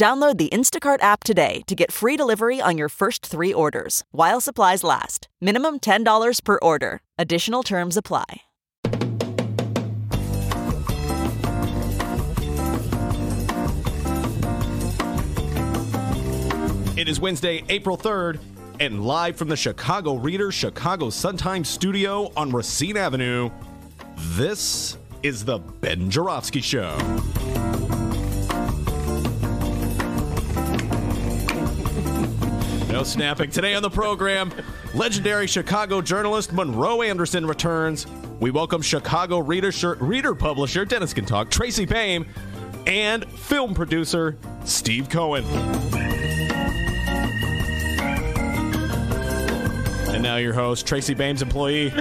Download the Instacart app today to get free delivery on your first three orders while supplies last. Minimum $10 per order. Additional terms apply. It is Wednesday, April 3rd, and live from the Chicago Reader Chicago Sun-Times studio on Racine Avenue, this is the Ben Joravsky Show. No snapping. Today on the program, legendary Chicago journalist Monroe Anderson returns. We welcome Chicago reader, reader publisher Dennis can talk, Tracy Baim, and film producer Steve Cohen. And now your host, Tracy Baim's employee.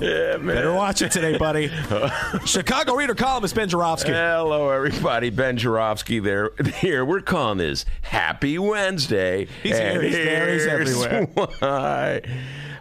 Yeah, man. Better watch it today, buddy. Chicago Reader columnist Ben Joravsky. Hello, everybody. Ben Joravsky there. Here, we're calling this Happy Wednesday. He's here, he's there, he's everywhere. Why.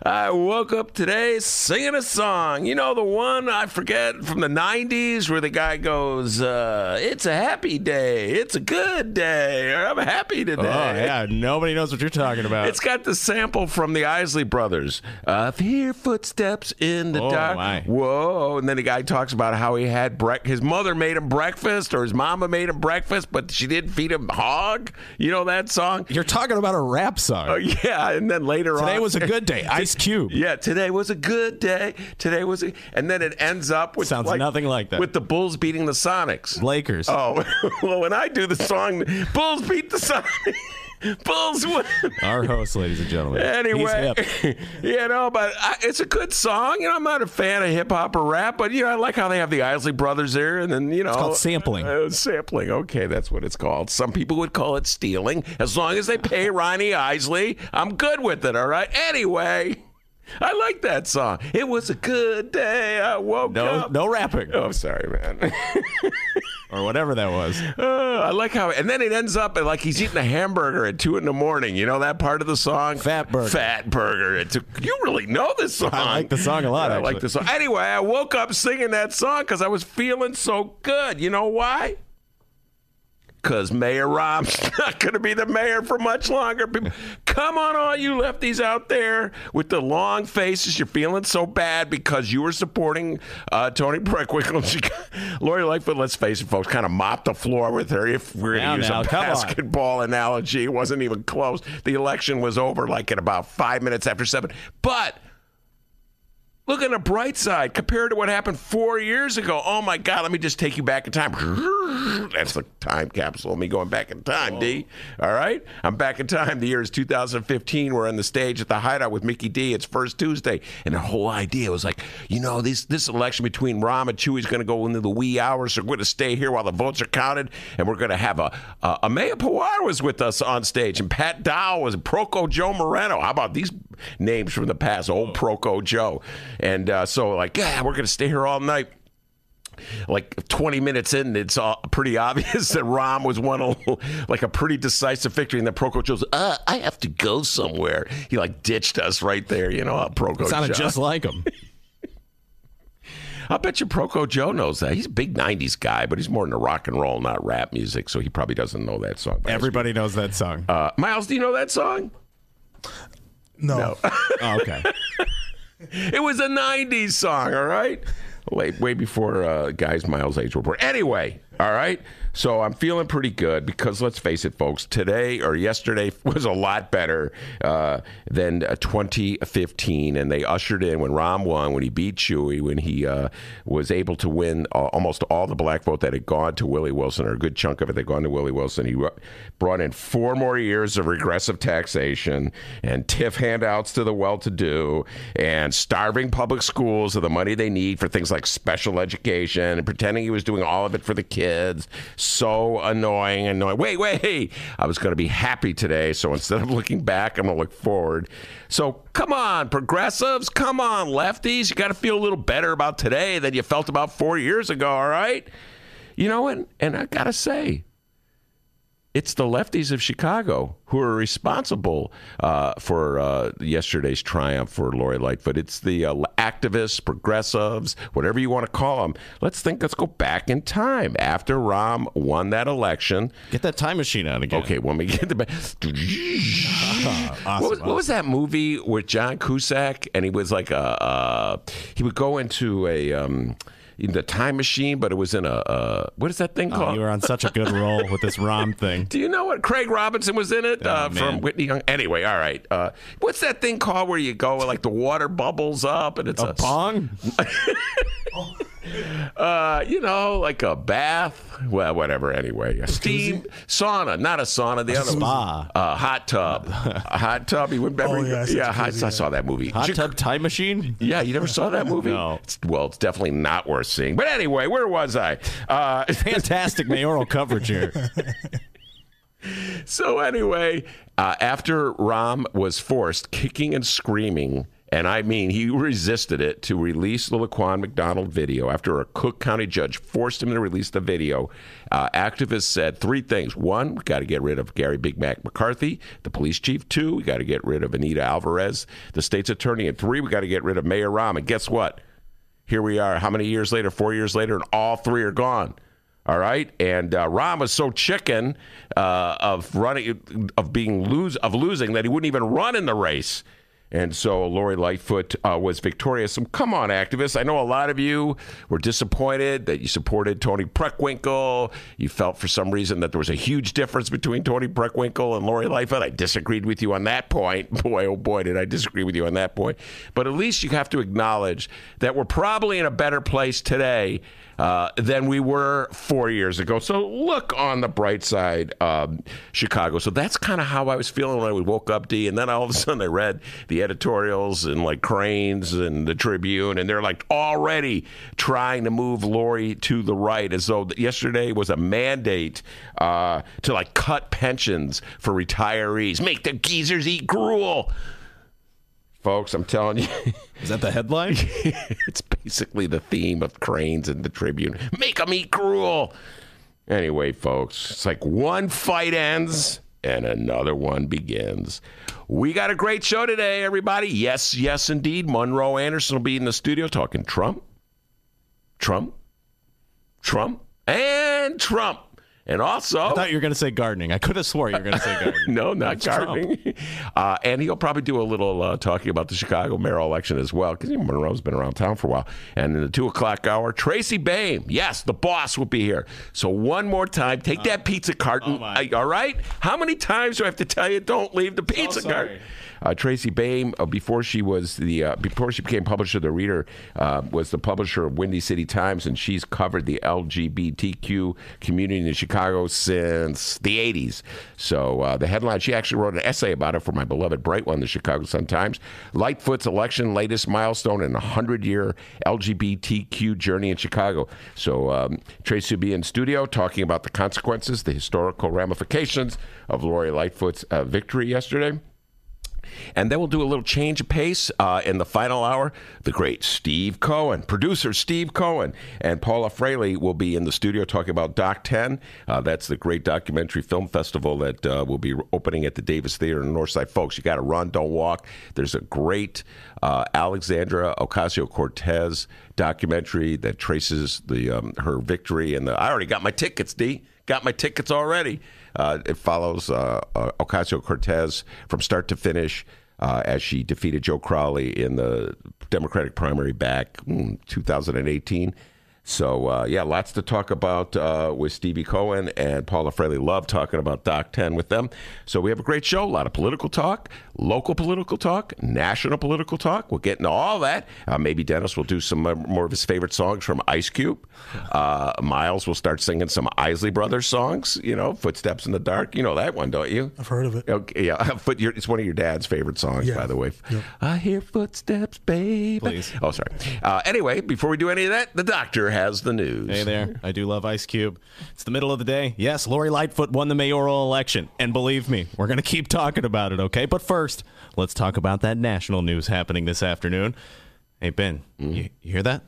I woke up today singing a song. You know, the one I forget from the 90s where the guy goes, uh, It's a happy day. It's a good day. Or I'm happy today. Oh, yeah. Nobody knows what you're talking about. It's got the sample from the Isley Brothers. I hear footsteps in the Oh, dark. my. Whoa! And then the guy talks about how he had brec- his mother made him breakfast, or his mama made him breakfast, but she didn't feed him hog. You know that song? you're talking about a rap song. Oh yeah. And then later on, Today was a good day. Ice Cube. yeah, today was a good day. Today was, a, and then it ends up with Sounds nothing like that. With the Bulls beating the Sonics. Lakers. Oh, well, when I do the song, Bulls beat the Sonics. Bulls win. Our host, ladies and gentlemen. Anyway, you know, but I, it's a good song. You know, I'm not a fan of hip hop or rap, but you know, I like how they have the Isley Brothers there, and then you know, it's called sampling. Uh, sampling. Okay, that's what it's called. Some people would call it stealing. As long as they pay Ronnie Isley, I'm good with it. All right. Anyway. I like that song. It was a good day. I woke No, up. no no rapping Oh, sorry, man. or whatever that was. Uh, I like how, and then it ends up like he's eating a hamburger at two in the morning. You know that part of the song? Fat burger. Fat burger. It took, you really know this song. I like the song a lot, I like the song. Anyway, I woke up singing that song because I was feeling so good. You know why? Because Mayor Rahm's not going to be the mayor for much longer. Come on, all you lefties out there with the long faces. You're feeling so bad because you were supporting uh, Toni Preckwinkle. she Lori Lightfoot, let's face it, folks, kind of mopped the floor with her. If we're going to use now, a come on. basketball analogy, it wasn't even close. The election was over like at about five minutes after seven. But Look on the bright side compared to what happened four years ago. Oh my God, let me just take you back in time. That's the time capsule, of me going back in time, D. All right? I'm back in time. The year is 2015. We're on the stage at the Hideout with Mickey D. It's first Tuesday. And the whole idea was like, you know, this, this election between Rahm and Chuy is going to go into the wee hours. So we're going to stay here while the votes are counted. And we're going to have a, a, a Maya Pawar was with us on stage. And Pat Dow was Proco Joe Moreno. How about these names from the past? Old oh. Proco Joe. And uh, so, like, yeah, we're going to stay here all night. Like 20 minutes in, it's all pretty obvious that Rahm was one of like a pretty decisive victory, and that Proco Joe's, uh, I have to go somewhere. He like ditched us right there, you know, uh, Proco Sounded Joe. just like him. I bet you Proco Joe knows that. He's a big 90s guy, but he's more into rock and roll, not rap music, so he probably doesn't know that song. Everybody knows that song. Uh, Miles, do you know that song? No. oh, okay. It was a 90s song, all right? Way, way before uh, guys Miles' age were born. Anyway, all right? So I'm feeling pretty good because let's face it, folks, today or yesterday was a lot better uh, than uh, 2015. And they ushered in when Rahm won, when he beat Chuy, when he uh, was able to win uh, almost all the black vote that had gone to Willie Wilson, or a good chunk of it that had gone to Willie Wilson. He brought in four more years of regressive taxation and TIF handouts to the well to do and starving public schools of the money they need for things like special education and pretending he was doing all of it for the kids. So annoying, annoying. Wait, wait. I was going to be happy today, so instead of looking back, I'm going to look forward. So come on, progressives. Come on, lefties. You got to feel a little better about today than you felt about four years ago, all right? You know, and, and I got to say, it's the lefties of Chicago who are responsible uh, for uh, yesterday's triumph for Lori Lightfoot. It's the uh, activists, progressives, whatever you want to call them. Let's think. Let's go back in time after Rahm won that election. Get that time machine out again. Okay, when we get the. awesome, what, was, what was that movie with John Cusack and he was like a he would go into a. Um, in the time machine, but it was in a uh, what is that thing Oh, called? you were on such a good roll with this Rahm thing. Do you know what Craig Robinson was in it Oh, uh, from. Whitney Young? Anyway, all right. Uh, what's that thing called where you go like the water bubbles up and it's a, A bong? uh, you know, like a bath. Well, whatever. Anyway, a steam sauna, not a sauna. The other spa. uh, hot tub, a hot tub. You would remember? Oh, yeah, I yeah. Hot, I saw that movie. Hot tub time machine? Yeah, you never saw that movie? No. It's, well, it's definitely not worth seeing. But anyway, where was I? Uh, Fantastic mayoral coverage here. So anyway, uh, after Rahm was forced, kicking and screaming, and I mean he resisted it, to release the Laquan McDonald video after a Cook County judge forced him to release the video, uh, activists said three things: one, we got to get rid of Garry Big Mac McCarthy, the police chief; two, we got to get rid of Anita Alvarez, the state's attorney; and three, we got to get rid of Mayor Rahm. And guess what? Here we are. How many years later? Four years later, and all three are gone. All right, and uh, Rahm was so chicken uh, of running, of being lose, of losing that he wouldn't even run in the race. And so Lori Lightfoot uh, was victorious. Come on, activists! I know a lot of you were disappointed that you supported Toni Preckwinkle. You felt for some reason that there was a huge difference between Toni Preckwinkle and Lori Lightfoot. I disagreed with you on that point. Boy, oh boy, did I disagree with you on that point. But at least you have to acknowledge that we're probably in a better place today uh, than we were four years ago. So look on the bright side, um, Chicago. So that's kind of how I was feeling when I woke up, D. And then all of a sudden I read the editorials and like Crain's and the Tribune, and they're like already trying to move Lori to the right, as though yesterday was a mandate uh, to like cut pensions for retirees, make the geezers eat gruel. Folks, I'm telling you. Is that the headline? it's basically the theme of Crain's and the Tribune. Make them eat gruel. Anyway, folks, it's like one fight ends and another one begins. We got a great show today, everybody. Yes, yes, indeed. Monroe Anderson will be in the studio talking Trump, Trump, Trump, and Trump. And also, I thought you were going to say gardening. I could have swore you were going to say gardening. no, not That's gardening. Uh, and he'll probably do a little uh, talking about the Chicago mayoral election as well, because Monroe's been around town for a while. And in the two o'clock hour, Tracy Baim, yes, the boss will be here. So one more time, take that pizza carton. oh. Uh, all right? How many times do I have to tell you don't leave the pizza sorry. carton? Uh, Tracy Baim, uh, before she was the uh, before she became publisher of the Reader, uh, was the publisher of Windy City Times, and she's covered the LGBTQ community in Chicago since the '80s. So uh, the headline, she actually wrote an essay about it for my beloved Bright One, the Chicago Sun Times. Lightfoot's election, latest milestone in a hundred-year LGBTQ journey in Chicago. So um, Tracy will be in studio talking about the consequences, the historical ramifications of Lori Lightfoot's uh, victory yesterday. And then we'll do a little change of pace uh, in the final hour. The great Steve Cohen, producer Steve Cohen, and Paula Froehle will be in the studio talking about Doc 10. Uh, that's the great documentary film festival that uh, will be opening at the Davis Theater in Northside. Folks, you got to run, don't walk. There's a great uh, Alexandria Ocasio Cortez documentary that traces the um, her victory. And the, I already got my tickets, D. Got my tickets already. Uh, it follows uh, uh, Ocasio Cortez from start to finish uh, as she defeated Joe Crowley in the Democratic primary back mm, 2018. So, uh, yeah, lots to talk about uh, with Stevie Cohen and Paula Froehle. Love talking about Doc 10 with them. So, we have a great show, a lot of political talk, local political talk, national political talk. We'll get into all that. Uh, maybe Dennis will do some uh, more of his favorite songs from Ice Cube. Uh, Miles will start singing some Isley Brothers songs, you know, Footsteps in the Dark. You know that one, don't you? I've heard of it. Okay, yeah, Foot, your- it's one of your dad's favorite songs, Yeah. by the way. Yep. I hear footsteps, baby. Please. Oh, sorry. Uh, anyway, before we do any of that, the doctor has the news. Hey there. I do love Ice Cube. It's the middle of the day. Yes, Lori Lightfoot won the mayoral election. And believe me, we're going to keep talking about it, okay? But first, let's talk about that national news happening this afternoon. Hey, Ben, mm. you, you hear that?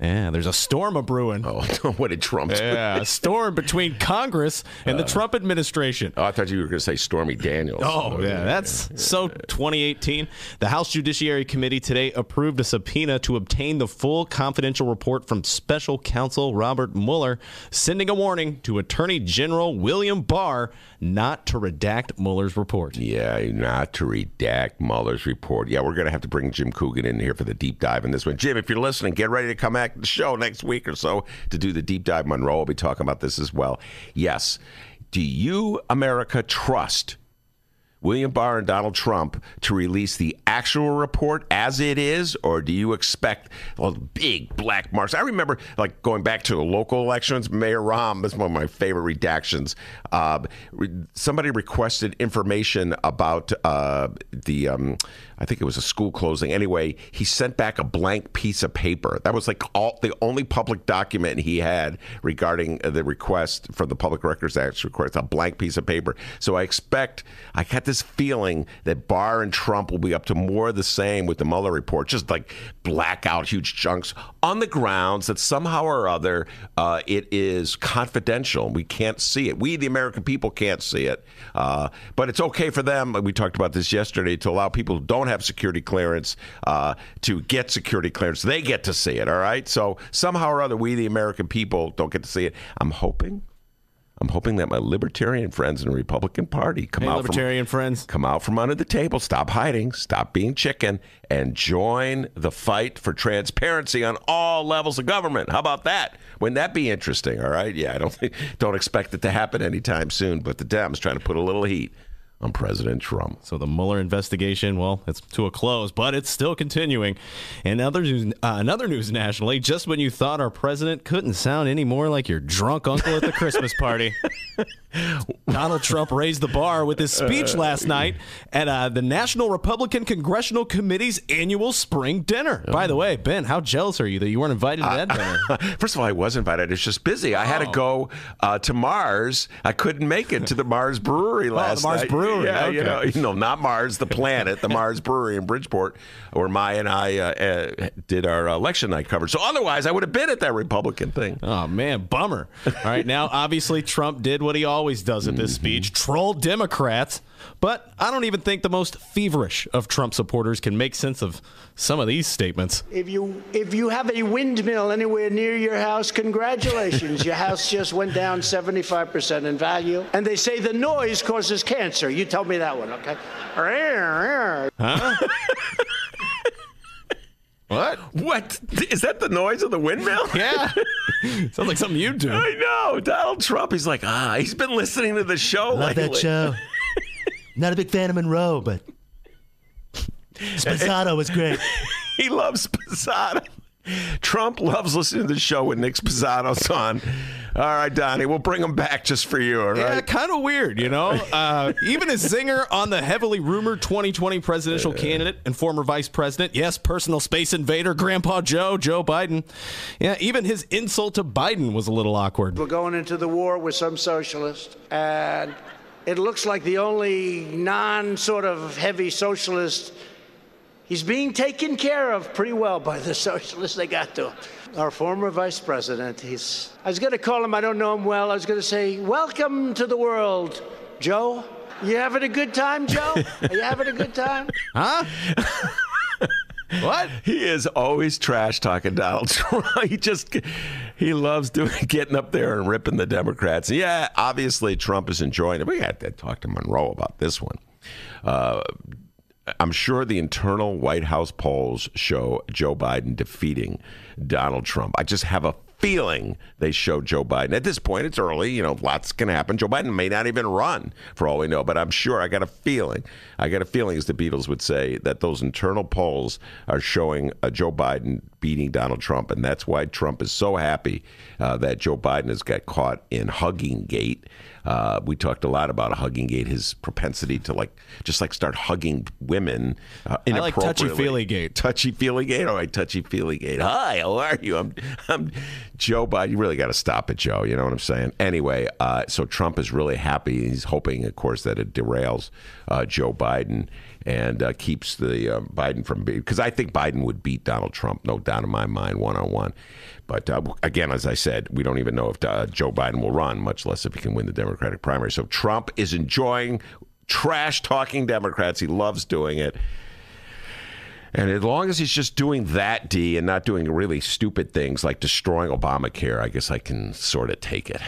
Yeah, there's a storm a brewing. Oh, what did Trump do? Yeah, a storm between Congress and uh, the Trump administration. Oh, I thought you were going to say Stormy Daniels. Oh, yeah, that's yeah. so 2018. The House Judiciary Committee today approved a subpoena to obtain the full confidential report from special counsel Robert Mueller, sending a warning to Attorney General William Barr not to redact Mueller's report. Yeah, not to redact Mueller's report. Yeah, we're going to have to bring Jim Coogan in here for the deep dive in this one. Jim, if you're listening, get ready to come back to the show next week or so to do the deep dive. Monroe will be talking about this as well. Yes. Do you, America, trust William Barr and Donald Trump to release the actual report as it is, or do you expect well, big black marks? I remember, like going back to the local elections, Mayor Rahm is one of my favorite redactions. Uh, somebody requested information about uh, the, um, I think it was a school closing. Anyway, he sent back a blank piece of paper. That was like all the only public document he had regarding the request for the Public Records Act request, a blank piece of paper. So I expect I got this this feeling that Barr and Trump will be up to more of the same with the Mueller report, just like black out huge chunks on the grounds that somehow or other uh, it is confidential. We can't see it. We, the American people, can't see it. Uh, but it's okay for them. We talked about this yesterday to allow people who don't have security clearance uh, to get security clearance. They get to see it. All right. So somehow or other, we, the American people, don't get to see it. I'm hoping I'm hoping that my libertarian friends in the Republican Party come hey, out libertarian from, friends come out from under the table, stop hiding, stop being chicken, and join the fight for transparency on all levels of government. How about that? Wouldn't that be interesting? All right, yeah, I don't think, don't expect it to happen anytime soon, but the Dems trying to put a little heat on President Trump. So the Mueller investigation, well, it's to a close, but it's still continuing. And other news, uh, another news nationally, just when you thought our president couldn't sound any more like your drunk uncle at the Christmas party, Donald Trump raised the bar with his speech last night at uh, the National Republican Congressional Committee's annual spring dinner. Oh. By the way, Ben, how jealous are you that you weren't invited to that uh, dinner? First of all, I was invited. It's just busy. I had to oh. go uh, to Mars. I couldn't make it to the Mars Brewery last oh, the Mars night. Brewery. Yeah, okay. you, know, you know, not Mars, the planet, the Mars Brewery in Bridgeport, where Maya and I uh, uh, did our election night coverage. So otherwise, I would have been at that Republican thing. Oh man, bummer. All right, now obviously Trump did what he always does at this mm-hmm. speech: troll Democrats. But I don't even think the most feverish of Trump supporters can make sense of some of these statements. If you if you have a windmill anywhere near your house, congratulations. your house just went down 75% in value. And they say the noise causes cancer. You tell me that one, okay? Huh? What? What? Is that the noise of the windmill? Yeah. Sounds like something you do. I know. Donald Trump, he's like, ah, he's been listening to the show Love lately. that show. Not a big fan of Monroe, but Sposato was great. he loves Sposato. Trump loves listening to the show with Nick Sposato's on. All right, Donnie, we'll bring him back just for you. All right. Yeah, kind of weird, you know. Uh, even a zinger on the heavily rumored 2020 presidential candidate and former vice president. Yes, personal space invader, Grandpa Joe, Joe Biden. Yeah, even his insult to Biden was a little awkward. We're going into the war with some socialists, and it looks like the only non sort of heavy socialist. He's being taken care of pretty well by the socialists they got to him. Our former vice president, he's, I was going to call him, I don't know him well. I was going to say, Welcome to the world, Joe. You having a good time, Joe? Are you having a good time? Huh? what? He is always trash talking Donald Trump. he just he loves doing getting up there and ripping the Democrats. Yeah, obviously Trump is enjoying it. We had to talk to Monroe about this one. Uh, I'm sure the internal White House polls show Joe Biden defeating Donald Trump. I just have a feeling they show Joe Biden. At this point, it's early. You know, lots can happen. Joe Biden may not even run for all we know, but I'm sure I got a feeling. I got a feeling, as the Beatles would say, that those internal polls are showing uh, Joe Biden beating Donald Trump, and that's why Trump is so happy uh, that Joe Biden has got caught in hugging gate. Uh, we talked a lot about hugging gate, his propensity to like just like start hugging women. Uh, I like touchy-feely gate. Touchy feely gate. All right, touchy feely gate. Hi, how are you? I'm, I'm Joe Biden. You really got to stop it, Joe. You know what I'm saying? Anyway, uh, so Trump is really happy. He's hoping, of course, that it derails uh, Joe Biden and uh, keeps the uh, Biden from being because I think Biden would beat Donald Trump, no doubt in my mind, one on one. But uh, again, as I said, we don't even know if uh, Joe Biden will run, much less if he can win the Democratic primary. So Trump is enjoying trash talking Democrats. He loves doing it. And as long as he's just doing that, D, and not doing really stupid things like destroying Obamacare, I guess I can sort of take it.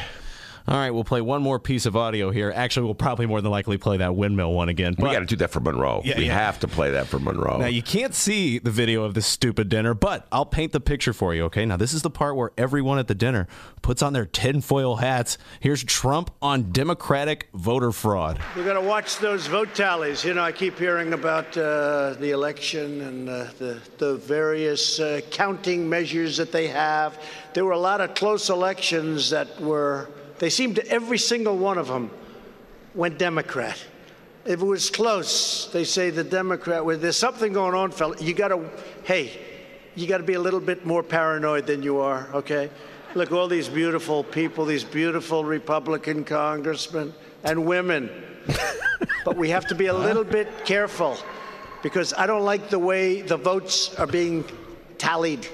All right, we'll play one more piece of audio here. Actually, we'll probably more than likely play that windmill one again. we got to do that for Monroe. Yeah, we yeah. have to play that for Monroe. Now, you can't see the video of this stupid dinner, but I'll paint the picture for you, okay? Now, this is the part where everyone at the dinner puts on their tinfoil hats. Here's Trump on Democratic voter fraud. We're going to watch those vote tallies. You know, I keep hearing about uh, the election and uh, the, the various uh, counting measures that they have. There were a lot of close elections that were, they seemed to, every single one of them went Democrat. If it was close, they say the Democrat, well, there's something going on, fella. You got to, hey, you got to be a little bit more paranoid than you are, okay? Look, all these beautiful people, these beautiful Republican congressmen and women. but we have to be a little bit careful because I don't like the way the votes are being tallied.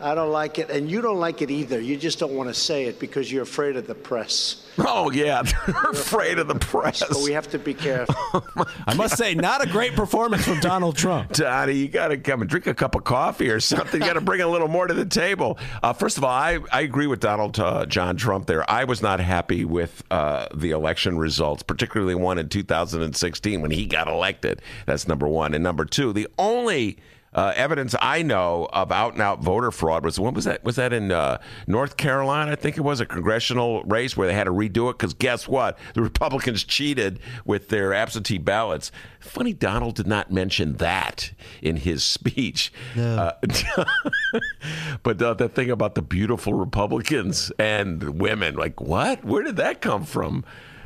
I don't like it, and you don't like it either. You just don't want to say it because you're afraid of the press. oh, yeah. They're afraid of the press. But we have to be careful. I must say, not a great performance from Donald Trump. Donnie, you got to come and drink a cup of coffee or something. You got to bring a little more to the table. Uh, first of all, I, I agree with Donald uh, John Trump there. I was not happy with uh, the election results, particularly one in 2016 when he got elected. That's number one. And number two, the only. Uh, evidence I know of out and out voter fraud was when was that? Was that in uh, North Carolina? I think it was a congressional race where they had to redo it because guess what? The Republicans cheated with their absentee ballots. Funny, Donald did not mention that in his speech. Uh, but uh, the thing about the beautiful Republicans and women, like what? Where did that come from?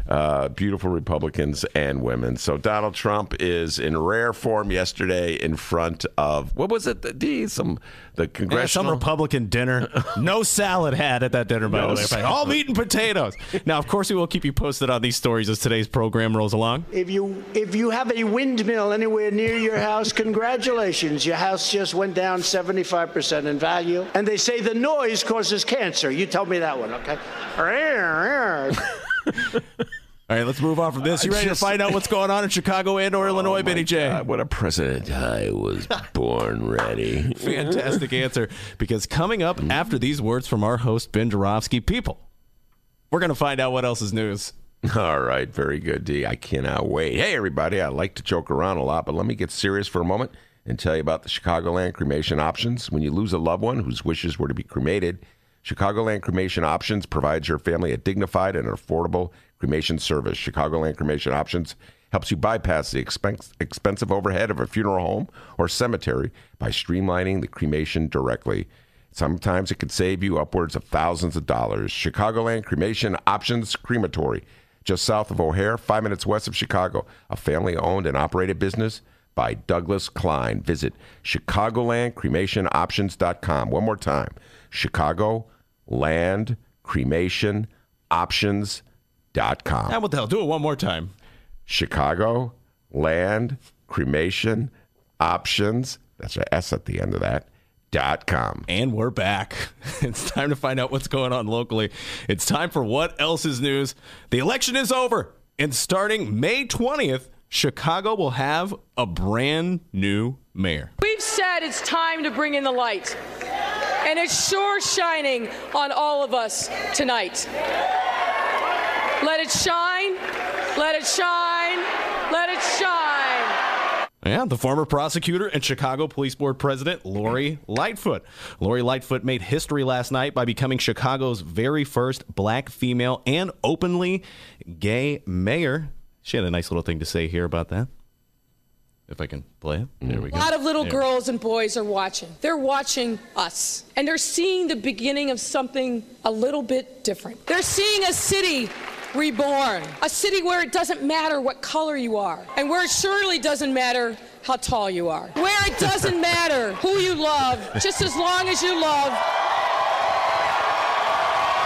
Uh, beautiful Republicans and women. So Donald Trump is in rare form yesterday in front of what was it? The D some the Yeah, congressional. some Republican dinner. No salad had at that dinner, by No the way. salad. All meat and potatoes. Now, of course, we will keep you posted on these stories as today's program rolls along. if you if you have a windmill anywhere near your house, congratulations. Your house just went down 75% in value. And they say the noise causes cancer. You tell me that one, okay? All right, let's move on from this. Uh, you ready just- to find out what's going on in Chicago and or oh Illinois, Oh, my Benny J? God, what a president! I was born ready. Fantastic answer. Because coming up after these words from our host, Ben Joravsky, people, we're going to find out what else is news. All right, very good, D. I cannot wait. Hey, everybody, I like to joke around a lot, but let me get serious for a moment and tell you about the Chicagoland cremation options. When you lose a loved one whose wishes were to be cremated, Chicagoland Cremation Options provides your family a dignified and affordable cremation service. Chicagoland Cremation Options helps you bypass the expense, expensive overhead of a funeral home or cemetery by streamlining the cremation directly. Sometimes it could save you upwards of thousands of dollars. Chicagoland Cremation Options Crematory, just south of O'Hare, five minutes west of Chicago, a family owned and operated business by Douglas Klein. Visit ChicagolandCremationOptions.com. One more time Chicago Land Cremation Options.com. Ah, what the hell? Do it one more time. Chicago Land Cremation Options. That's an S at the end of that. Dot com. And we're back. It's time to find out what's going on locally. It's time for what else is news. The election is over. And starting May 20th, Chicago will have a brand new mayor. We've said it's time to bring in the light, and it's sure shining on all of us tonight. Let it shine, let it shine, let it shine. Yeah, the former prosecutor and Chicago Police Board President Lori Lightfoot. Lori Lightfoot made history last night by becoming Chicago's very first black female and openly gay mayor. She had a nice little thing to say here about that. If I can play it. Mm. There we go. A lot of little There. girls and boys are watching. They're watching us. And they're seeing the beginning of something a little bit different. They're seeing a city reborn, a city where it doesn't matter what color you are, and where it surely doesn't matter how tall you are, where it doesn't matter who you love, just as long as you love.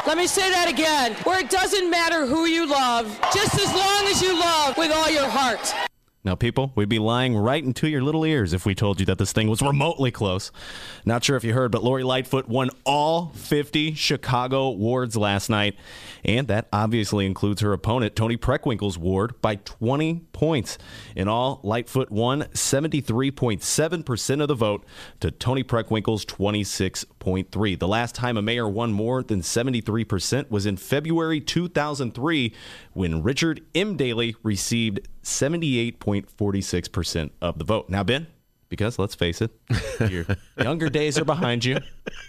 Let me say that again. Where it doesn't matter who you love, just as long as you love with all your heart. Now, people, we'd be lying right into your little ears if we told you that this thing was remotely close. Not sure if you heard, but Lori Lightfoot won all 50 Chicago wards last night. And that obviously includes her opponent, Toni Preckwinkle's ward, by 20 points. In all, Lightfoot won 73.7% of the vote to Toni Preckwinkle's 26.3. The last time a mayor won more than 73% was in February 2003 when Richard M. Daley received 78.46% of the vote. Now, Ben, because let's face it, your younger days are behind you.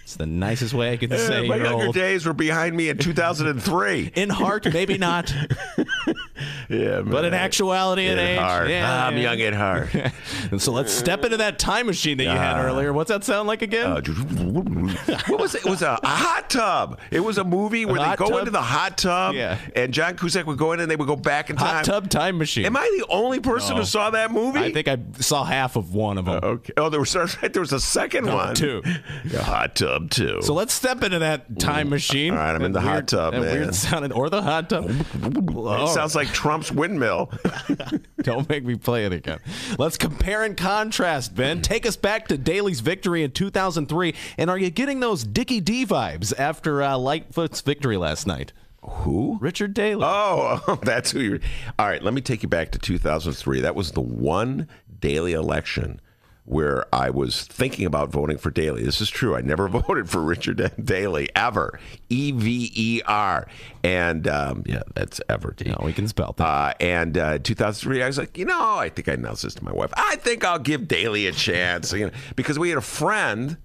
It's the nicest way I can say it. My younger old. days were behind me in 2003. In heart, maybe not, yeah, but in actuality and In age, heart. yeah, I'm yeah. young at heart. And so let's step into that time machine that you had Ah. earlier. What's that sound like again? Uh, what was it? It was a, a hot tub. It was a movie where they go tub? into the hot tub, Yeah. and John Cusack would go in and they would go back in time. Hot tub time machine. Am I the only person No. who saw that movie? I think I saw half of one of them. Okay. Oh, there was right. there was a second No, one. two. Yeah, hot tub two. So let's step into that time machine. All right, I'm in the hot tub, that man. Weird sounding, or the hot tub. it Oh, sounds like Trump's windmill. Don't make me play it again. Let's compare and contrast, Ben. Take us back to Daley's victory in 2003. And are you getting those Dickie D vibes after uh, Lightfoot's victory last night? Who? Richard Daley. Oh, that's who you're. All right, let me take you back to 2003. That was the one Daley election where I was thinking about voting for Daley. This is true. I never voted for Richard Daley ever. E V E R. And um, yeah, that's ever. No, we can spell that. Uh, and uh, 2003, I was like, you know, I think I announced this to my wife. I think I'll give Daley a chance, you know, because we had a friend.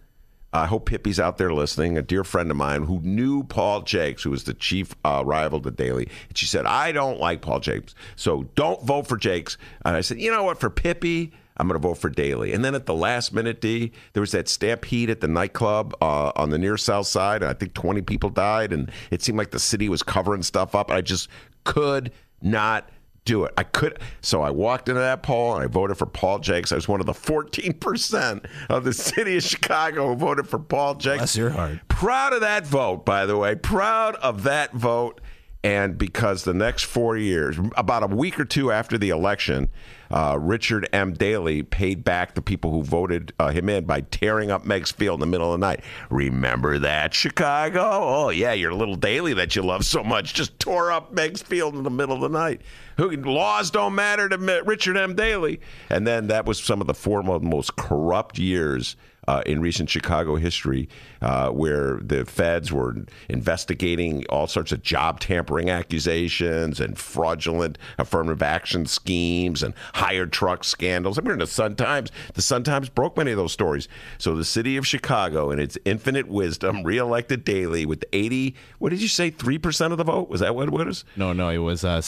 I hope Pippi's out there listening. A dear friend of mine who knew Paul Jakes, who was the chief uh, rival to Daley. And she said, I don't like Paul Jakes, so don't vote for Jakes. And I said, you know what? For Pippi, I'm going to vote for Daley. And then at the last minute, D, there was that stampede at the nightclub uh, on the near south side. And I think 20 people died. And it seemed like the city was covering stuff up. I just could not do it. I could. So I walked into that poll and I voted for Paul Jakes. I was one of the 14% of the city of Chicago who voted for Paul Jakes. Bless your heart. Proud of that vote, by the way. Proud of that vote. And because the next four years, about a week or two after the election, uh, Richard M. Daley paid back the people who voted uh, him in by tearing up Meigs Field in the middle of the night. Remember that, Chicago? Oh, yeah, your little Daley that you love so much just tore up Meigs Field in the middle of the night. Who, laws don't matter to Richard M. Daley. And then that was some of the four most corrupt years uh, in recent Chicago history, uh, where the feds were investigating all sorts of job tampering accusations and fraudulent affirmative action schemes and hired truck scandals. I mean, in the Sun Times, the Sun Times broke many of those stories. So the city of Chicago, in its infinite wisdom, reelected Daley with 80, what did you say, 3% of the vote? Was that what it was? No, no, it was uh,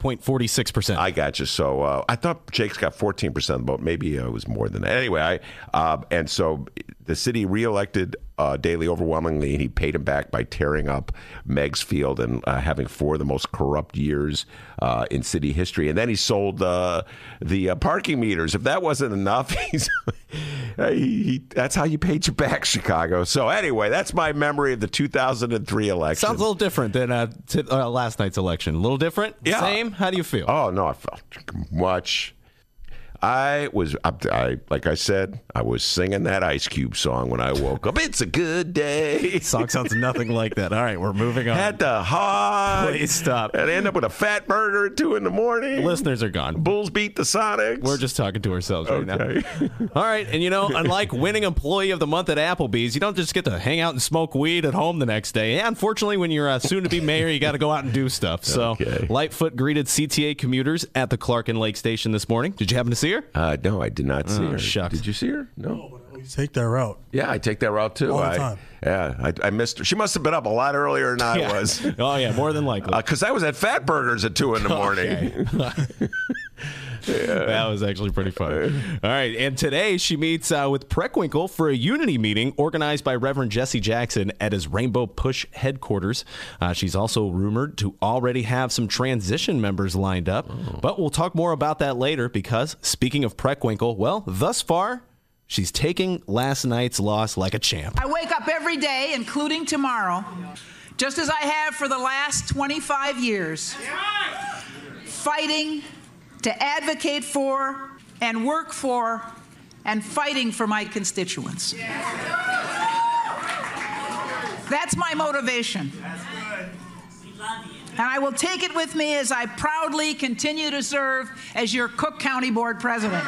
78.46%. I got you. So uh, I thought Jakes got 14% of the vote. Maybe it was more than that. Anyway, I, uh, and so the city reelected uh, Daley overwhelmingly, and he paid him back by tearing up Meigs Field and uh, having four of the most corrupt years uh, in city history. And then he sold uh, the uh, parking meters. If that wasn't enough, he's, he, he, that's how you paid you back, Chicago. So anyway, that's my memory of the 2003 election. Sounds a little different than uh, t- uh, last night's election. A little different? Yeah. Same? How do you feel? Oh no, I felt much. I was, I, I like I said, I was singing that Ice Cube song when I woke up. It's a good day. Song sounds nothing like that. All right, we're moving on. Had to hug. Please stop. And end up with a fat burger at two in the morning. Listeners are gone. Bulls beat the Sonics. We're just talking to ourselves right okay. now. All right, and you know, unlike winning Employee of the Month at Applebee's, you don't just get to hang out and smoke weed at home the next day. Yeah, unfortunately, when you're a soon-to-be mayor, you got to go out and do stuff. So, Okay. Lightfoot greeted CTA commuters at the Clark and Lake Station this morning. Did you happen to see her? uh, no, I did not see Oh, her. shucks. Did you see her? No. You take that route. Yeah, I take that route too. All the I. Yeah, I, I missed her. She must have been up a lot earlier than I Yeah. was. Oh yeah, more than likely. Because I was at Fat Burgers at 2 in the morning. That was actually pretty funny. All right, and today she meets uh, with Preckwinkle for a unity meeting organized by Reverend Jesse Jackson at his Rainbow Push headquarters. Uh, she's also rumored to already have some transition members lined up, but we'll talk more about that later because speaking of Preckwinkle, well, thus far. She's taking last night's loss like a champ. I wake up every day, including tomorrow, just as I have for the last 25 years, fighting to advocate for and work for and fighting for my constituents. That's my motivation. And I will take it with me as I proudly continue to serve as your Cook County Board President.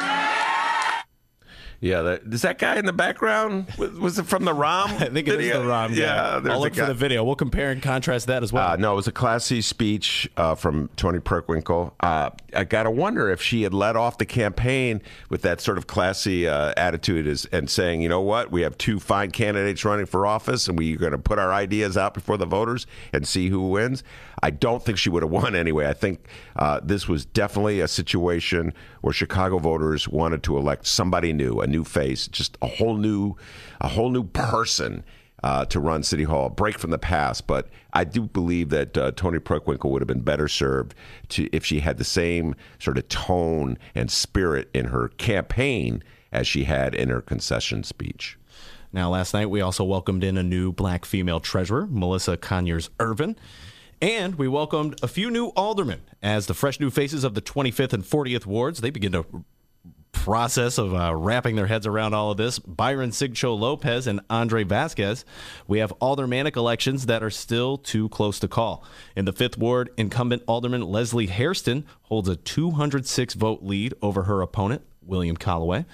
Yeah, that, is that guy in the background? Was, was it from the Rahm? I think it is video? the Rahm. guy. Yeah, I'll look for the video. We'll compare and contrast that as well. Uh, no, it was a classy speech uh, from Toni Preckwinkle. Uh, I got to wonder if she had led off the campaign with that sort of classy uh, attitude as, and saying, you know what, we have two fine candidates running for office and we're going to put our ideas out before the voters and see who wins. I don't think she would have won anyway. I think uh, this was definitely a situation where Chicago voters wanted to elect somebody new, a new face, just a whole new, a whole new person uh, to run City Hall, break from the past. But I do believe that uh, Toni Preckwinkle would have been better served to if she had the same sort of tone and spirit in her campaign as she had in her concession speech. Now, last night we also welcomed in a new black female treasurer, Melissa Conyears Ervin. And we welcomed a few new aldermen as the fresh new faces of the 25th and 40th wards. They begin to process of uh, wrapping their heads around all of this. Byron Sigcho Lopez and Andre Vasquez. We have aldermanic elections that are still too close to call. In the fifth ward, incumbent alderman Leslie Hairston holds a 206 vote lead over her opponent. William Calloway.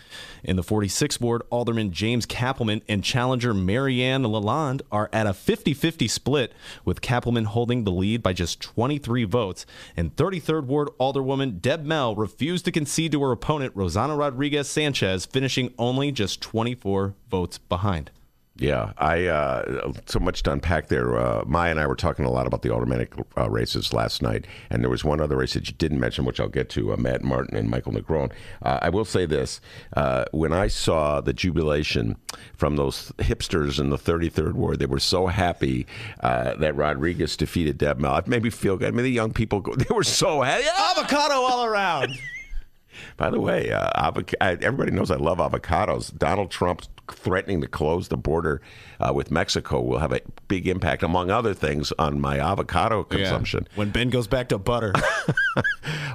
In the 46th ward, Alderman James Cappleman and challenger Marianne Lalonde are at a 50 50 split, with Cappleman holding the lead by just 23 votes. And 33rd ward, Alderwoman Deb Mell refused to concede to her opponent, Rossana Rodriguez Sanchez, finishing only just 24 votes behind. Yeah, I uh, so much to unpack there. Uh, Maya and I were talking a lot about the aldermanic uh, races last night, and there was one other race that you didn't mention, which I'll get to. Uh, Matt Martin and Michael Negron. Uh, I will say this: uh, when I saw the jubilation from those hipsters in the 33rd ward, they were so happy uh, that Rodriguez defeated Deb Mell. It made me feel good. I mean, the young people, go, they were so happy. Avocado all around. By the way, uh, avoc- I, everybody knows I love avocados. Donald Trump threatening to close the border uh, with Mexico will have a big impact, among other things, on my avocado consumption. When Ben goes back to butter.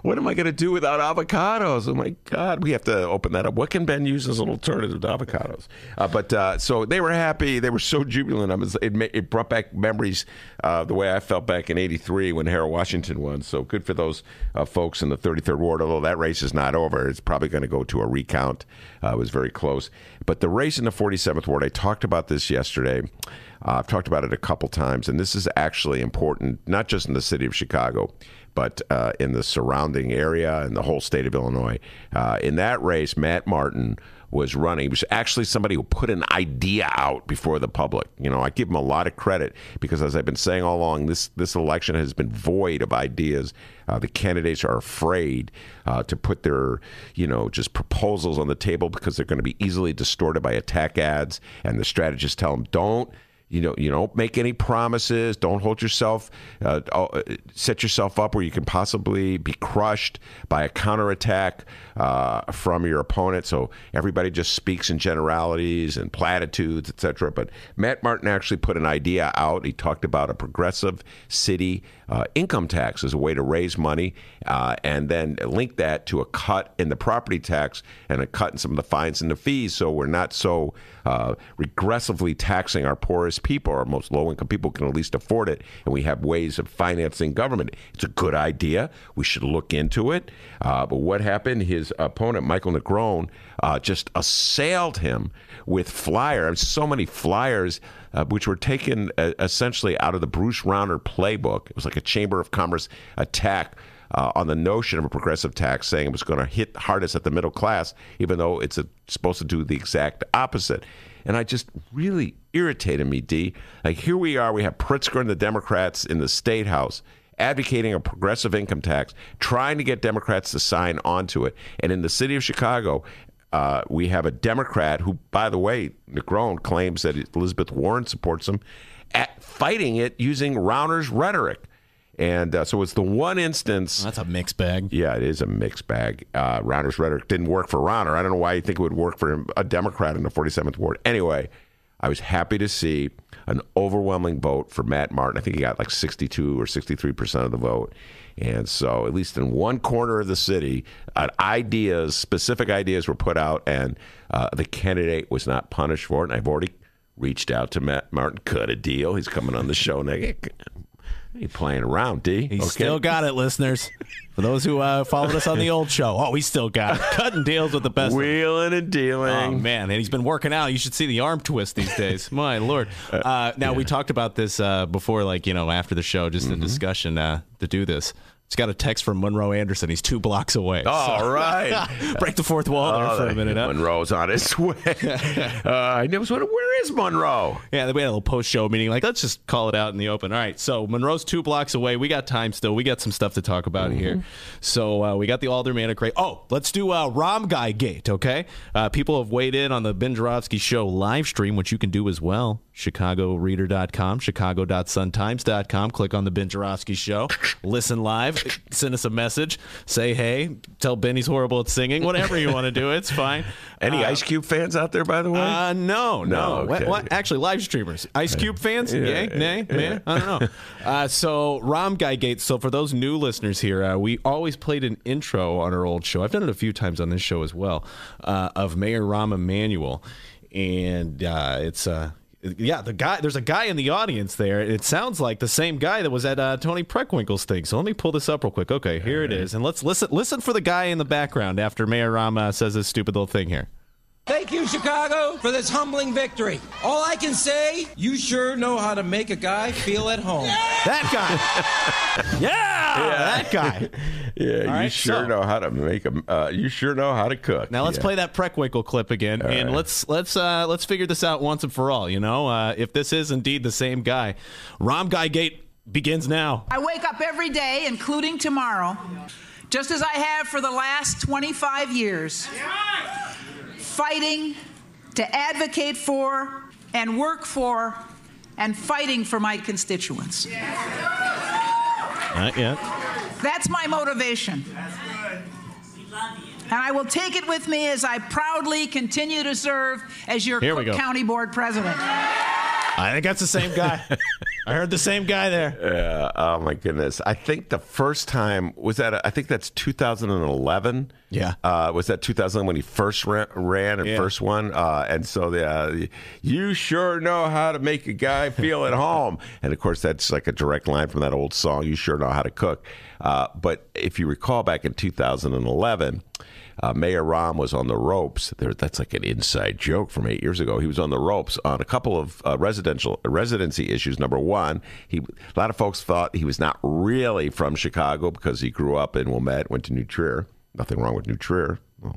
What am I going to do without avocados? Oh my God, we have to open that up. What can Ben use as an alternative to avocados? Uh, but uh, so they were happy. They were so jubilant. I was, it, it brought back memories uh, the way I felt back in '83 when Harold Washington won. So good for those uh, folks in the 33rd ward. Although that race is not over, it's probably going to go to a recount. Uh, it was very close. But the race in the 47th ward, I talked about this yesterday. Uh, I've talked about it a couple times, and this is actually important, not just in the city of Chicago, but uh, in the surrounding area and the whole state of Illinois. Uh, in that race, Matt Martin was running. He was actually somebody who put an idea out before the public. You know, I give him a lot of credit because, as I've been saying all along, this this election has been void of ideas. Uh, the candidates are afraid uh, to put their, you know, just proposals on the table because they're going to be easily distorted by attack ads, and the strategists tell them don't you know you don't make any promises. Don't hold yourself uh, uh, set yourself up where you can possibly be crushed by a counterattack uh, from your opponent. So everybody just speaks in generalities and platitudes etc but matt martin actually put an idea out. He talked about a progressive city uh, income tax as a way to raise money uh, and then link that to a cut in the property tax and a cut in some of the fines and the fees so we're not so uh, regressively taxing our poorest people, our most low income people can at least afford it, and we have ways of financing government. It's a good idea. We should look into it. Uh, but what happened? His opponent, Michael Negron, uh, just assailed him with flyers, so many flyers. Uh, which were taken uh, essentially out of the Bruce Rauner playbook. It was like a Chamber of Commerce attack uh, on the notion of a progressive tax, saying it was going to hit hardest at the middle class, even though it's a, supposed to do the exact opposite. And I just really irritated me, D. Like here we are, we have Pritzker and the Democrats in the state house advocating a progressive income tax, trying to get Democrats to sign onto it. And in the city of Chicago, uh, we have a Democrat who, by the way, Negron claims that Elizabeth Warren supports him, at fighting it using Rauner's rhetoric. And uh, so it's the one instance. That's a mixed bag. Yeah, it is a mixed bag. Uh, Rauner's rhetoric didn't work for Rauner. I don't know why you think it would work for him, a Democrat in the 47th Ward. Anyway, I was happy to see an overwhelming vote for Matt Martin. I think he got like 62 or 63 percent of the vote. And so, at least in one corner of the city, uh, ideas, specific ideas were put out, and uh, the candidate was not punished for it. And I've already reached out to Matt Martin, cut a deal. He's coming on the show next. He playing around, D. He's Okay. still got it, listeners. For those who uh, followed us on the old show, oh, he's still got it. Cutting deals with the best. wheeling and dealing. Oh man, and he's been working out. You should see the arm twist these days. My lord. Uh, now we talked about this uh, before, like you know, after the show, just Mm-hmm. a discussion uh, to do this. Just got a text from Monroe Anderson. He's two blocks away. All right. Break the fourth wall there for a minute. Huh? Monroe's on his way. uh, I never. Where is Monroe? Yeah, we had a little post show meeting. Like, let's just call it out in the open. All right. So Monroe's two blocks away. We got time still. We got some stuff to talk about here. So uh, we got the aldermanic rate. Oh, let's do uh, Rahm Guy Gate. Okay. Uh, people have weighed in on the Ben Joravsky show live stream, which you can do as well. ChicagoReader.com, Chicago.suntimes.com. Click on the Ben Joravsky show. Listen live. Send us a message. Say hey. Tell Ben he's horrible at singing. Whatever you want to do. It's fine. Any Ice Cube fans out there, by the way? Uh, no, no. No, What, okay. what- Actually, live streamers. Ice Cube fans? Yay? Nay? Man? I don't know. Uh, so, Rahm Guy Gates. So, for those new listeners here, uh, we always played an intro on our old show. I've done it a few times on this show as well uh, of Mayor Rahm Emanuel. And uh, it's. Uh, yeah, the guy. There's a guy in the audience there. It sounds like the same guy that was at uh, Toni Preckwinkle's thing. So let me pull this up real quick. Okay, here it is, and let's listen. Listen for the guy in the background after Mayor Rahm uh, says this stupid little thing here. Thank you, Chicago, for this humbling victory. All I can say, you sure know how to make a guy feel at home. That guy. yeah, that guy. yeah, you right, sure so- know how to make them. Uh, you sure know how to cook. Now let's Yeah. play that Preckwinkle clip again, and let's let's uh, let's figure this out once and for all. You know, uh, if this is indeed the same guy, Rahm Guy Gate begins now. I wake up every day, including tomorrow, just as I have for the last 25 years, fighting to advocate for and work for and fighting for my constituents. Not yet. That's my motivation. That's good. And I will take it with me as I proudly continue to serve as your Here we Cook go. County Board President. I think that's the same guy. I heard the same guy there. Yeah. Oh my goodness. I think the first time was that. I think that's 2011. Yeah. Uh, was that 2000 when he first ran, ran and Yeah. first won? Uh, and so the, uh, you sure know how to make a guy feel at home. And of course, that's like a direct line from that old song. You sure know how to cook. Uh, but if you recall, back in 2011. Uh, Mayor Rahm was on the ropes. There, that's like an inside joke from eight years ago. He was on the ropes on a couple of uh, residential residency issues. Number one, he a lot of folks thought he was not really from Chicago because he grew up in Wilmette, went to New Trier. Nothing wrong with New Trier. Well,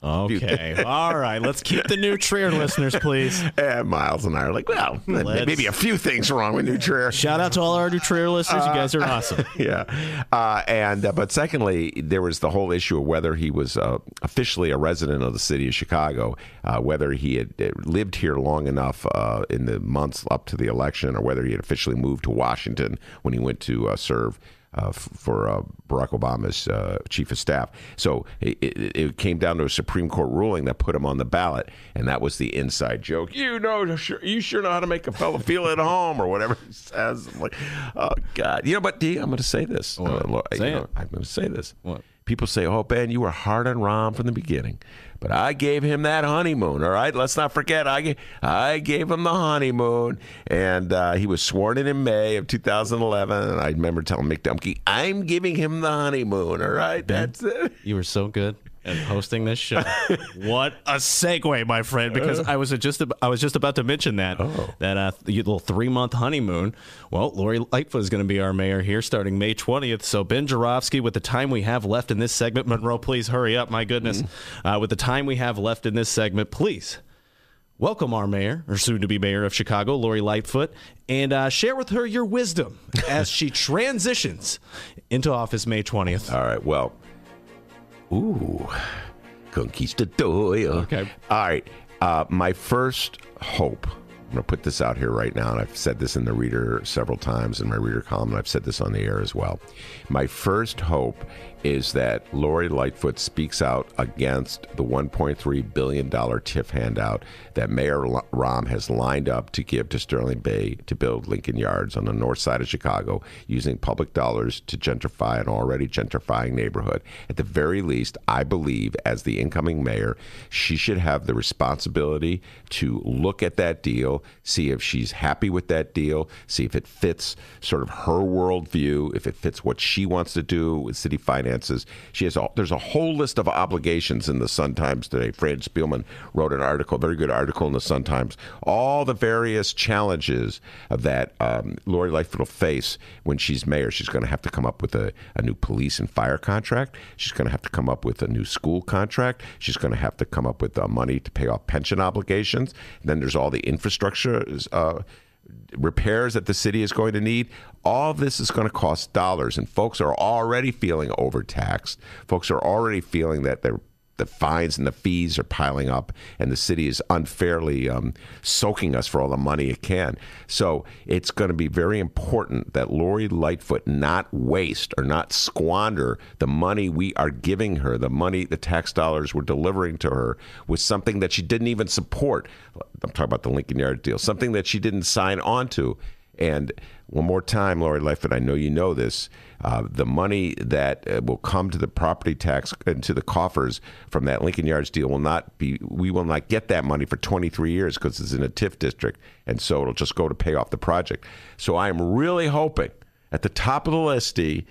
Okay. All right. Let's keep the new Trier listeners, please. and Miles and I are like, well, Let's- maybe a few things wrong with New Trier. Shout out to all our new Trier listeners. You guys are awesome. yeah. Uh, and uh, but secondly, there was the whole issue of whether he was uh, officially a resident of the city of Chicago, uh, whether he had uh, lived here long enough uh, in the months up to the election, or whether he had officially moved to Washington when he went to uh, serve. Uh, for uh, Barack Obama's uh, chief of staff. So it, it, came down to a Supreme Court ruling that put him on the ballot, and that was the inside joke. You know, you sure know how to make a fellow feel at home, or whatever he says. I'm like, oh God, you know. But D, I'm going to say this. Uh, Lo- you know. I'm going to say this. What? People say, "Oh, Ben, you were hard on Rahm from the beginning," but I gave him that honeymoon. All right, let's not forget. I gave, I gave him the honeymoon, and uh, he was sworn in in May of 2011. And I remember telling Mick Dumke, "I'm giving him the honeymoon." All right, that's it. You were so good at hosting this show. what a segue, my friend! Because I was just ab- I was just about to mention that that uh, little three month honeymoon. Well, Lori Lightfoot is going to be our mayor here starting May twentieth. So Ben Joravsky, with the time we have left in this segment, Monroe, please hurry up. My goodness, uh, with the time we have left in this segment, please. welcome our mayor, or soon to be mayor of Chicago, Lori Lightfoot, and uh, share with her your wisdom as she transitions into office May 20th. All right. Well, ooh, conquistador. Okay. All right. Uh, my first hope. I'm going to put this out here right now, and I've said this in the reader several times in my reader column, and I've said this on the air as well. My first hope is that Lori Lightfoot speaks out against the $1.3 billion TIF handout that Mayor Rahm has lined up to give to Sterling Bay to build Lincoln Yards on the north side of Chicago using public dollars to gentrify an already gentrifying neighborhood. At the very least, I believe, as the incoming mayor, she should have the responsibility to look at that deal, see if she's happy with that deal, see if it fits sort of her worldview, if it fits what she wants to do with city finance finances. She has a, there's a whole list of obligations in the Sun Times today. Fred Spielman wrote an article, very good article in the Sun Times, all the various challenges that um, Lori Lightfoot will face when she's mayor. She's going to have to come up with a, a new police and fire contract. She's going to have to come up with a new school contract. She's going to have to come up with uh, money to pay off pension obligations. And then there's all the infrastructure. Uh, repairs that the city is going to need. All this is going to cost dollars, and folks are already feeling overtaxed. Folks are already feeling that they're the fines and the fees are piling up, and the city is unfairly um, soaking us for all the money it can. So it's going to be very important that Lori Lightfoot not waste or not squander the money we are giving her, the money, the tax dollars we're delivering to her, with something that she didn't even support. I'm talking about the Lincoln Yard deal, something that she didn't sign on to. And one more time, Lori Lightfoot, I know you know this. Uh, the money that uh, will come to the property tax into the coffers from that Lincoln Yards deal will not be. We will not get that money for 23 years because it's in a TIF district, and so it'll just go to pay off the project. So I am really hoping at the top of the list, Steve,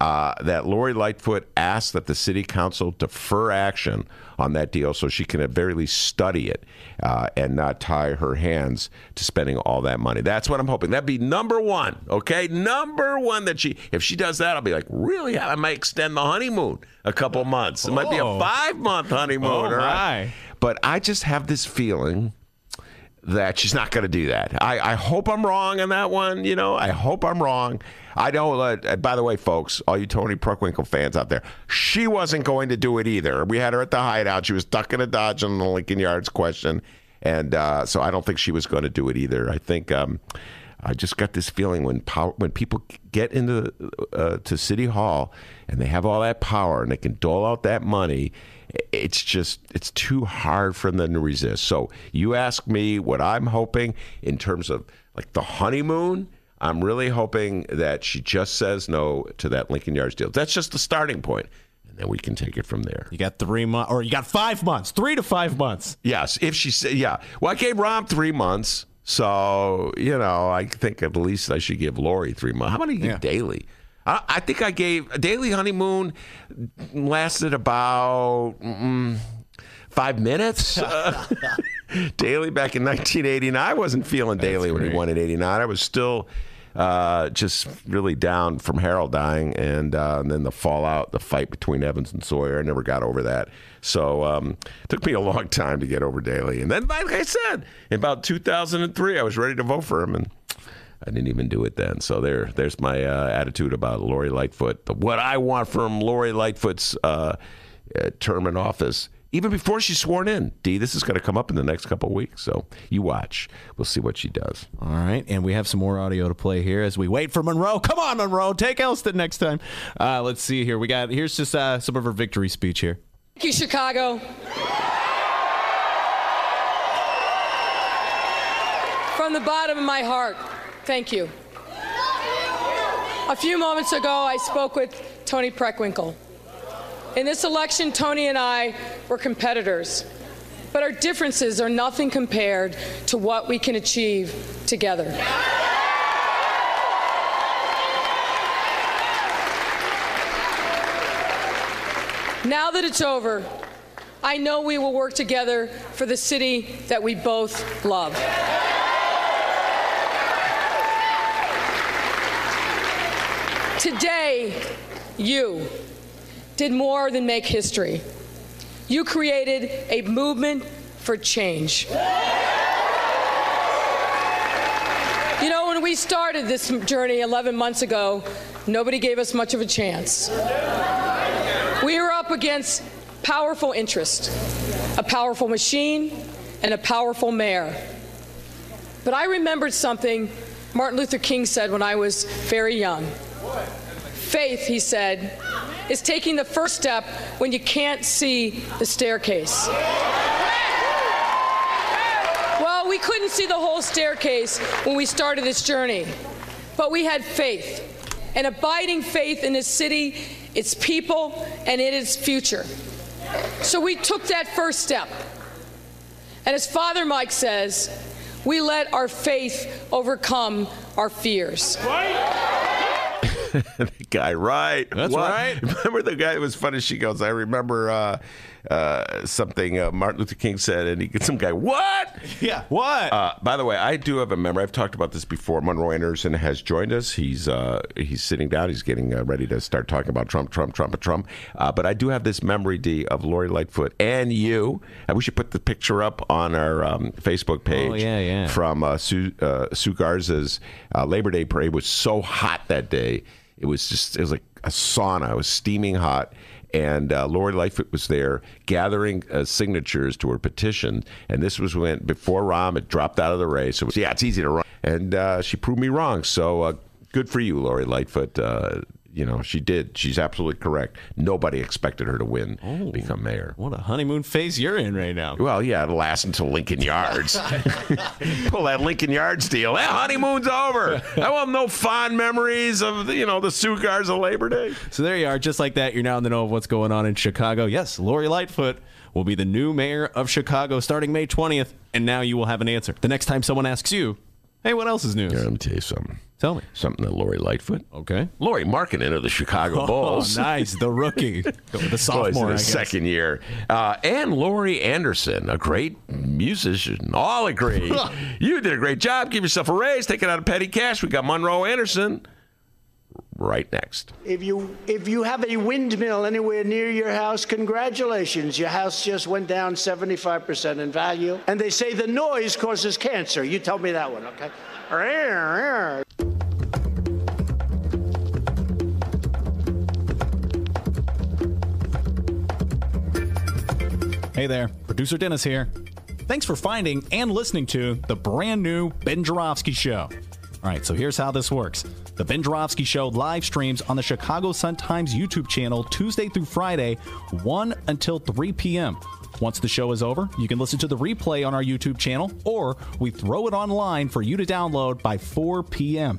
uh, that Lori Lightfoot asked that the city council defer action on that deal so she can at very least study it uh, and not tie her hands to spending all that money. That's what I'm hoping. That'd be number one, okay? Number one that she, if she does that, I'll be like, really? I might extend the honeymoon a couple months. It might be a Oh. five month honeymoon. Oh, all right? But I just have this feeling that she's not going to do that. I, I hope I'm wrong on that one. You know, I hope I'm wrong. I don't. Uh, by the way, folks, all you Toni Preckwinkle fans out there, she wasn't going to do it either. We had her at the hideout. She was ducking a dodge on the Lincoln Yards question, and uh, so I don't think she was going to do it either. I think. Um, I just got this feeling when power, when people get into uh, to City Hall and they have all that power and they can dole out that money, it's just it's too hard for them to resist. So you ask me what I'm hoping in terms of like the honeymoon. I'm really hoping that she just says no to that Lincoln Yards deal. That's just the starting point, and then we can take it from there. You got three months, or you got five months, three to five months. Yes, if she said, yeah. Well, I gave Rahm three months, so you know, I think at least I should give Lori three months. How give Yeah. Daley? I, I think I gave Daley Honeymoon lasted about mm, five minutes. Uh, Daley back in 1989, I wasn't feeling Daley when he won in '89. I was still. Uh, just really down from Harold dying, and, uh, and then the fallout, the fight between Evans and Sawyer. I never got over that. So um, it took me a long time to get over Daley. And then, like I said, in about 2003, I was ready to vote for him, and I didn't even do it then. So there, there's my uh, attitude about Lori Lightfoot. But what I want from Lori Lightfoot's uh, uh, term in office, even before she's sworn in, D, this is going to come up in the next couple of weeks. So you watch. We'll see what she does. All right, and we have some more audio to play here as we wait for Monroe. Come on, Monroe, take Elston next time. Uh, let's see here. We got here's just uh, some of her victory speech here. Thank you, Chicago. From the bottom of my heart, thank you. A few moments ago, I spoke with Toni Preckwinkle. In this election, Toni and I were competitors, but our differences are nothing compared to what we can achieve together. Now that it's over, I know we will work together for the city that we both love. Today, you did more than make history. You created a movement for change. You know, when we started this journey 11 months ago, nobody gave us much of a chance. We were up against powerful interest, a powerful machine, and a powerful mayor. But I remembered something Martin Luther King said when I was very young. Faith, he said, is taking the first step when you can't see the staircase. Well, we couldn't see the whole staircase when we started this journey, but we had faith, an abiding faith in this city, its people, and in its future. So we took that first step. And as Father Mike says, we let our faith overcome our fears. the guy, right? That's What? right. Remember the guy? It was funny. She goes, I remember uh, uh, something uh, Martin Luther King said, and he gets some guy, what? Yeah. What? Uh, by the way, I do have a memory. I've talked about this before. Monroe Anderson has joined us. He's uh, he's sitting down. He's getting uh, ready to start talking about Trump, Trump, Trump, and Trump. Uh, but I do have this memory, D, of Lori Lightfoot and you. And we should put the picture up on our um, Facebook page. Oh, yeah, yeah. From uh, Sue, uh, Sue Garza's uh, Labor Day parade. It was so hot that day. It was just, it was like a sauna. It was steaming hot. And uh, Lori Lightfoot was there gathering uh, signatures to her petition. And this was when, before Rahm had dropped out of the race. It was, yeah, it's easy to run. And uh, she proved me wrong. So uh, good for you, Lori Lightfoot. You know, she did. She's absolutely correct. Nobody expected her to win, oh, become mayor. what a honeymoon phase you're in right now. Well, yeah, it'll last until Lincoln Yards. Pull that Lincoln Yards deal. That honeymoon's over. I want no fond memories of you know the Sue of Labor Day. So there you are, just like that. You're now in the know of what's going on in Chicago. Yes, Lori Lightfoot will be the new mayor of Chicago starting May 20th, and now you will have an answer. The next time someone asks you, "Hey, what else is news?" Here, let me tell you something. Tell me. Something that Lori Lightfoot. Okay. Lauri Markkanen of the Chicago Bulls. Oh, nice. The rookie. The sophomore, guess. second year. Uh, and Laurie Anderson, a great musician. All agree. you did a great job. Give yourself a raise. Take it out of petty cash. We got Monroe Anderson right next. If you if you have a windmill anywhere near your house, congratulations. Your house just went down 75% in value. And they say the noise causes cancer. You tell me that one, okay? Hey there, producer Dennis here. Thanks for finding and listening to the brand new Ben Joravsky Show. All right, so here's how this works. The Ben Joravsky Show live streams on the Chicago Sun-Times YouTube channel Tuesday through Friday, 1 until 3 p.m. Once the show is over, you can listen to the replay on our YouTube channel, or we throw it online for you to download by 4 p.m.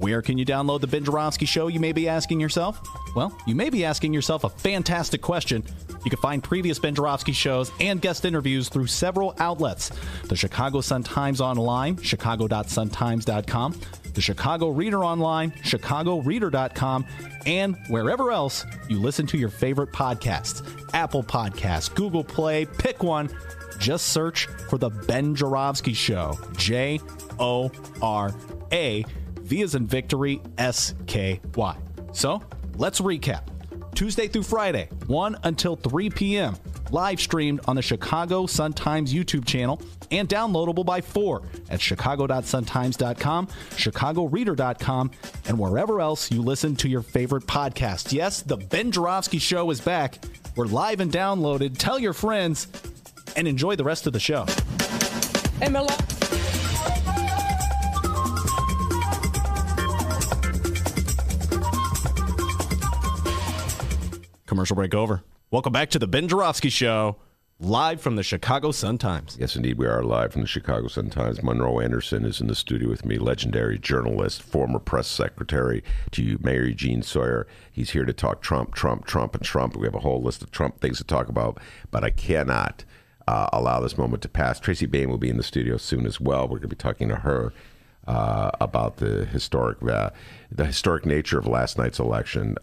Where can you download the Ben Joravsky Show, you may be asking yourself? Well, you may be asking yourself a fantastic question. You can find previous Ben Joravsky shows and guest interviews through several outlets the Chicago Sun-Times Online, chicago.suntimes.com, the Chicago Reader Online, chicagoreader.com, and wherever else you listen to your favorite podcasts Apple Podcasts, Google Play, pick one. Just search for The Ben Joravsky Show. J O R A, V as in victory, S K Y. So let's recap. Tuesday through Friday, 1 until 3 p.m. Live streamed on the Chicago Sun-Times YouTube channel and downloadable by 4 at chicago.suntimes.com, chicagoreader.com, and wherever else you listen to your favorite podcast. Yes, the Ben Joravsky Show is back. We're live and downloaded. Tell your friends and enjoy the rest of the show. And Commercial break over. Welcome back to the Ben Joravsky Show, live from the Chicago Sun-Times. Yes, indeed, we are live from the Chicago Sun-Times. Monroe Anderson is in the studio with me, legendary journalist, former press secretary to Mayor Eugene Sawyer. He's here to talk Trump, Trump, Trump, and Trump. We have a whole list of Trump things to talk about, but I cannot uh, allow this moment to pass. Tracy Baim will be in the studio soon as well. We're going to be talking to her uh, about the historic, uh, the historic nature of last night's election.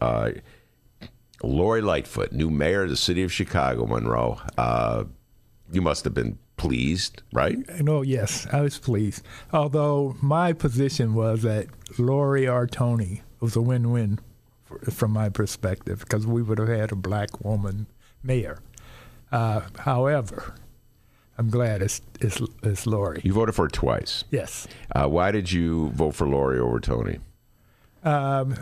Lori Lightfoot, new mayor of the city of Chicago, Monroe. Uh, you must have been pleased, right? No, yes, I was pleased. Although my position was that Lori or Toni was a win-win from my perspective because we would have had a black woman mayor. Uh, however, I'm glad it's it's, it's Lori. You voted for her twice. Yes. Uh, why did you vote for Lori over Toni? Um,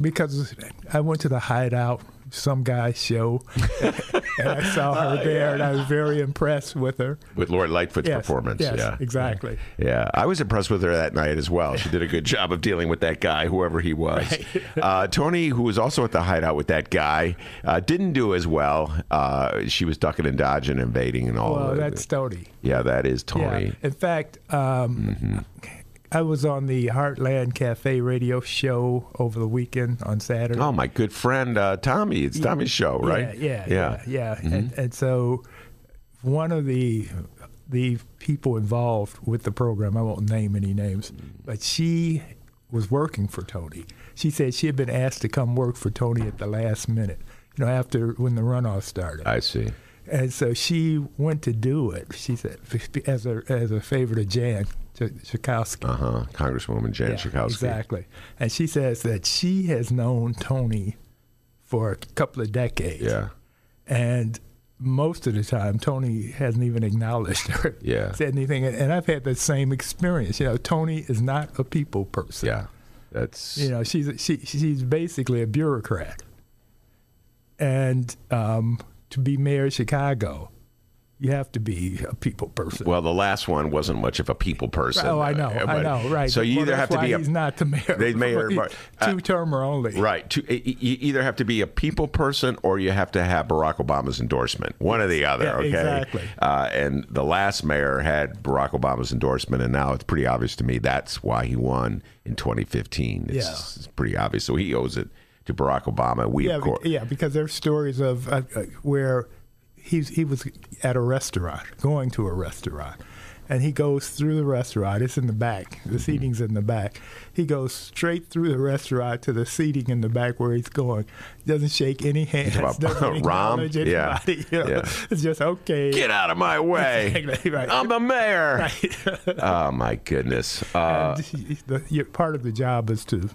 because I went to the hideout, some guy show, and I saw her Oh, there, yeah. and I was very impressed with her. With Lori Lightfoot's Yes, performance. yes, yeah. exactly. Yeah, I was impressed with her that night as well. She did a good job of dealing with that guy, whoever he was. Uh, Toni, who was also at the hideout with that guy, uh, didn't do as well. Uh, she was ducking and dodging, and invading, and all. That. Well, of that's Toni. Yeah, that is Toni. Mm-hmm. Yeah. In fact, um, I was on the Heartland Cafe radio show over the weekend on Saturday. Oh, my good friend uh, Tommy. It's Tommy's show, right? Yeah, yeah, yeah. yeah. yeah. Mhm. And, and so one of the the people involved with the program, I won't name any names, but she was working for Toni. She said she had been asked to come work for Toni at the last minute, you know, after when the runoff started. I see. And so she went to do it. She said, as a as a favor to Jan Schakowsky. Uh huh. Congresswoman Jan Yeah, Schakowsky. Exactly. And she says that she has known Toni for a couple of decades. Yeah. And most of the time, Toni hasn't even acknowledged her. Yeah. Said anything. And I've had the same experience. You know, Toni is not a people person. Yeah. That's. You know, she's she she's basically a bureaucrat. And um, to be mayor of Chicago, you have to be a people person. Well, the last one wasn't much of a people person. Oh, I know, uh, I know, right. So you Well, either have to be a he's not the mayor. They mayor, but, uh, two termer only. Right. Y- you either have to be a people person or you have to have Barack Obama's endorsement. One or the other. Yeah, okay. exactly. Uh, and the last mayor had Barack Obama's endorsement, and now it's pretty obvious to me that's why he won in 2015. It's, Yeah. it's pretty obvious. So he owes it to Barack Obama. We yeah, of course. yeah, because there's stories of uh, uh, where he's he was at a restaurant, going to a restaurant, and he goes through the restaurant. It's in the back. Mm-hmm. The seating's in the back. He goes straight through the restaurant to the seating in the back where he's going. Doesn't shake any hands. doesn't Rahm? acknowledge Yeah. anybody, you know. Yeah. It's just okay. Get out of my way. Exactly, right. I'm the mayor. oh, my goodness. Uh, the, your, part of the job is to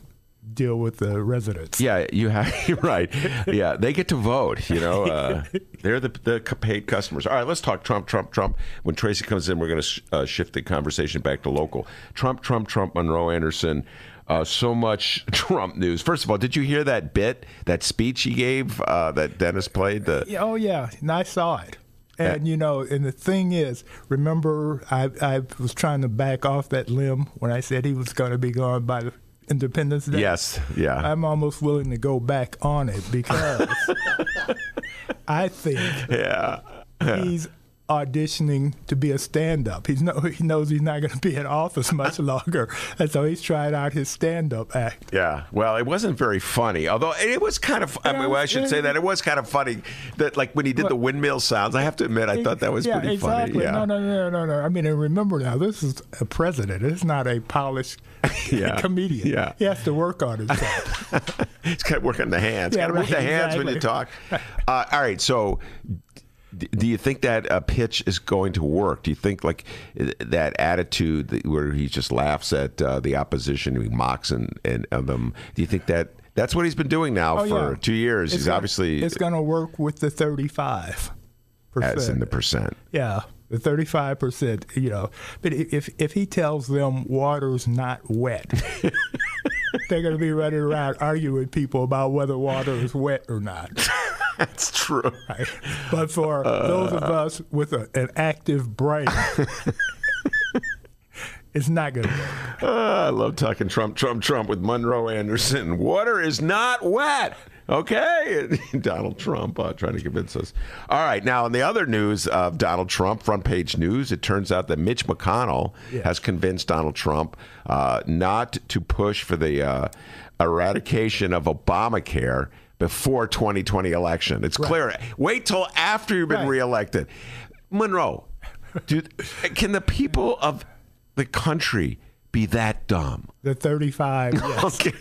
deal with the residents. Yeah, you have you're right. Yeah, they get to vote. You know, uh, they're the the paid customers. All right, let's talk Trump, Trump, Trump. When Tracy comes in, we're going to sh- uh, shift the conversation back to local. Trump, Trump, Trump. Monroe Anderson. Uh, so much Trump news. First of all, did you hear that bit, that speech he gave uh, that Dennis played? The oh yeah, and I saw it. And you know, and the thing is, remember, I I was trying to back off that limb when I said he was going to be gone by the Independence Day. yes, yeah. I'm almost willing to go back on it because I think yeah. he's auditioning to be a stand-up. He's no, he knows he's not going to be in office much longer, and so he's trying out his stand-up act. Yeah, well, it wasn't very funny. Although it was kind of, I mean, well, I should say that it was kind of funny that, like, when he did the windmill sounds. I have to admit, I thought that was yeah, pretty exactly. funny. Yeah, No, no, no, no, no. I mean, and remember now, this is a president. It's not a polished Yeah. comedian. Yeah. He has to work on himself. he's got to work on the hands. Yeah, got to right, the hands when you talk. Uh, all right, so do you think that uh, pitch is going to work? Do you think like that attitude where he just laughs at uh, the opposition, he mocks and and them? Do you think that that's what he's been doing now Oh, for yeah. two years? It's he's gonna- obviously it's going to work with the 35 as in the percent. Yeah, the 35 percent. You know, but if if he tells them water's not wet, they're going to be running around arguing with people about whether water is wet or not. That's true. Right? But for those of us with a, an active brain, it's not going to. Uh, I love talking Trump, Trump, Trump with Monroe Anderson. Water is not wet. Okay, Donald Trump uh, trying to convince us. All right, now in the other news of Donald Trump, front page news, it turns out that Mitch McConnell has convinced Donald Trump uh, not to push for the uh, eradication of Obamacare before 2020 election. It's clear. Wait till after you've been Right. reelected. Monroe, dude, can the people of the country be that dumb? The 35, yes. Okay.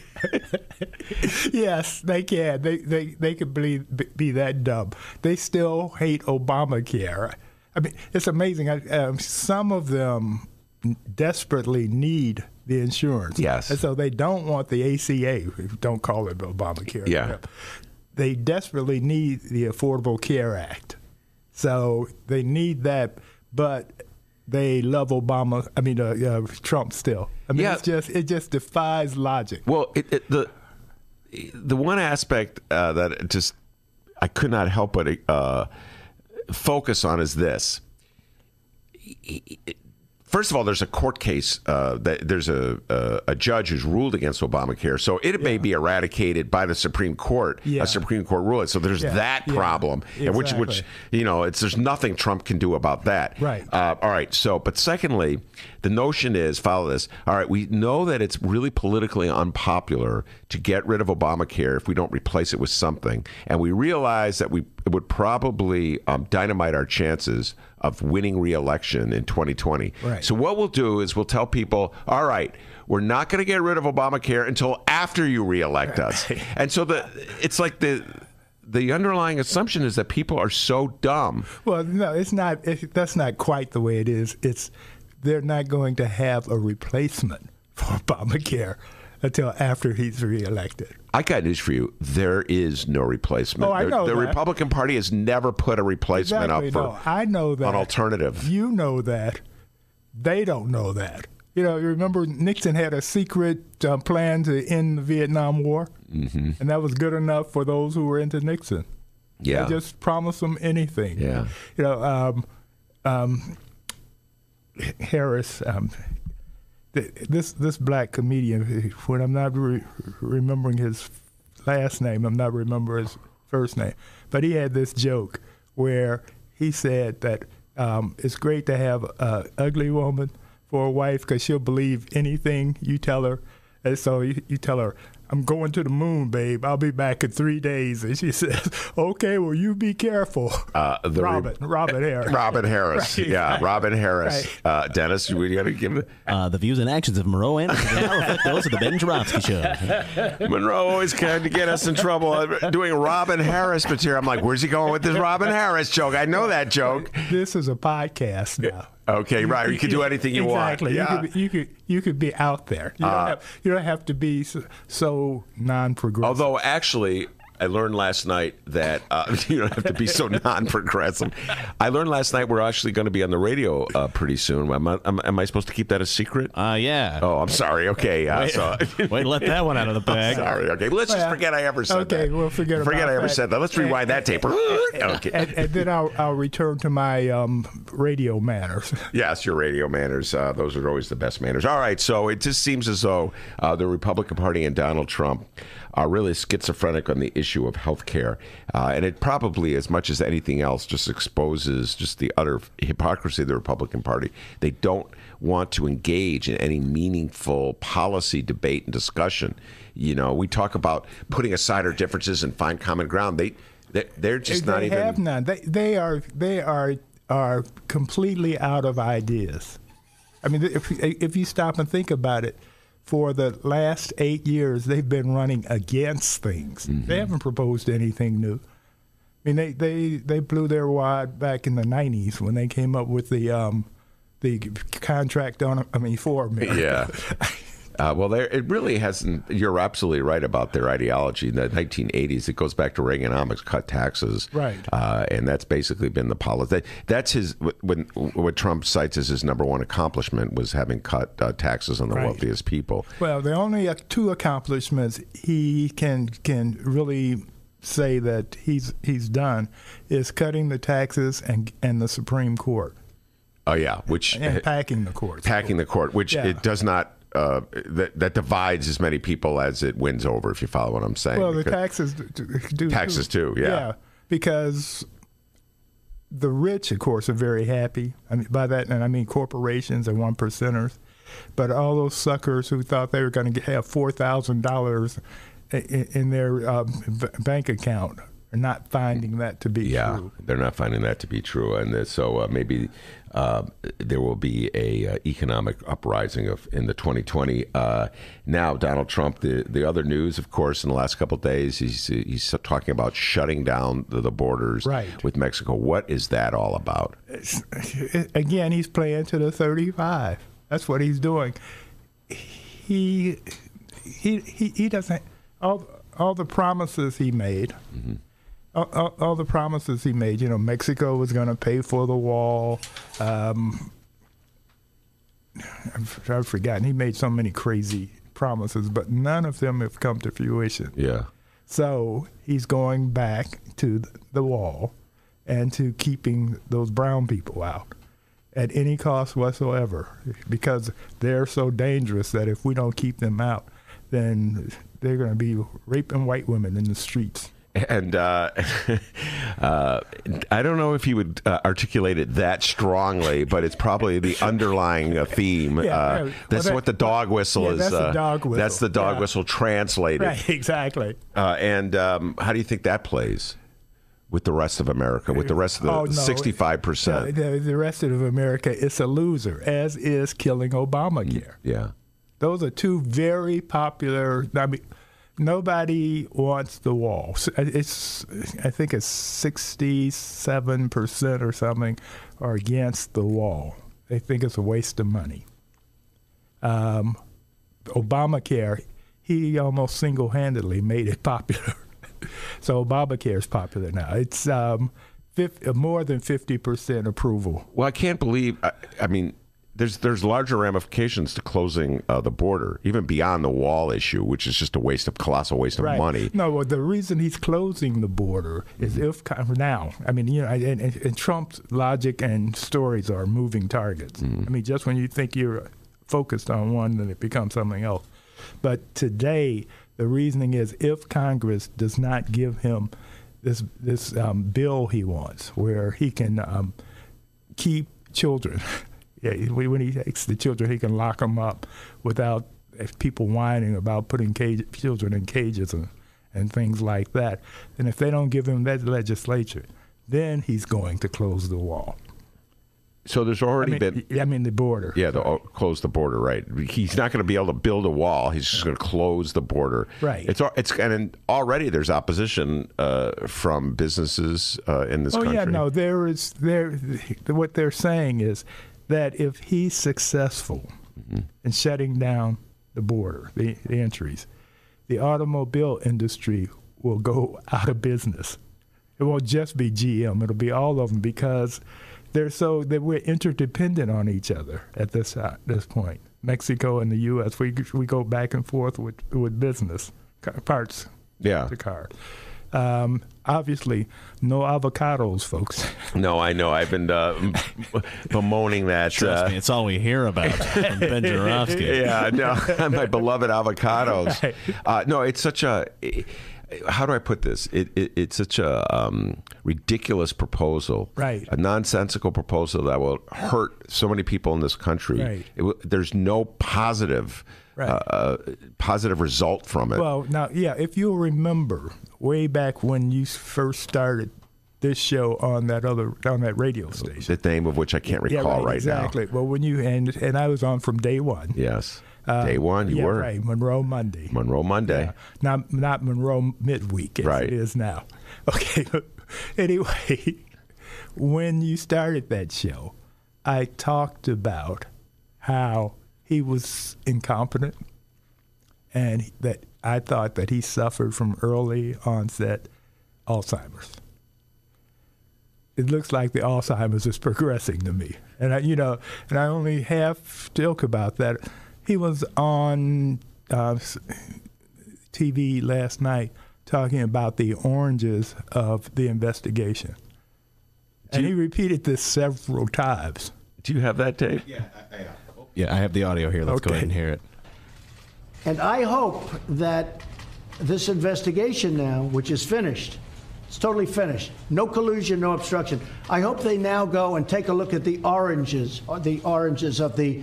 yes, they can. They they they could be be that dumb. They still hate Obamacare. I mean, it's amazing. I, um, some of them desperately need the insurance. Yes. and so they don't want the ACA. Don't call it Obamacare. Yeah. they desperately need the Affordable Care Act. So they need that, but they love Obama. I mean, uh, uh, Trump still. I mean, Yeah. it's just it just defies logic. Well, it, it, the the one aspect uh, that just I could not help but uh, focus on is this. First of all, there's a court case. Uh, that there's a, a a judge who's ruled against Obamacare, so it may be eradicated by the Supreme Court. Yeah. A Supreme Court ruling. So there's Yeah, that yeah, problem, and which which you know, it's there's nothing Trump can do about that. Right. Uh, all right. So, but secondly, the notion is follow this. All right. We know that it's really politically unpopular to get rid of Obamacare if we don't replace it with something, and we realize that we it would probably um, dynamite our chances of winning re-election in 2020. Right. So what we'll do is we'll tell people, all right. We're not going to get rid of Obamacare until after you reelect us. And so the it's like the the underlying assumption is that people are so dumb Well, no, it's not. It, that's not quite the way it is. It's they're not going to have a replacement for Obamacare until after he's reelected. I got news for you. There is no replacement. Oh, I The- know the that. Republican Party has never put a replacement Exactly. up for no, I know that. an alternative. You know that. They don't know that. You know, you remember Nixon had a secret uh, plan to end the Vietnam War, mm-hmm. and that was good enough for those who were into Nixon. Yeah. They just promised them anything. Yeah. You know, um, um, Harris, um, this this black comedian. When I'm not re- remembering his last name, I'm not remembering his first name. But he had this joke where he said that um, it's great to have a ugly woman for a wife because she'll believe anything you tell her. And so you, you tell her, I'm going to the moon, babe. I'll be back in three days. And she says, Okay, well, you be careful. Uh, the re- Robin, Robin Harris. Robin Harris. Right, yeah, right. Robin Harris. Uh, Dennis, we got to give it. Uh, the views and actions of Monroe Anderson do those of the Ben Joravsky Show. Monroe always kind to get us in trouble uh, doing Robin Harris material. I'm like, where's he going with this Robin Harris joke? I know that joke. This is a podcast now. Okay, right. You could do anything you exactly. want. Yeah. You could, you could you could be out there. You don't, Uh, have, you don't have to be so, so non-progressive. Although, actually, I learned last night that uh, you don't have to be so non-progressive. I learned last night we're actually going to be on the radio uh, pretty soon. Am I, am, am I supposed to keep that a secret? Uh, yeah. Oh, I'm sorry. Okay. Uh, Wait- so, wait, let that one out of the bag. Sorry. Okay. Let's just Well, forget I ever said okay, that. we'll forget Forget about I ever that. said that. Let's rewind that tape. okay. and, and then I'll, I'll return to my um, radio manners. Yes, your radio manners. Uh, those are always the best manners. All right, so it just seems as though uh, the Republican Party and Donald Trump are really schizophrenic on the issue of health care. Uh, and it probably, as much as anything else, just exposes just the utter hypocrisy of the Republican Party. They don't want to engage in any meaningful policy debate and discussion. You know, we talk about putting aside our differences and find common ground. They, they they're just they not even. They have none. They they are they are are completely out of ideas. I mean, if if you stop and think about it, for the last eight years they've been running against things. Mm-hmm. They haven't proposed anything new. I mean, they, they, they blew their wad back in the '90s when they came up with the um, the contract on. I mean, for America. Yeah. Uh, well, there it really hasn't. You're absolutely right about their ideology. In the 1980s, it goes back to Reaganomics, cut taxes, Right. Uh, and that's basically been the policy. That, that's his. When what Trump cites as his number one accomplishment was having cut uh, taxes on the Right. wealthiest people. Well, the only uh, two accomplishments he can can really say that he's he's done is cutting the taxes and and the Supreme Court Oh yeah, which and packing the court, packing the court, which Yeah. it does not. Uh, that that divides as many people as it wins over. If you follow what I'm saying. Well, the Because- taxes do, Taxes too, yeah. because the rich, of course, are very happy. I mean, by that, and I mean corporations and one percenters. But all those suckers who thought they were going to have four thousand dollars in their um, bank account are not finding that to be Yeah, true. they're not finding that to be true, and uh, so uh, maybe uh, there will be a uh, economic uprising of in the 2020. Uh, now, Donald Trump. The the other news, of course, in the last couple of days, he's he's talking about shutting down the, the borders Right. with Mexico. What is that all about? Again, he's playing to the thirty-five. That's what he's doing. He he he, he doesn't all all the promises he made. All, all, all the promises he made. You know, Mexico was going to pay for the wall. Um, I've, I've forgotten. He made so many crazy promises, but none of them have come to fruition. Yeah. So he's going back to the wall and to keeping those brown people out at any cost whatsoever because they're so dangerous that if we don't keep them out, then they're going to be raping white women in the streets. And uh, uh, I don't know if he would uh, articulate it that strongly, but it's probably the underlying uh, theme. Yeah, uh, yeah. Well, that's that- what the dog whistle yeah, is. that's the uh, dog whistle. That's the dog whistle translated. Right, exactly. Uh, and um, how do you think that plays with the rest of America, with the rest of the Oh, no. 65%? No, the, the rest of America is a loser, as is killing Obamacare. yeah. Those are two very popular. I mean, nobody wants the wall. It's, I think it's sixty-seven percent or something are against the wall. They think it's a waste of money. Um, Obamacare, he almost single-handedly made it popular. so Obamacare is popular now. It's um, 50, more than fifty percent approval. Well, I can't believe. I, I mean, there's there's larger ramifications to closing uh, the border, even beyond the wall issue, which is just a waste of colossal waste of Right. money. No, well, the reason he's closing the border is Mm-hmm. if now, I mean, you know, and, and, and Trump's logic and stories are moving targets. Mm-hmm. I mean, just when you think you're focused on one, then it becomes something else. But today, the reasoning is if Congress does not give him this this um, bill he wants, where he can um, keep children. Yeah, when when he takes the children, he can lock them up without uh, people whining about putting cage, children in cages and, and things like that. And if they don't give him that legislature, then he's going to close the wall. So there's I already mean, been. I mean the border. Yeah, the, oh, close the border, right? He's not going to be able to build a wall. He's just going to close the border. Right. It's it's and already there's opposition uh, from businesses uh, in this oh country. yeah, no, there is there. What they're saying is that if he's successful Mm-hmm. in shutting down the border, the, the entries, the automobile industry will go out of business. It won't just be GM; it'll be all of them because they're so that we're interdependent on each other at this uh, this point. Mexico and the U.S. We we go back and forth with with business parts. Yeah. The car. Um, obviously, no avocados, folks. No, I know. I've been uh, bemoaning that. Trust uh, me, it's all we hear about from Ben Joravsky. yeah, no, my beloved avocados. Right. Uh, no, it's such a. How do I put this? It, it, it's such a um, ridiculous proposal, Right. A nonsensical proposal that will hurt so many people in this country. Right. It there's no positive, Right. uh, uh, positive result from it. Well, now, yeah, if you'll remember, way back when you first started this show on that other on that radio station. the name of which I can't recall yeah, right, exactly. Well, when you and and I was on from day one. Yes, Uh, day one you yeah, were right. Monroe Monday. Monroe Monday. Yeah. Not not Monroe midweek as Right. it is now. Okay. anyway, when you started that show, I talked about how he was incompetent and that I thought that he suffered from early onset Alzheimer's. It looks like the Alzheimer's is progressing to me. And I, you know, and I only half joke about that. He was on uh, TV last night talking about the oranges of the investigation. Do And he repeated this several times. Do you have that tape? Yeah, I have the audio here. Let's go ahead and hear it. And I hope that this investigation now, which is finished, it's totally finished. No collusion, no obstruction. I hope they now go and take a look at the oranges, or the oranges of the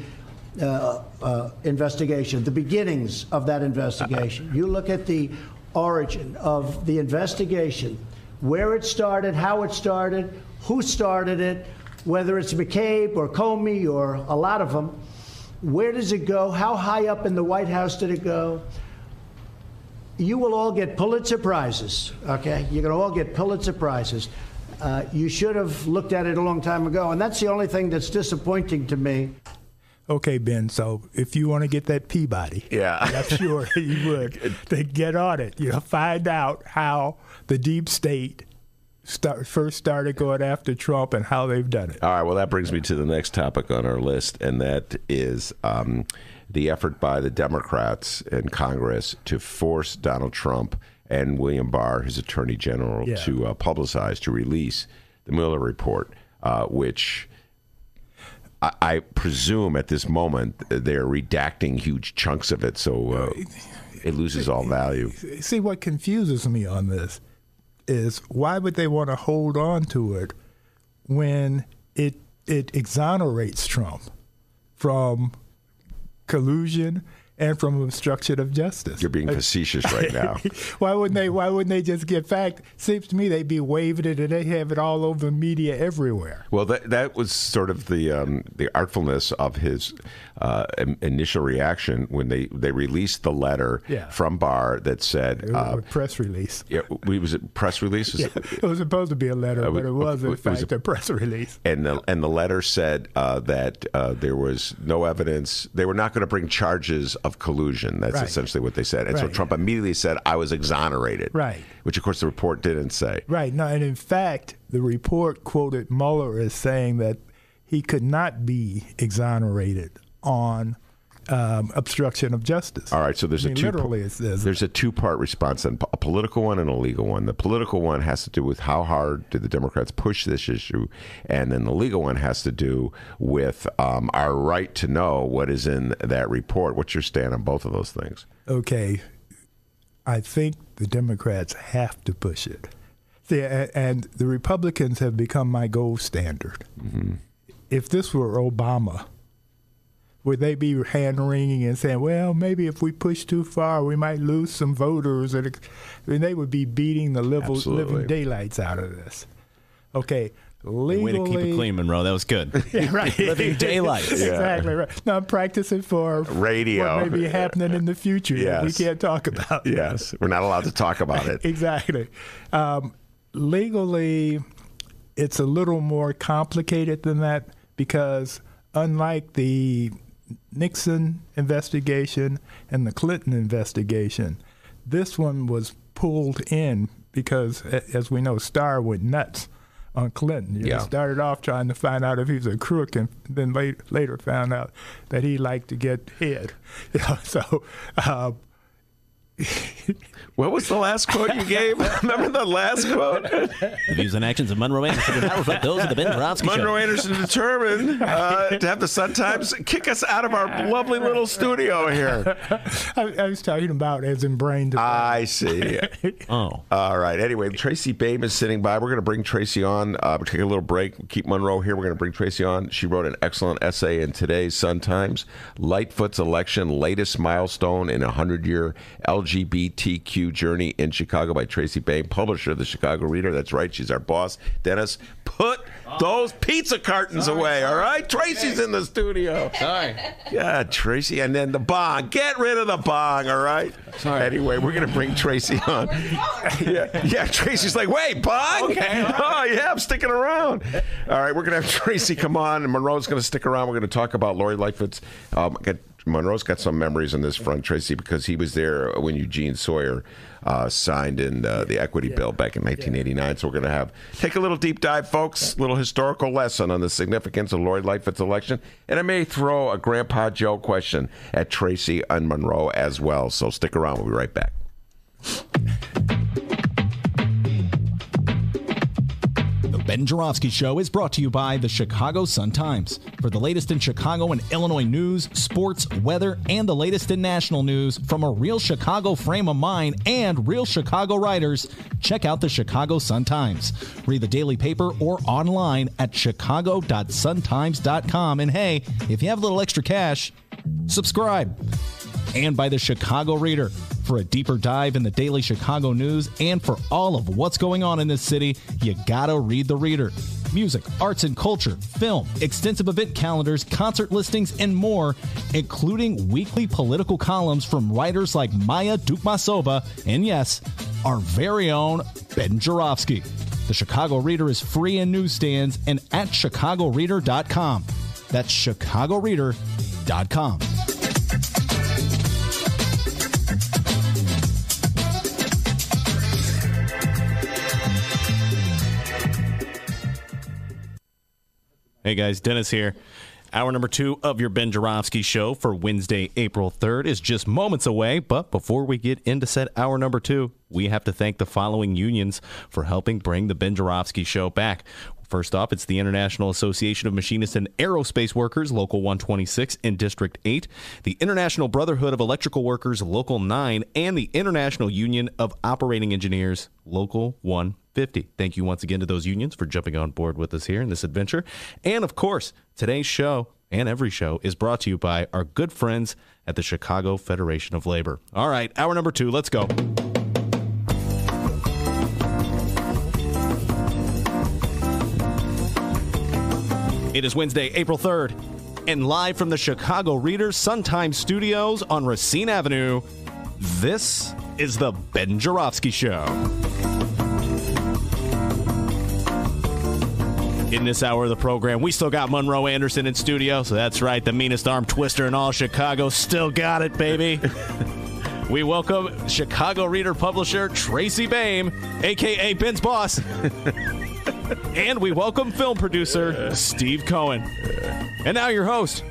uh, uh, investigation, the beginnings of that investigation. You look at the origin of the investigation, where it started, how it started, who started it, whether it's McCabe or Comey or a lot of them. Where does it go? How high up in the White House did it go? You will all get Pulitzer Prizes, okay? You're going to all get Pulitzer Prizes. Uh, you should have looked at it a long time ago, and that's the only thing that's disappointing to me. Okay, Ben. So if you want to get that Peabody, Yeah. I'm sure you would. To get on it, you know, find out how the deep state start, first started going after Trump and how they've done it. All right. Well, that brings me to the next topic on our list, and that is um, the effort by the Democrats in Congress to force Donald Trump and William Barr, his Attorney General, Yeah. to uh, publicize, to release the Mueller report, uh, which. I, I presume at this moment they're redacting huge chunks of it, so uh, it loses all value. See, what confuses me on this is why would they want to hold on to it when it it exonerates Trump from collusion and from obstruction of justice? You're being facetious right now. why wouldn't they? Why wouldn't they just get fact? Seems to me they'd be waving it and they have it all over the media everywhere. Well, that that was sort of the um, the artfulness of his uh, initial reaction when they, they released the letter Yeah. from Barr that said, was uh, press release. yeah, was it press release, Was Yeah, it- it was supposed to be a letter, Uh, but it was in it was fact a- a press release. and the and the letter said uh, that uh, there was no evidence. They were not going to bring charges of collusion. That's Right. essentially what they said. And so Trump immediately said, "I was exonerated." Right. Which of course the report didn't say. Right. No, and in fact, the report quoted Mueller as saying that he could not be exonerated on um, obstruction of justice. All right, so there's I mean, a two literally it says there's a two part response, and a political one and a legal one. The political one has to do with how hard did the Democrats push this issue, and then the legal one has to do with um, our right to know what is in that report. What's your stand on both of those things? okay, I think the Democrats have to push it. See, and the Republicans have become my gold standard. Mm-hmm. If this were Obama, would they be hand wringing and saying, "Well, maybe if we push too far, we might lose some voters"? And I mean, they would be beating the living, Absolutely. living daylights out of this. Okay, legally, Way to keep it clean, Monroe. That was good. Yeah, right. Living daylights. exactly right. No, I'm practicing for Radio. What may be happening in the future that we can't talk about. Yes, we're not allowed to talk about it. exactly. Um, legally, it's a little more complicated than that because unlike the Nixon investigation and the Clinton investigation, this one was pulled in because, as we know, Starr went nuts on Clinton. You Yeah. He started off trying to find out if he was a crook, and then late, later found out that he liked to get head. You know, so. Uh, What was the last quote you gave? Remember the last quote? The views and actions of Monroe Anderson do not reflect those of the Ben Joravsky Monroe Show. Anderson determined uh, to have the Sun Times kick us out of our lovely little studio here. I, I was talking about as in brain. I see. Oh. All right. Anyway, Tracy Baim is sitting by. We're going to bring Tracy on. Uh, we'll take a little break. Keep Monroe here. We're going to bring Tracy on. She wrote an excellent essay in today's Sun Times Lightfoot's election, latest milestone in a 100 year LGBTQ journey in Chicago by Tracy Baim, publisher of the Chicago Reader. That's right. She's our boss. Dennis, put those pizza cartons away. All right. Tracy's in the studio. Sorry. Yeah, Tracy. And then the bong. Get rid of the bong, all right? Sorry. Anyway, we're going to bring Tracy on. yeah, yeah, Tracy's like, wait, bong? Okay. Oh, yeah, I'm sticking around. All right, we're going to have Tracy come on, and Monroe's going to stick around. We're going to talk about Lori Lightfoot's. Um, Monroe's got some memories on this front, Tracy, because he was there when Eugene Sawyer uh, signed in uh, the equity bill back in 1989. So we're going to have take a little deep dive, folks, little historical lesson on the significance of Lori Lightfoot's election, and I may throw a Grandpa Joe question at Tracy and Monroe as well. So stick around. We'll be right back. Ben Joravsky Show is brought to you by the Chicago Sun-Times. For the latest in Chicago and Illinois news, sports, weather, and the latest in national news from a real Chicago frame of mind and real Chicago writers, check out the Chicago Sun-Times. Read the daily paper or online at chicago.suntimes.com. And hey, if you have a little extra cash, subscribe. And by the Chicago Reader. For a deeper dive in the daily Chicago news and for all of what's going on in this city, you gotta read the Reader. Music, arts and culture, film, extensive event calendars, concert listings, and more, including weekly political columns from writers like Maya Dukmasova and, yes, our very own Ben Joravsky. The Chicago Reader is free in newsstands and at chicagoreader.com. That's chicagoreader.com. Hey guys, Dennis here. Hour number two of your Ben Joravsky show for Wednesday, April 3rd is just moments away. But before we get into set hour number two, we have to thank the following unions for helping bring the Ben Joravsky show back. First off, it's the International Association of Machinists and Aerospace Workers, Local 126 in District 8, the International Brotherhood of Electrical Workers, Local 9, and the International Union of Operating Engineers, Local 150. Thank you once again to those unions for jumping on board with us here in this adventure. And of course, today's show and every show is brought to you by our good friends at the Chicago Federation of Labor. All right, hour number two, let's go. It is Wednesday, April 3rd, and live from the Chicago Reader Sun Times studios on Racine Avenue, this is the Ben Joravsky Show. In this hour of the program, we still got Monroe Anderson in studio, so that's right, the meanest arm twister in all Chicago. Still got it, baby. we welcome Chicago Reader publisher Tracy Baim, aka Ben's boss. and we welcome film producer Steve Cohen. And now your host,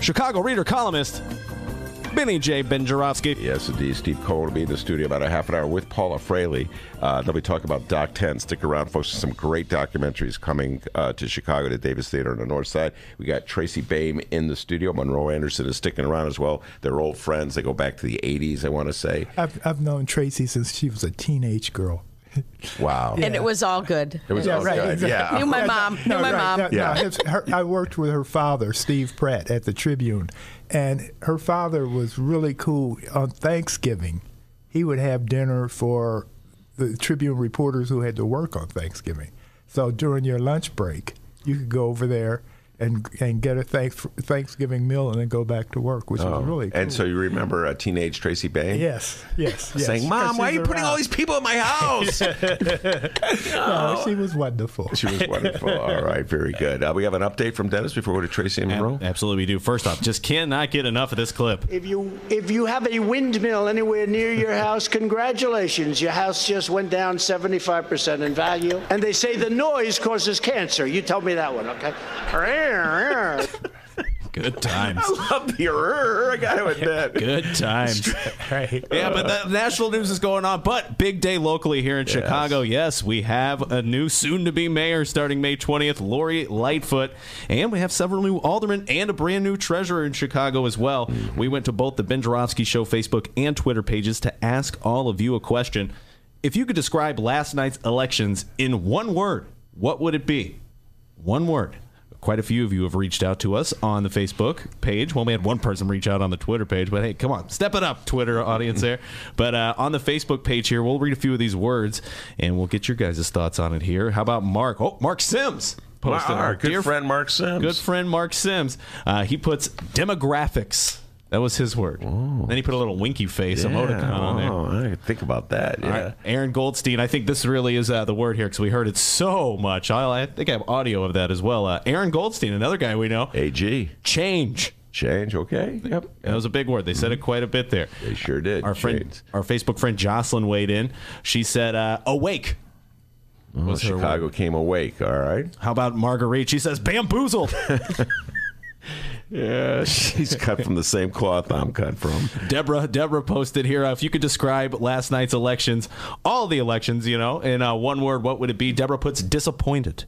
Chicago Reader columnist, Benny J. Ben Joravsky. Yes, indeed. Steve Cohen will be in the studio about a half an hour with Paula Froehle. Uh, they'll be talking about Doc 10. Stick around, folks. Some great documentaries coming uh, to Chicago to Davis Theater on the north side. We got Tracy Baim in the studio. Monroe Anderson is sticking around as well. They're old friends. They go back to the 80s, I want to say. I've, I've known Tracy since she was a teenage girl. Wow. And it was all good. It was Yeah, all right, good. exactly. Yeah. Knew my mom. Knew my right, mom. no, no, Yeah. her, I worked with her father, Steve Pratt, at the Tribune, and her father was really cool. On Thanksgiving, he would have dinner for the Tribune reporters who had to work on Thanksgiving. So during your lunch break, you could go over there and and get a thanks, Thanksgiving meal and then go back to work, which was really cool. Oh, And so you remember a teenage Tracy Baim? yes, yes, yes. Saying, Mom, why are she's you putting all these people in my house? No, she was wonderful. she was wonderful. All right, very good. Uh, we have an update from Dennis before we go to Tracy and Monroe. Absolutely, we do. First off, just cannot get enough of this clip. If you if you have a windmill anywhere near your house, congratulations. Your house just went down 75% in value. And they say the noise causes cancer. You tell me that one, okay? Good times. I love the error. I got to admit. Good times. Right. Yeah, but the national news is going on. But big day locally here in Chicago. Yes, we have a new soon to be mayor starting May 20th, Lori Lightfoot. And we have several new aldermen and a brand new treasurer in Chicago as well. We went to both the Ben Joravsky Show Facebook and Twitter pages to ask all of you a question. If you could describe last night's elections in one word, what would it be? One word. Quite a few of you have reached out to us on the Facebook page. Well, we had one person reach out on the Twitter page, but hey, come on, step it up, Twitter audience there. But uh, on the Facebook page here, we'll read a few of these words and we'll get your guys' thoughts on it here. How about Mark? Oh, Mark Sims posted. Our good dear friend Mark Sims. Good friend Mark Sims. Uh, he puts demographics. That was his word. Then he put a little winky face emoticon on there. Oh, I didn't think about that. Yeah. right, Aaron Goldstein. I think this really is uh, the word here because we heard it so much. I, I think I have audio of that as well. Uh, Aaron Goldstein, another guy we know. AG. Change. Change, okay. Yep. That was a big word. They said it quite a bit there. They sure did. Our friend, our Facebook friend Jocelyn weighed in. She said, uh, "Awake." Oh, Chicago came awake, all right. How about Marguerite? She says, "Bamboozled." Yeah, she's cut from the same cloth I'm cut from. Deborah, Deborah posted here. Uh, if you could describe last night's elections, all the elections, you know, in uh, one word, what would it be? Deborah puts disappointed.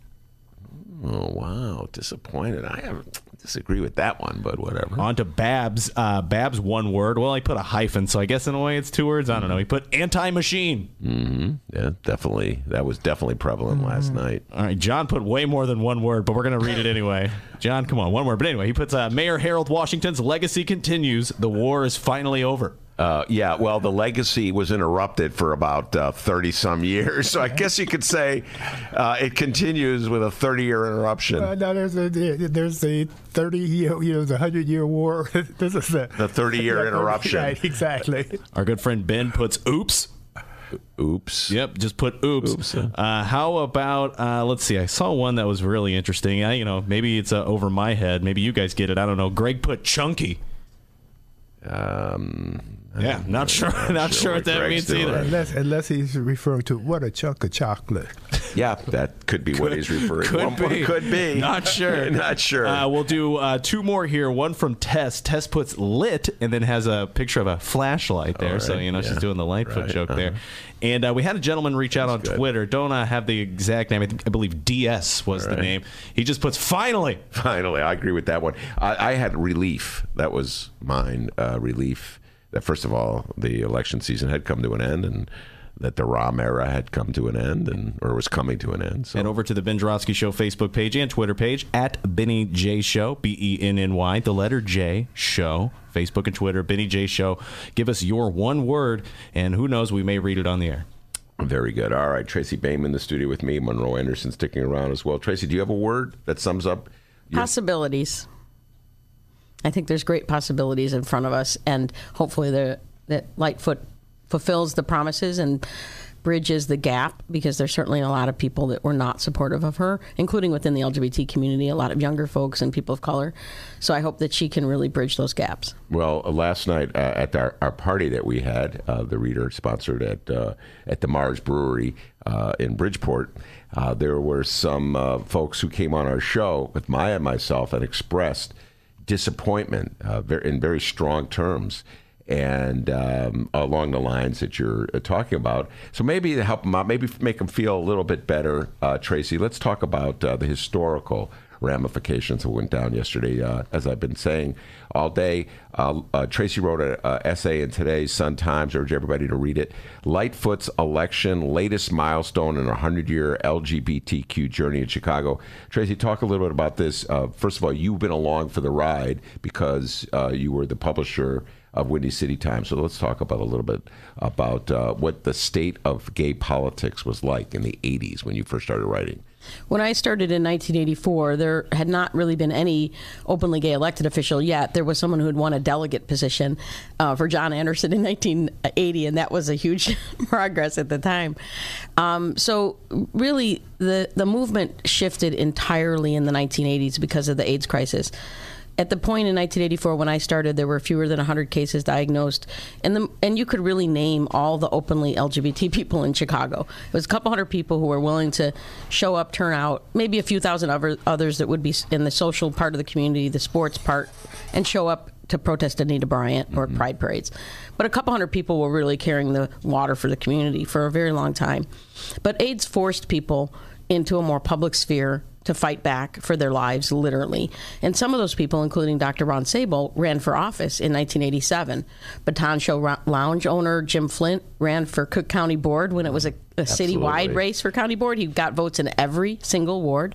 Oh, wow. Disappointed. I have disagree with that one, but whatever. On to Babs. Uh, Babs, one word. Well, he put a hyphen, so I guess in a way it's two words. I don't know. He put anti-machine. Mm-hmm. Yeah, definitely. That was definitely prevalent last night. All right, John put way more than one word, but we're going to read it anyway. John, come on, one word. But anyway, he puts uh, Mayor Harold Washington's legacy continues. The war is finally over. Uh, yeah, well, the legacy was interrupted for about thirty some years, so I guess you could say uh, it continues with a thirty year interruption. Uh, no, there's a there's the thirty year you know the hundred year war. this is the The 30-year interruption. Right, exactly. Our good friend Ben puts oops. Oops. Yep, just put oops. Uh, how about uh, let's see? I saw one that was really interesting. I, you know, maybe it's uh, over my head. Maybe you guys get it. I don't know. Greg put chunky. Um, Yeah, not sure. Not, sure, what that Greg's means doing. either. Unless, unless he's referring to what a chunk of chocolate. Yeah, that could be what he's referring to. Could One point be. Could be. Not sure. Not sure. Uh, we'll do uh, two more here. One from Tess. Tess puts lit and then has a picture of a flashlight there. so, you know, she's doing the Lightfoot Right, joke uh-huh. there. And uh, we had a gentleman reach out on good. Twitter. Don't uh, have the exact name. I, think, I believe DS was the name. He just puts finally. Finally, I agree with that one. I, I had relief. That was mine. Uh, relief that first of all, the election season had come to an end, and that the Rahm era had come to an end, and or was coming to an end. So And over to the Ben Joravsky Show Facebook page and Twitter page at Benny J Show, B E N N Y, the letter J Show, Facebook and Twitter, Benny J Show. Give us your one word, and who knows, we may read it on the air. very good. All right, Tracy Baim in the studio with me. Monroe Anderson sticking around as well. Tracy, do you have a word that sums up? Your, Possibilities. I think there's great possibilities in front of us, and hopefully the, that Lightfoot fulfills the promises and bridges the gap because there's certainly a lot of people that were not supportive of her, including within the LGBT community, a lot of younger folks and people of color. So I hope that she can really bridge those gaps. Well, uh, last night uh, at our, our party that we had, uh, the reader sponsored at uh, at the Marz Brewery uh, in Bridgeport, uh, there were some folks who came on our show with Maya and myself and expressed disappointment uh, in very strong terms. And um, along the lines that you're uh, talking about, so maybe to help them out, maybe make them feel a little bit better, uh, Tracy. Let's talk about uh, the historical ramifications that went down yesterday. Uh, as I've been saying all day, uh, uh, Tracy wrote an essay in today's Sun Times. I urge everybody to read it. Lightfoot's election, latest milestone in a 100 year LGBTQ journey in Chicago. Tracy, talk a little bit about this. Uh, first of all, you've been along for the ride because uh, you were the publisher of Windy City Times. So let's talk about a little bit about uh, what the state of gay politics was like in the 80s when you first started writing. When I started in 1984, there had not really been any openly gay elected official yet. There was someone who had won a delegate position uh, for John Anderson in 1980, and that was a huge progress at the time. Um, so, really, the, the movement shifted entirely in the 1980s because of the AIDS crisis. At the point in 1984 when I started, there were fewer than 100 cases diagnosed, and the, and you could really name all the openly LGBT people in Chicago. It was a couple hundred people who were willing to show up, turn out, maybe a few thousand other, others that would be in the social part of the community, the sports part, and show up to protest Anita Bryant or mm-hmm. Pride parades. But a couple hundred people were really carrying the water for the community for a very long time. But AIDS forced people into a more public sphere to fight back for their lives, literally. And some of those people, including Dr. Ron Sable, ran for office in 1987. Baton Show Lounge owner Jim Flint ran for Cook County Board when it was a, a citywide race for county board. He got votes in every single ward.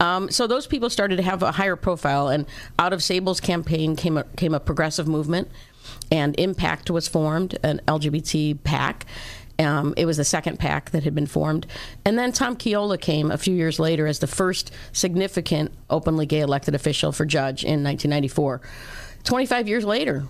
Um, so those people started to have a higher profile, and out of Sable's campaign came a, came a progressive movement, and Impact was formed, an LGBT PAC. Um, it was the second pack that had been formed. And then Tom Chiola came a few years later as the first significant openly gay elected official for judge in 1994. 25 years later,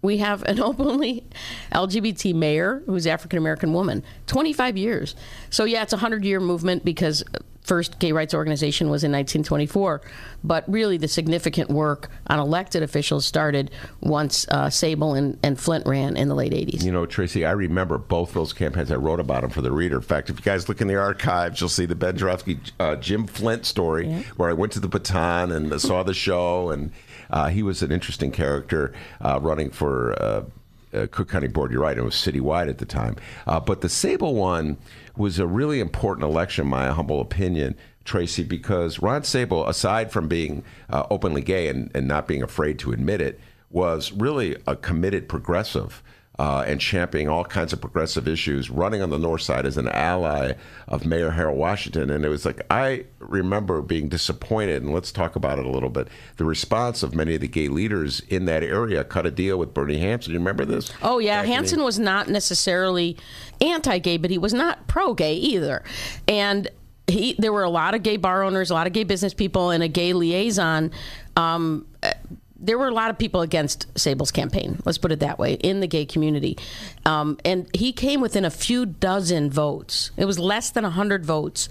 we have an openly LGBT mayor who's African American woman. 25 years. So yeah, it's a 100 year movement because first gay rights organization was in 1924, but really the significant work on elected officials started once uh, Sable and, and Flint ran in the late 80s. You know, Tracy, I remember both those campaigns. I wrote about them for the reader. In fact, if you guys look in the archives, you'll see the Ben Jarofsky, uh, Jim Flint story, where I went to the Baton and saw the show, and uh, he was an interesting character uh, running for. Uh, uh, Cook County Board, you're right, it was citywide at the time. Uh, but the Sable one was a really important election, my humble opinion, Tracy, because Ron Sable, aside from being uh, openly gay and, and not being afraid to admit it, was really a committed progressive. Uh, and championing all kinds of progressive issues, running on the north side as an ally of Mayor Harold Washington. And it was like, I remember being disappointed, and let's talk about it a little bit. The response of many of the gay leaders in that area cut a deal with Bernie Hansen. You remember this? Oh yeah, Back the- was not necessarily anti-gay, but he was not pro-gay either. And he, there were a lot of gay bar owners, a lot of gay business people, and a gay liaison. Um, there were a lot of people against Sable's campaign. Let's put it that way in the gay community, um, and he came within a few dozen votes. It was less than hundred votes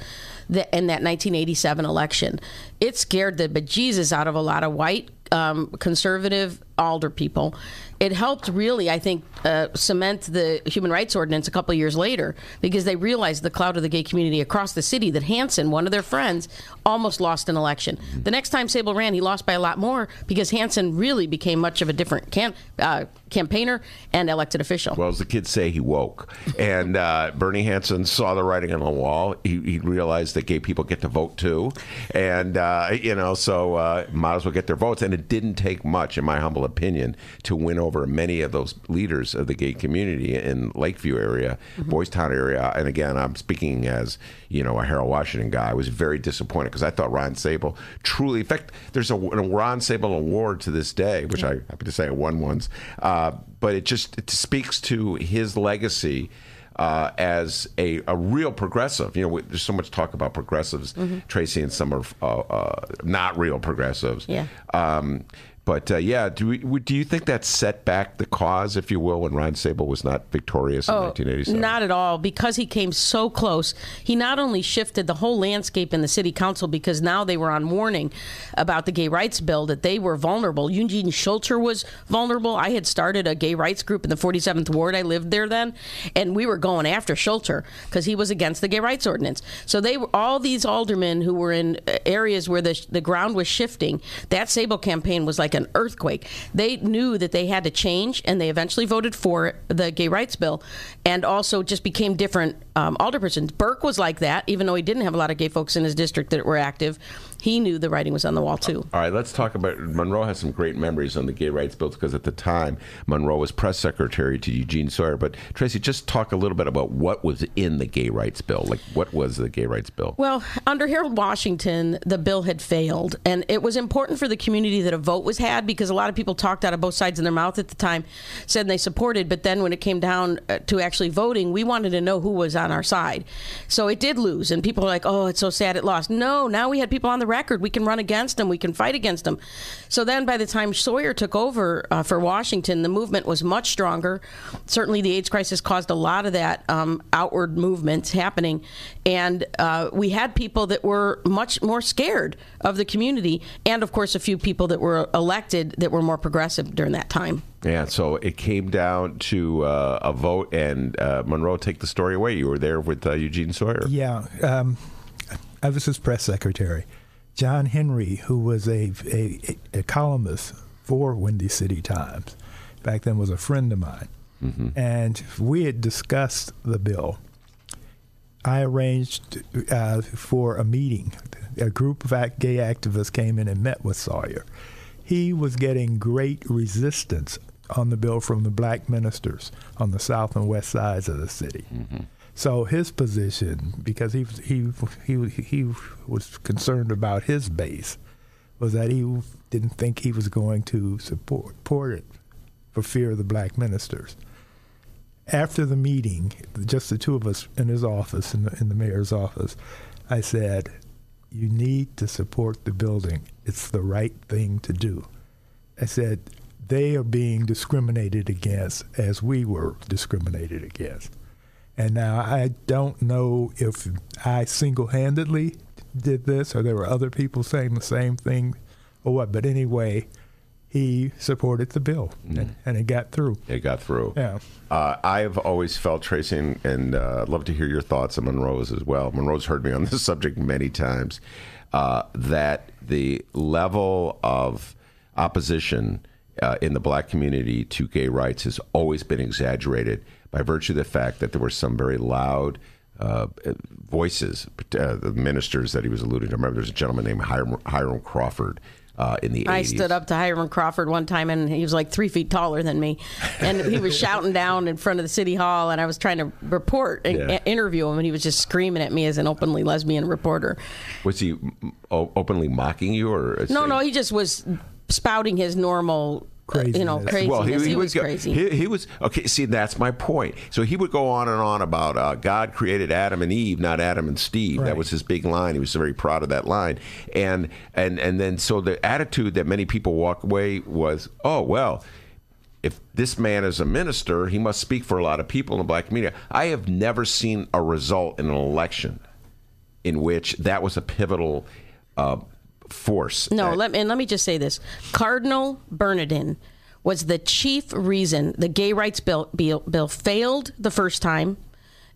that, in that 1987 election. It scared the bejesus out of a lot of white um, conservative alder people. It helped really, I think, uh, cement the human rights ordinance a couple years later because they realized the cloud of the gay community across the city that Hansen, one of their friends, almost lost an election. The next time Sable ran, he lost by a lot more because Hansen really became much of a different can, uh, campaigner and elected official. Well, as the kids say, he woke. And uh, Bernie Hansen saw the writing on the wall. He, he realized that gay people get to vote too. And, uh, you know, so uh, might as well get their votes. And it didn't take much, in my humble opinion, to win over many of those leaders of the gay community in Lakeview area, Boys Town area. And again, I'm speaking as, you know, a Harold Washington guy. I was very disappointed because I thought Ron Sable truly, in fact, there's a, a Ron Sable award to this day, which I happy to say I won once. Uh, but it just it speaks to his legacy uh, as a, a real progressive. You know, there's so much talk about progressives, Tracy, and some are uh, uh, not real progressives. Yeah. Um, but uh, yeah, do we, do you think that set back the cause, if you will, when Ron Sable was not victorious in 1987? Oh, Not at all, because he came so close. He not only shifted the whole landscape in the city council because now they were on warning about the gay rights bill that they were vulnerable. Eugene Schulter was vulnerable. I had started a gay rights group in the 47th ward. I lived there then, and we were going after Schulter because he was against the gay rights ordinance. So they were all these aldermen who were in uh, areas where the the ground was shifting. That Sable campaign was like an earthquake. They knew that they had to change, and they eventually voted for the gay rights bill, and also just became different um, alderpersons. Burke was like that, even though he didn't have a lot of gay folks in his district that were active. He knew the writing was on the wall too. All right, let's talk about Monroe has some great memories on the gay rights bill because at the time Monroe was press secretary to Eugene Sawyer. But Tracy, just talk a little bit about what was in the gay rights bill. Like, what was the gay rights bill? Well, under Harold Washington, the bill had failed, and it was important for the community that a vote was had because a lot of people talked out of both sides of their mouth at the time, said they supported, but then when it came down uh, to actually voting, we wanted to know who was on our side. So it did lose, and people were like, "Oh, it's so sad it lost." No, now we had people on the record. We can run against them. We can fight against them. So then, by the time Sawyer took over uh, for Washington, the movement was much stronger. Certainly, the AIDS crisis caused a lot of that um, outward movement happening, and uh, we had people that were much more scared of the community, and of course, a few people that were elected that were more progressive during that time. Yeah, so it came down to uh, a vote, and uh, Monroe, take the story away. You were there with uh, Eugene Sawyer. Yeah, um, I was his press secretary. Jon-Henri, who was a, a, a columnist for Windy City Times, back then was a friend of mine, and we had discussed the bill. I arranged uh, for a meeting. A group of act- gay activists came in and met with Sawyer. He was getting great resistance on the bill from the black ministers on the south and west sides of the city. So his position, because he he he he was concerned about his base, was that he didn't think he was going to support, support it for fear of the black ministers. After the meeting, just the two of us in his office, in the, in the mayor's office, I said, "You need to support the building. It's the right thing to do." I said, "They are being discriminated against as we were discriminated against." And now I don't know if I single handedly did this or there were other people saying the same thing or what, but anyway, he supported the bill and, and it got through. It got through. Yeah. Uh, I've always felt, Tracy, and, and uh, love to hear your thoughts on Monroe's as well. Monroe's heard me on this subject many times. Uh, that the level of opposition uh, in the black community to gay rights has always been exaggerated by virtue of the fact that there were some very loud uh, voices, uh, the ministers that he was alluding to. I remember there's a gentleman named Hiram, Hiram Crawford uh, in the I 80s. stood up to Hiram Crawford one time, and he was like three feet taller than me, and he was shouting down in front of the city hall, and I was trying to report and Yeah. interview him, and he was just screaming at me as an openly lesbian reporter. Was he openly mocking you, or No, no, he just was spouting his normal, uh, you know, craziness. Well, he, would was go- crazy. He, he was okay. See, that's my point. So he would go on and on about uh, God created Adam and Eve, not Adam and Steve. That was his big line. He was very proud of that line. And and and then so the attitude that many people walk away was, oh well. If this man is a minister, he must speak for a lot of people in the black community. I have never seen a result in an election in which that was a pivotal uh, force. No, let me, and let me just say this: Cardinal Bernardin was the chief reason the gay rights bill, bill, bill failed the first time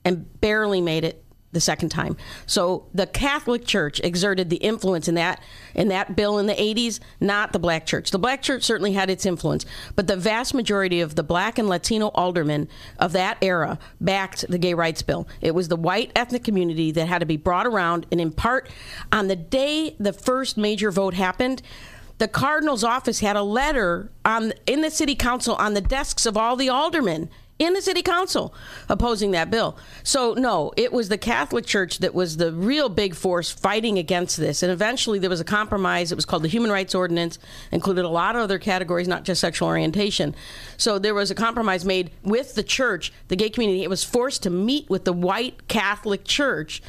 and barely made it the second time. So the Catholic Church exerted the influence in that in that bill in the 80s, not the black church. The black church certainly had its influence, but the vast majority of the black and Latino aldermen of that era backed the gay rights bill. It was the white ethnic community that had to be brought around and in part on the day the first major vote happened, the cardinal's office had a letter on in the city council on the desks of all the aldermen in the city council opposing that bill. So, no, it was the Catholic Church that was the real big force fighting against this. And eventually there was a compromise. It was called the Human Rights Ordinance, included a lot of other categories, not just sexual orientation. So, there was a compromise made with the church, the gay community. It was forced to meet with the white Catholic Church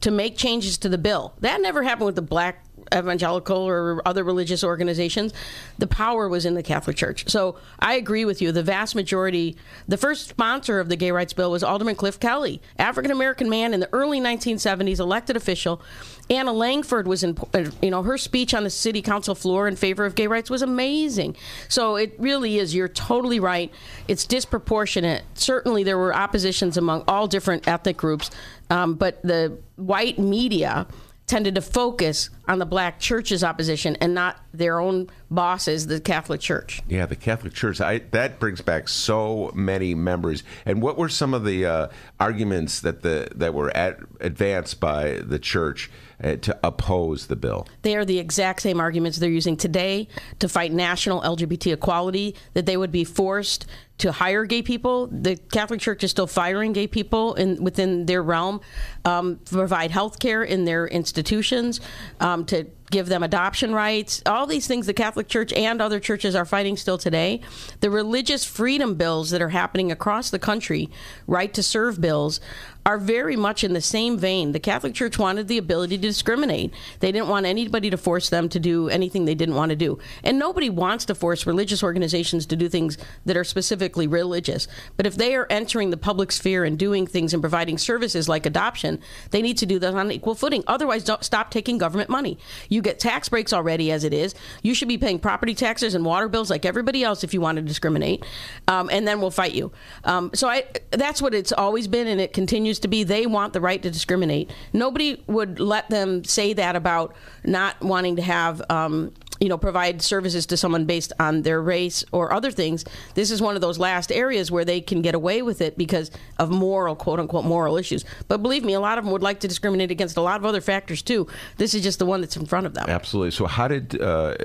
to make changes to the bill. That never happened with the black evangelical or other religious organizations. The power was in the Catholic Church. So I agree with you. The vast majority, the first sponsor of the gay rights bill was Alderman Cliff Kelly, African American man in the early 1970s, elected official. Anna Langford was in, you know, her speech on the city council floor in favor of gay rights was amazing. So it really is, you're totally right. It's disproportionate. Certainly there were oppositions among all different ethnic groups, um, but the white media tended to focus on the black church's opposition and not their own bosses, the Catholic Church. Yeah, the Catholic Church. I, that brings back so many members. And what were some of the uh, arguments that the that were at, advanced by the church uh, to oppose the bill? They are the exact same arguments they're using today to fight national LGBT equality. That they would be forced to hire gay people. The Catholic Church is still firing gay people in within their realm, um, provide health care in their institutions, um, to give them adoption rights. All these things the Catholic Church and other churches are fighting still today. The religious freedom bills that are happening across the country, right to serve bills, are very much in the same vein. The Catholic Church wanted the ability to discriminate. They didn't want anybody to force them to do anything they didn't want to do. And nobody wants to force religious organizations to do things that are specifically religious. But if they are entering the public sphere and doing things and providing services like adoption, they need to do that on equal footing. Otherwise, don't stop taking government money. You get tax breaks already as it is. You should be paying property taxes and water bills like everybody else if you want to discriminate. Um, and then we'll fight you. Um, so I, that's what it's always been, and it continues to be they want the right to discriminate. Nobody would let them say that about not wanting to have. Um, you know, provide services to someone based on their race or other things. This is one of those last areas where they can get away with it because of moral, quote unquote, moral issues. But believe me, a lot of them would like to discriminate against a lot of other factors too. This is just the one that's in front of them. Absolutely. So, how did uh,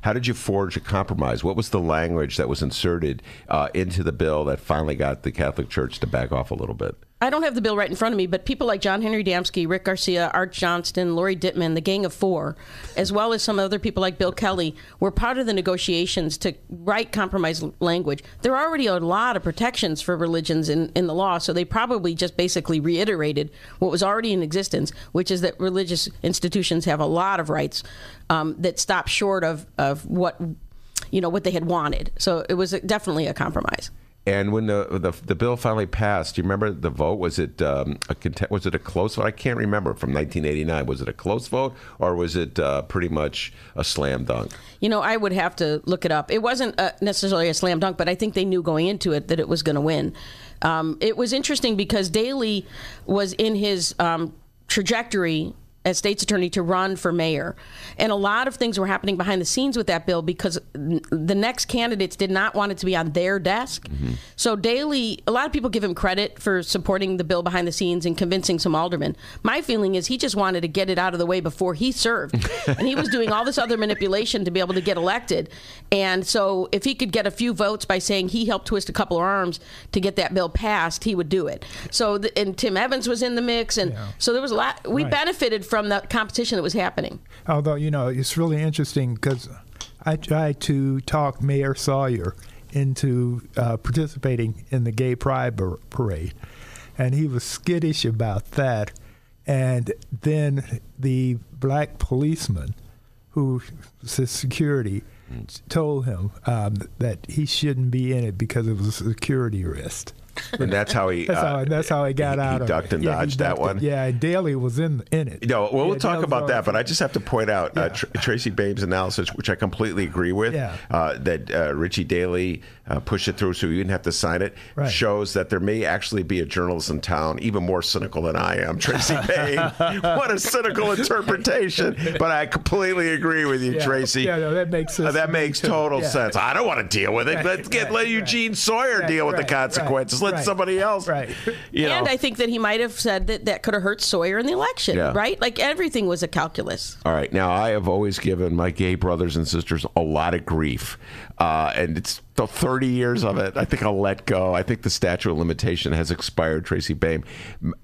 how did you forge a compromise? What was the language that was inserted uh, into the bill that finally got the Catholic Church to back off a little bit? I don't have the bill right in front of me, but people like Jon-Henri Damski, Rick Garcia, Art Johnston, Lori Dittman, the Gang of Four, as well as some other people like Bill Kelly, were part of the negotiations to write compromise language. There are already a lot of protections for religions in, in the law, so they probably just basically reiterated what was already in existence, which is that religious institutions have a lot of rights um, that stop short of, of what you know what they had wanted. So it was definitely a compromise. And when the, the the bill finally passed, do you remember the vote? Was it um, a was it a close vote? I can't remember from 1989. Was it a close vote or was it uh, pretty much a slam dunk? You know, I would have to look it up. It wasn't uh, necessarily a slam dunk, but I think they knew going into it that it was going to win. Um, it was interesting because Daley was in his um, trajectory as state's attorney to run for mayor. And a lot of things were happening behind the scenes with that bill because the next candidates did not want it to be on their desk. Mm-hmm. So Daley, a lot of people give him credit for supporting the bill behind the scenes and convincing some aldermen. My feeling is he just wanted to get it out of the way before he served. and he was doing all this other manipulation to be able to get elected. And so if he could get a few votes by saying he helped twist a couple of arms to get that bill passed, he would do it. So the, and Tim Evans was in the mix and yeah. so there was a lot we right. benefited from the competition that was happening. Although, you know, it's really interesting because I tried to talk Mayor Sawyer into uh, participating in the gay pride parade, and he was skittish about that. And then the black policeman, who was security, told him um, that he shouldn't be in it because it was a security risk. And that's how he. That's, uh, how, that's how he got he, out he of ducked it. and Yeah, he dodged that ducked it. one. Yeah, and Daley was in in it. No, well, we'll talk that about that, but I just have to point out uh, Tr- Tracy Baim's analysis, which I completely agree with, Yeah. uh, that uh, Richie Daley uh, pushed it through so you didn't have to sign it, Right. shows that there may actually be a journalist in town even more cynical than I am. Tracy Baim, what a cynical interpretation, but I completely agree with you, Yeah. Tracy. Yeah, no, that makes Uh, sense that makes total Yeah. sense. I don't want to deal with it. Right, Let's get right, let. Eugene Sawyer deal with the consequences. Right, right. somebody else. Right. You know. and I think that he might have said that that could have hurt Sawyer in the election, Yeah. right? Like everything was a calculus. All right. Now, I have always given my gay brothers and sisters a lot of grief. Uh, and it's the 30 years of it. I think I'll let go. I think the statute of limitation has expired, Tracy Baim.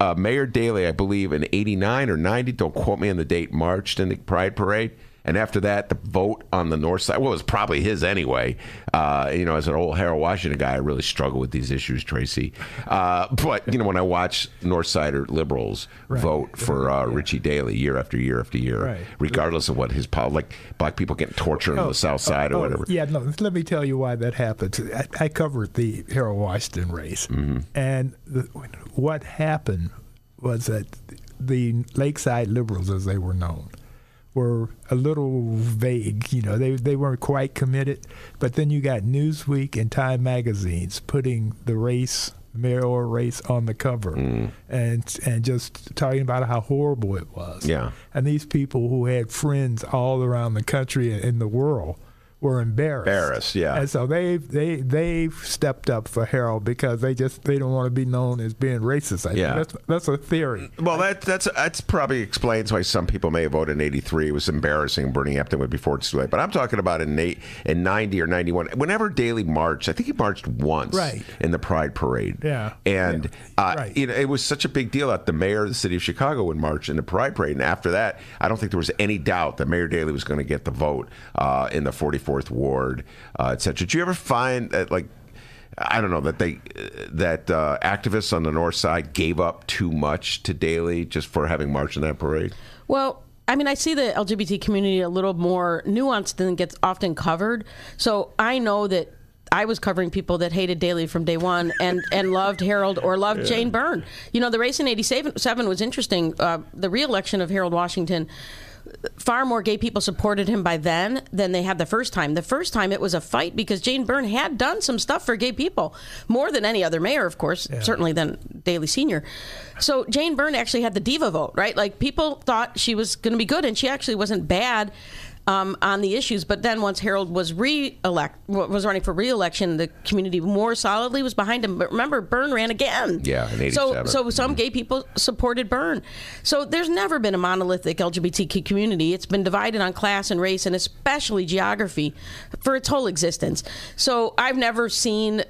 Uh, Mayor Daley, I believe, in 89 or 90, don't quote me on the date, marched in the Pride Parade. And after that, the vote on the north side, well, it was probably his anyway. Uh, you know, as an old Harold Washington guy, I really struggle with these issues, Tracy. Uh, but, you know, when I watch North Sider liberals Right. vote for uh, Richie Daley year after year after year, Right. regardless of what his pol like black people getting tortured on the south side or oh, whatever. Yeah, no. Let me tell you why that happened. I, I covered the Harold Washington race, Mm-hmm. and the, what happened was that the Lakeside Liberals, as they were known, were a little vague. You know, they they weren't quite committed. But then you got Newsweek and Time magazines putting the race. Mayoral race on the cover, Mm. and and just talking about how horrible it was. Yeah. And these people who had friends all around the country and in the world were embarrassed. Embarrassed, yeah. And so they they they stepped up for Harold because they just they don't want to be known as being racist. I think Yeah. That's that's a theory. Well, that that's that's probably explains why some people may have voted in '83. It was embarrassing. Bernie Epton went before it's too late. But I'm talking about in eight, in '90 or '91. Whenever Daley marched, I think he marched once Right. in the Pride Parade. Yeah. and uh, Right. you know, it was such a big deal that the mayor of the city of Chicago would march in the Pride Parade. And after that, I don't think there was any doubt that Mayor Daley was going to get the vote uh, in the 44th ward, uh, et cetera. Did you ever find that like? I don't know that they that uh, activists on the north side gave up too much to Daley just for having marched in that parade. Well, I mean, I see the LGBT community a little more nuanced than gets often covered. So I know that I was covering people that hated Daley from day one and, and loved Harold or loved Yeah. Jane Byrne. You know, the race in 87 was interesting. Uh, the reelection of Harold Washington. Far more gay people supported him by then than they had the first time. The first time it was a fight because Jane Byrne had done some stuff for gay people, more than any other mayor, of course, certainly than Daley Sr. So Jane Byrne actually had the diva vote, right? Like people thought she was going to be good, and she actually wasn't bad um, on the issues. But then once Harold was re-elect, was running for re-election, the community more solidly was behind him. But remember, Byrne ran again. Yeah, in So, 87. so some gay people supported Byrne. So there's never been a monolithic LGBTQ community. It's been divided on class and race, and especially geography, for its whole existence. So I've never seen,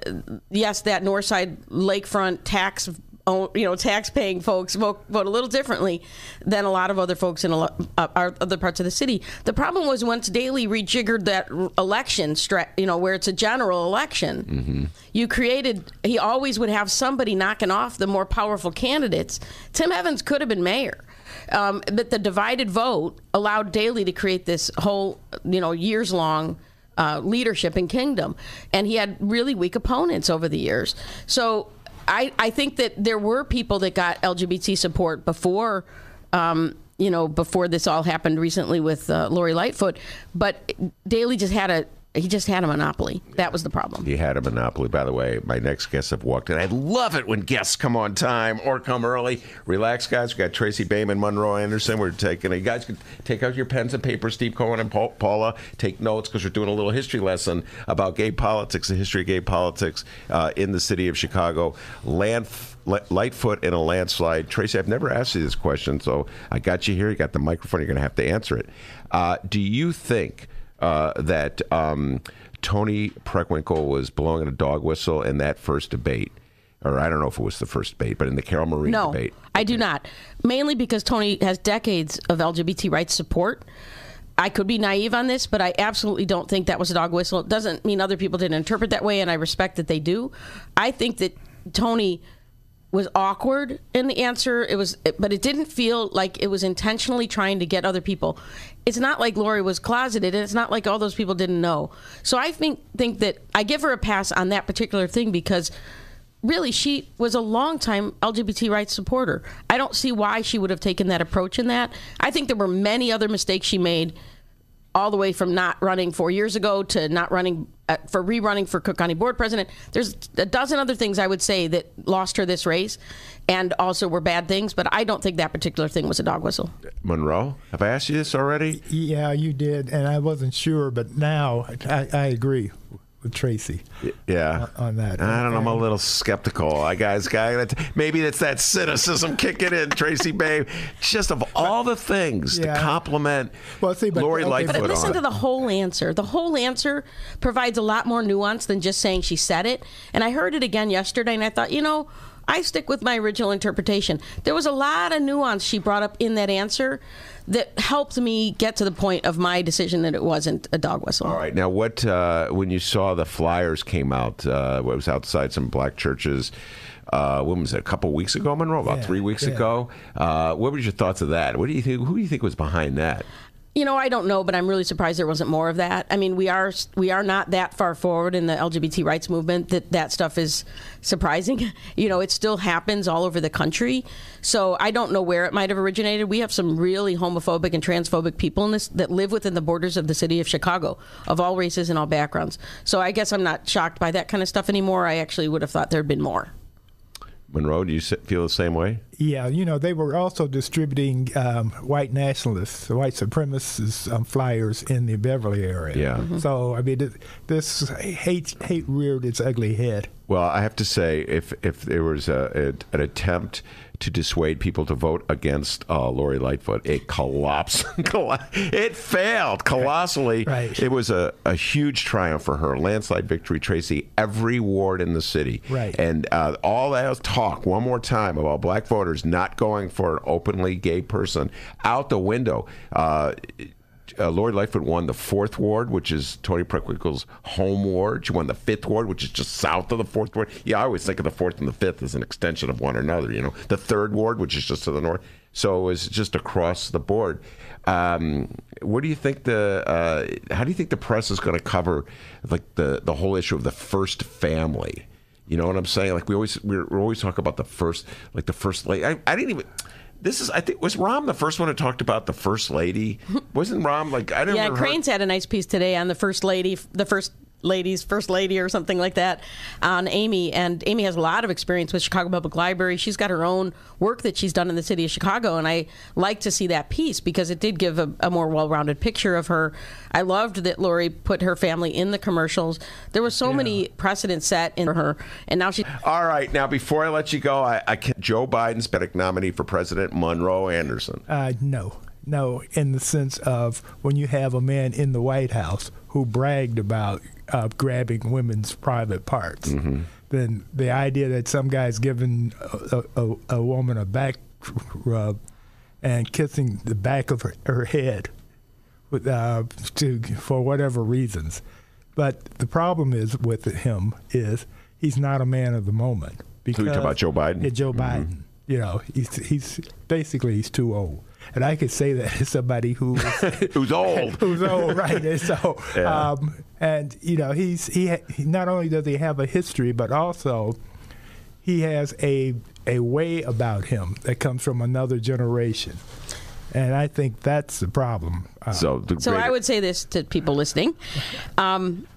yes, that Northside lakefront tax. You know, tax-paying folks vote, vote a little differently than a lot of other folks in a lo- uh, our other parts of the city. The problem was once Daley rejiggered that election, stra- you know, where it's a general election you created he always would have somebody knocking off the more powerful candidates. Tim evans could have been mayor um, but the divided vote allowed daley to create this whole you know years long uh, leadership in kingdom. And he had really weak opponents over the years. So I, I think that there were people that got lgbt support before um, you know before this all happened recently with uh, lori lightfoot but daley just had a he just had a monopoly that was the problem He had a monopoly. By the way, my next guests have walked in. I love it when guests come on time or come early. Relax, guys. We got Tracy Bayman, Monroe Anderson. We're taking. You guys can take out your pens and paper. Steve Cohen and Paul, Paula take notes because we're doing a little history lesson about gay politics, the history of gay politics uh, in the city of Chicago. Lightfoot in a landslide. Tracy, I've never asked you this question, so I got you here. You got the microphone. You're going to have to answer it. Uh, do you think uh, that um, Toni Preckwinkle was blowing a dog whistle in that first debate? Or I don't know if it was the first debate, but in the Carol Marin no, debate. I do not. Mainly because Toni has decades of LGBT rights support. I could be naive on this, but I absolutely don't think that was a dog whistle. It doesn't mean other people didn't interpret that way, and I respect that they do. I think that Toni was awkward in the answer. It was, but it didn't feel like it was intentionally trying to get other people. It's not like Lori was closeted, and it's not like all those people didn't know. So I think think that I give her a pass on that particular thing because really, she was a longtime LGBT rights supporter. I don't see why she would have taken that approach in that. I think there were many other mistakes she made all the way from not running four years ago to not running uh, for rerunning for Cook County Board President. There's a dozen other things I would say that lost her this race and also were bad things, but I don't think that particular thing was a dog whistle. Monroe, have I asked you this already? Yeah, you did, and I wasn't sure, but now I, I agree with Tracy. Yeah, on that. I don't know. I'm a little skeptical. I guys, guy, that maybe it's that cynicism kicking in, Tracy Baim. Just of all the things Yeah. to compliment Well, see, but- Lori okay, Lightfoot But listen on. to the whole answer. The whole answer provides a lot more nuance than just saying she said it. And I heard it again yesterday, and I thought, you know, I stick with my original interpretation. There was a lot of nuance she brought up in that answer that helped me get to the point of my decision that it wasn't a dog whistle. All right. Now, what uh, when you saw the flyers came out? Uh, what was outside some black churches? Uh, when was it? A couple weeks ago, Monroe. About Yeah, three weeks yeah. ago. Uh, what was your thoughts of that? What do you think? Who do you think was behind that? You know, I don't know, but I'm really surprised there wasn't more of that. I mean, we are we are not that far forward in the LGBT rights movement that that stuff is surprising. You know, it still happens all over the country. So I don't know where it might have originated. We have some really homophobic and transphobic people in this that live within the borders of the city of Chicago, of all races and all backgrounds. So I guess I'm not shocked by that kind of stuff anymore. I actually would have thought there'd been more. Monroe, do you feel the same way? Yeah, you know, they were also distributing um, white nationalists, white supremacists um, flyers in the Beverly area. Yeah. Mhm. So, I mean, this hate hate reared its ugly head. Well, I have to say, if if there was a, a, an attempt to dissuade people to vote against uh, Lori Lightfoot, it collapsed. it failed colossally. Right. It was a, a huge triumph for her, landslide victory, Tracy. Every ward in the city. Right. And uh, all that talk one more time about black voters not going for an openly gay person out the window. Uh, uh, Lori Lightfoot won the fourth ward, which is Toni Preckwinkle's home ward. She won the fifth ward, which is just south of the fourth ward. Yeah, I always think of the fourth and the fifth as an extension of one another. You know, the third ward, which is just to the north. So it was just across the board. Um, what do you think the? Uh, how do you think the press is going to cover like the the whole issue of the first family? You know what I'm saying? Like we always we're, we're always talking about the first, like the first lady. I, I didn't even. This is I think was Rahm the first one who talked about the first lady. Wasn't Rahm like I don't? Know. Yeah, Crain's had a nice piece today on the first lady, the first lady's first lady or something like that on Amy. And Amy has a lot of experience with Chicago Public Library. She's got her own work that she's done in the city of Chicago. And I like to see that piece because it did give a, a more well rounded picture of her. I loved that Lori put her family in the commercials. There was so many precedents set in her. And now she. All right, now before I let you go, I, I can, Joe Biden's been a nominee for president. Monroe Anderson. Uh, no, no, in the sense of when you have a man in the White House who bragged about uh, grabbing women's private parts, then the idea that some guy's giving a, a, a woman a back rub and kissing the back of her, her head with, uh, to, for whatever reasons. But the problem is with him is he's not a man of the moment. Who you talking about, Joe Biden? Yeah, Joe Mhm. Biden. You know, he's he's basically he's too old, and I could say that as somebody who who's old, who's old, right? And so, Yeah. um, and you know, he's he, he not only does he have a history, but also he has a a way about him that comes from another generation, and I think that's the problem. Uh, so, the So I would say this to people listening. Um,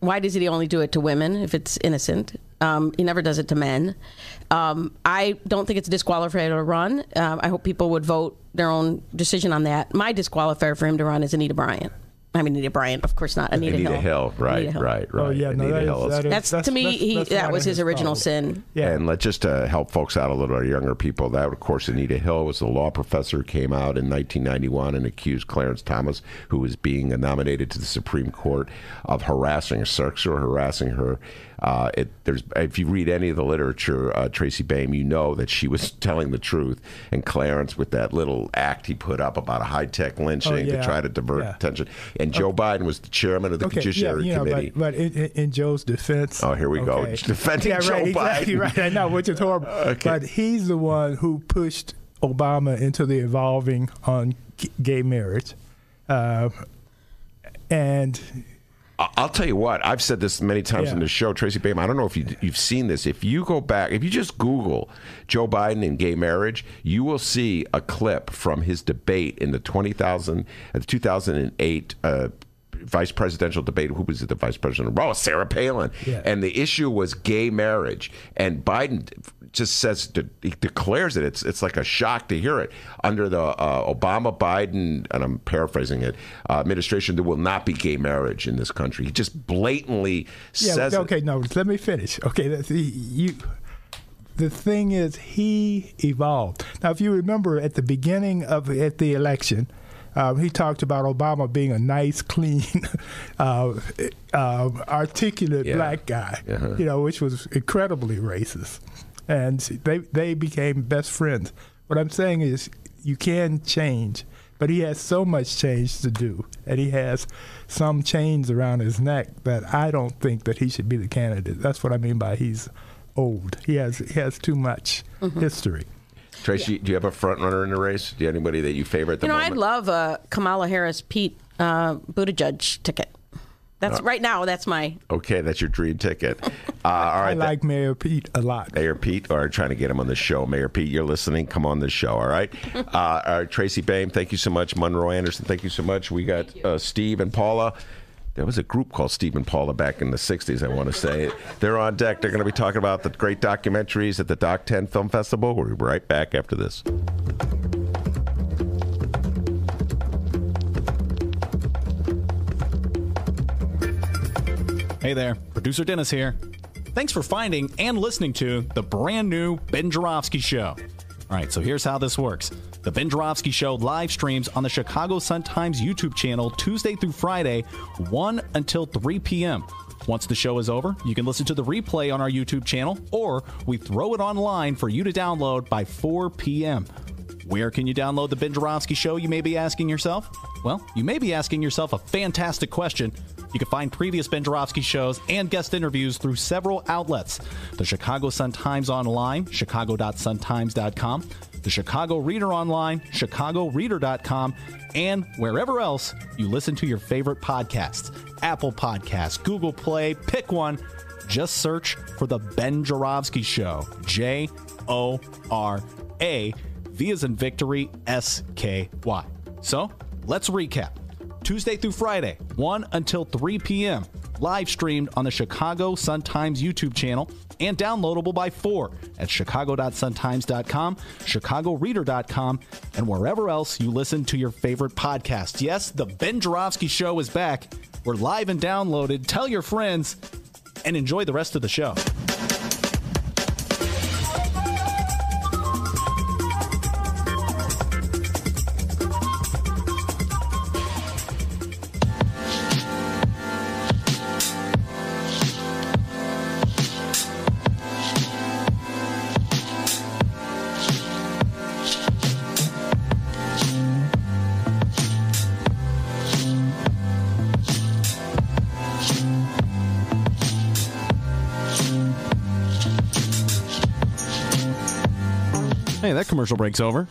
why does he only do it to women if it's innocent? Um, he never does it to men. Um, I don't think it's a disqualifier to run. Um, I hope people would vote their own decision on that. My disqualifier for him to run is Anita Bryant. I mean, Anita Bryant, of course not. Anita, Anita Hill, right, Anita Hill. right, right. Oh, yeah, no, Anita that is- Hill is- that is- That's, That's- to me, that's- he, that's that was his his original problems. sin. Yeah. And let's just to help folks out a little, our younger people, that of course Anita Hill was the law professor who came out in 1991 and accused Clarence Thomas, who was being nominated to the Supreme Court, of harassing her, sexual harassing her. Uh, it, there's, if you read any of the literature, uh, Tracy Baim, you know that she was telling the truth. And Clarence, with that little act he put up about a high tech lynching Oh, yeah. to try to divert Yeah. attention, and Joe Biden was the chairman of the Okay, yeah, Judiciary know, Committee. but, but in, in, Joe's defense. Oh, here we go. Defending yeah, right, Joe exactly Biden. right. I know, which is horrible. But he's the one who pushed Obama into the evolving on g- gay marriage, uh, and I'll tell you what. I've said this many times Yeah. in the show, Tracy Bateman. I don't know if you, you've seen this. If you go back, if you just Google Joe Biden and gay marriage, you will see a clip from his debate in the 20,000, uh, the 2008 uh, vice presidential debate. Who was it? The vice president? Oh, Sarah Palin. Yeah. And the issue was gay marriage. And Biden just says, he declares it. It's it's like a shock to hear it. Under the uh, Obama Biden, and I'm paraphrasing it, uh, administration, there will not be gay marriage in this country. He just blatantly Yeah, says it. okay, no, let me finish. Okay, that's, he- you. The thing is, he evolved. Now, if you remember at the beginning of at the election, um, he talked about Obama being a nice, clean, uh, uh, articulate Yeah. black guy. Uh-huh. You know, which was incredibly racist, and they they became best friends. What I'm saying is, you can change, but he has so much change to do, and he has some chains around his neck that I don't think that he should be the candidate. That's what I mean by he's old. He has he has too much Mm-hmm. history. Tracy, do you have a front runner in the race? Do you have anybody that you favor at the You know, moment? I'd love a Kamala Harris Pete uh, Buttigieg ticket. That's Uh, right now. That's my. Okay, that's your dream ticket. Uh, all right, I like Mayor Pete a lot. Mayor Pete, or trying to get him on the show. Mayor Pete, you're listening. Come on the show, all right? Uh, all right, Tracy Baim, thank you so much. Monroe Anderson, thank you so much. We got uh, Steve and Paula. There was a group called Steve and Paula back in the 60s, I want to say. They're on deck. They're going to be talking about the great documentaries at the Doc 10 Film Festival. We'll be right back after this. Hey there, producer Dennis here. Thanks for finding and listening to the brand new Ben Joravsky Show. All right, so here's how this works. The Ben Joravsky Show live streams on the Chicago Sun-Times YouTube channel Tuesday through Friday, 1 until 3 p.m. Once the show is over, you can listen to the replay on our YouTube channel, or we throw it online for you to download by 4 p.m. Where can you download the Ben Joravsky Show, you may be asking yourself? Well, you may be asking yourself a fantastic question. You can find previous Ben Joravsky shows and guest interviews through several outlets the Chicago Sun-Times Online, chicago.suntimes.com, the Chicago Reader Online, chicagoreader.com, and wherever else you listen to your favorite podcasts Apple Podcasts, Google Play, pick one. Just search for The Ben Joravsky Show. J O R A, V as in victory, S K Y. So let's recap. Tuesday through Friday, 1 until 3 p.m. Live streamed on the Chicago Sun-Times YouTube channel and downloadable by 4 at chicago.suntimes.com, chicagoreader.com, and wherever else you listen to your favorite podcast. Yes, the Ben Joravsky Show is back. We're live and downloaded. Tell your friends and enjoy the rest of the show. Hey, that commercial break's over.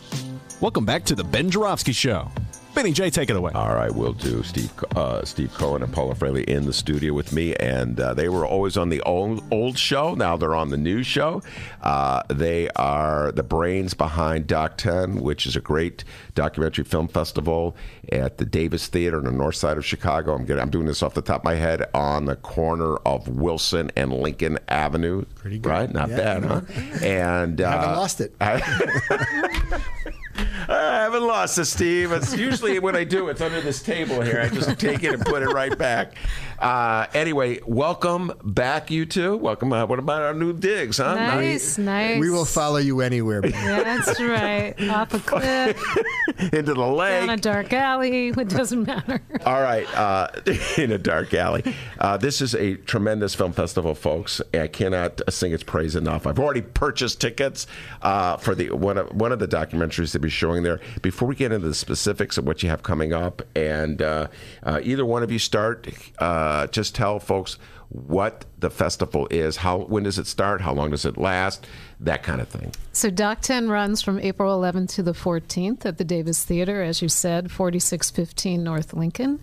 Welcome back to the Ben Joravsky Show. Benny J, take it away. All right, we'll do. Steve uh, Steve Cohen and Paula Froehle in the studio with me, and uh, they were always on the old old show. Now they're on the new show. Uh, they are the brains behind Doc Ten, which is a great documentary film festival at the Davis Theater on the north side of Chicago. I'm getting, I'm doing this off the top of my head on the corner of Wilson and Lincoln Avenue. Pretty good. right? Not Yeah. bad, huh? And uh, Haven't lost it. I haven't lost it, Steve. It's usually when I do, it's under this table here. I just take it and put it right back. Uh, anyway, welcome back, you two. Welcome. Uh, what about our new digs, huh? Nice, nice. We will follow you anywhere. Yeah, that's right. Off a cliff, Into the lake. down a dark alley. It doesn't matter. All right, uh, in a dark alley. Uh, this is a tremendous film festival, folks. I cannot sing its praise enough. I've already purchased tickets uh, for the one of one of the documentaries to be showing there. Before we get into the specifics of what you have coming up, and uh, uh, either one of you start, uh, just tell folks what the festival is, how when does it start, how long does it last, that kind of thing. So Doc 10 runs from April 11th to the 14th at the Davis Theater, as you said, 4615 North Lincoln.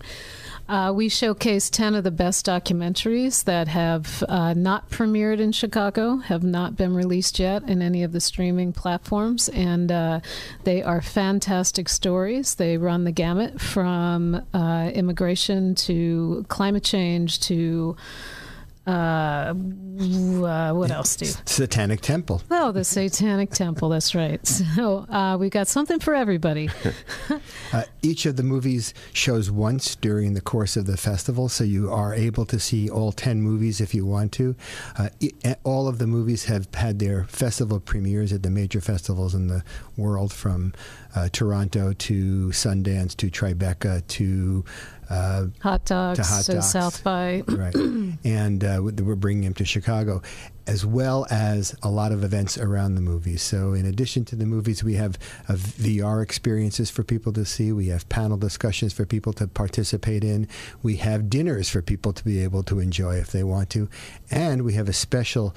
Uh, we showcase 10 of the best documentaries that have uh, not premiered in Chicago, have not been released yet in any of the streaming platforms, and uh, they are fantastic stories. They run the gamut from uh, immigration to climate change to uh, uh, what else, Steve? Satanic Temple. Oh, the Satanic Temple. That's right. So uh, we got something for everybody. Uh, each of the movies shows once during the course of the festival, so you are able to see all 10 movies if you want to. Uh, e- all of the movies have had their festival premieres at the major festivals in the world, from uh, Toronto to Sundance to Tribeca to uh, Hot dogs, to hot so dogs. South by. right. and uh, we're bringing them to Chicago, as well as a lot of events around the movies. So, in addition to the movies, we have uh, VR experiences for people to see. We have panel discussions for people to participate in. We have dinners for people to be able to enjoy if they want to, and we have a special.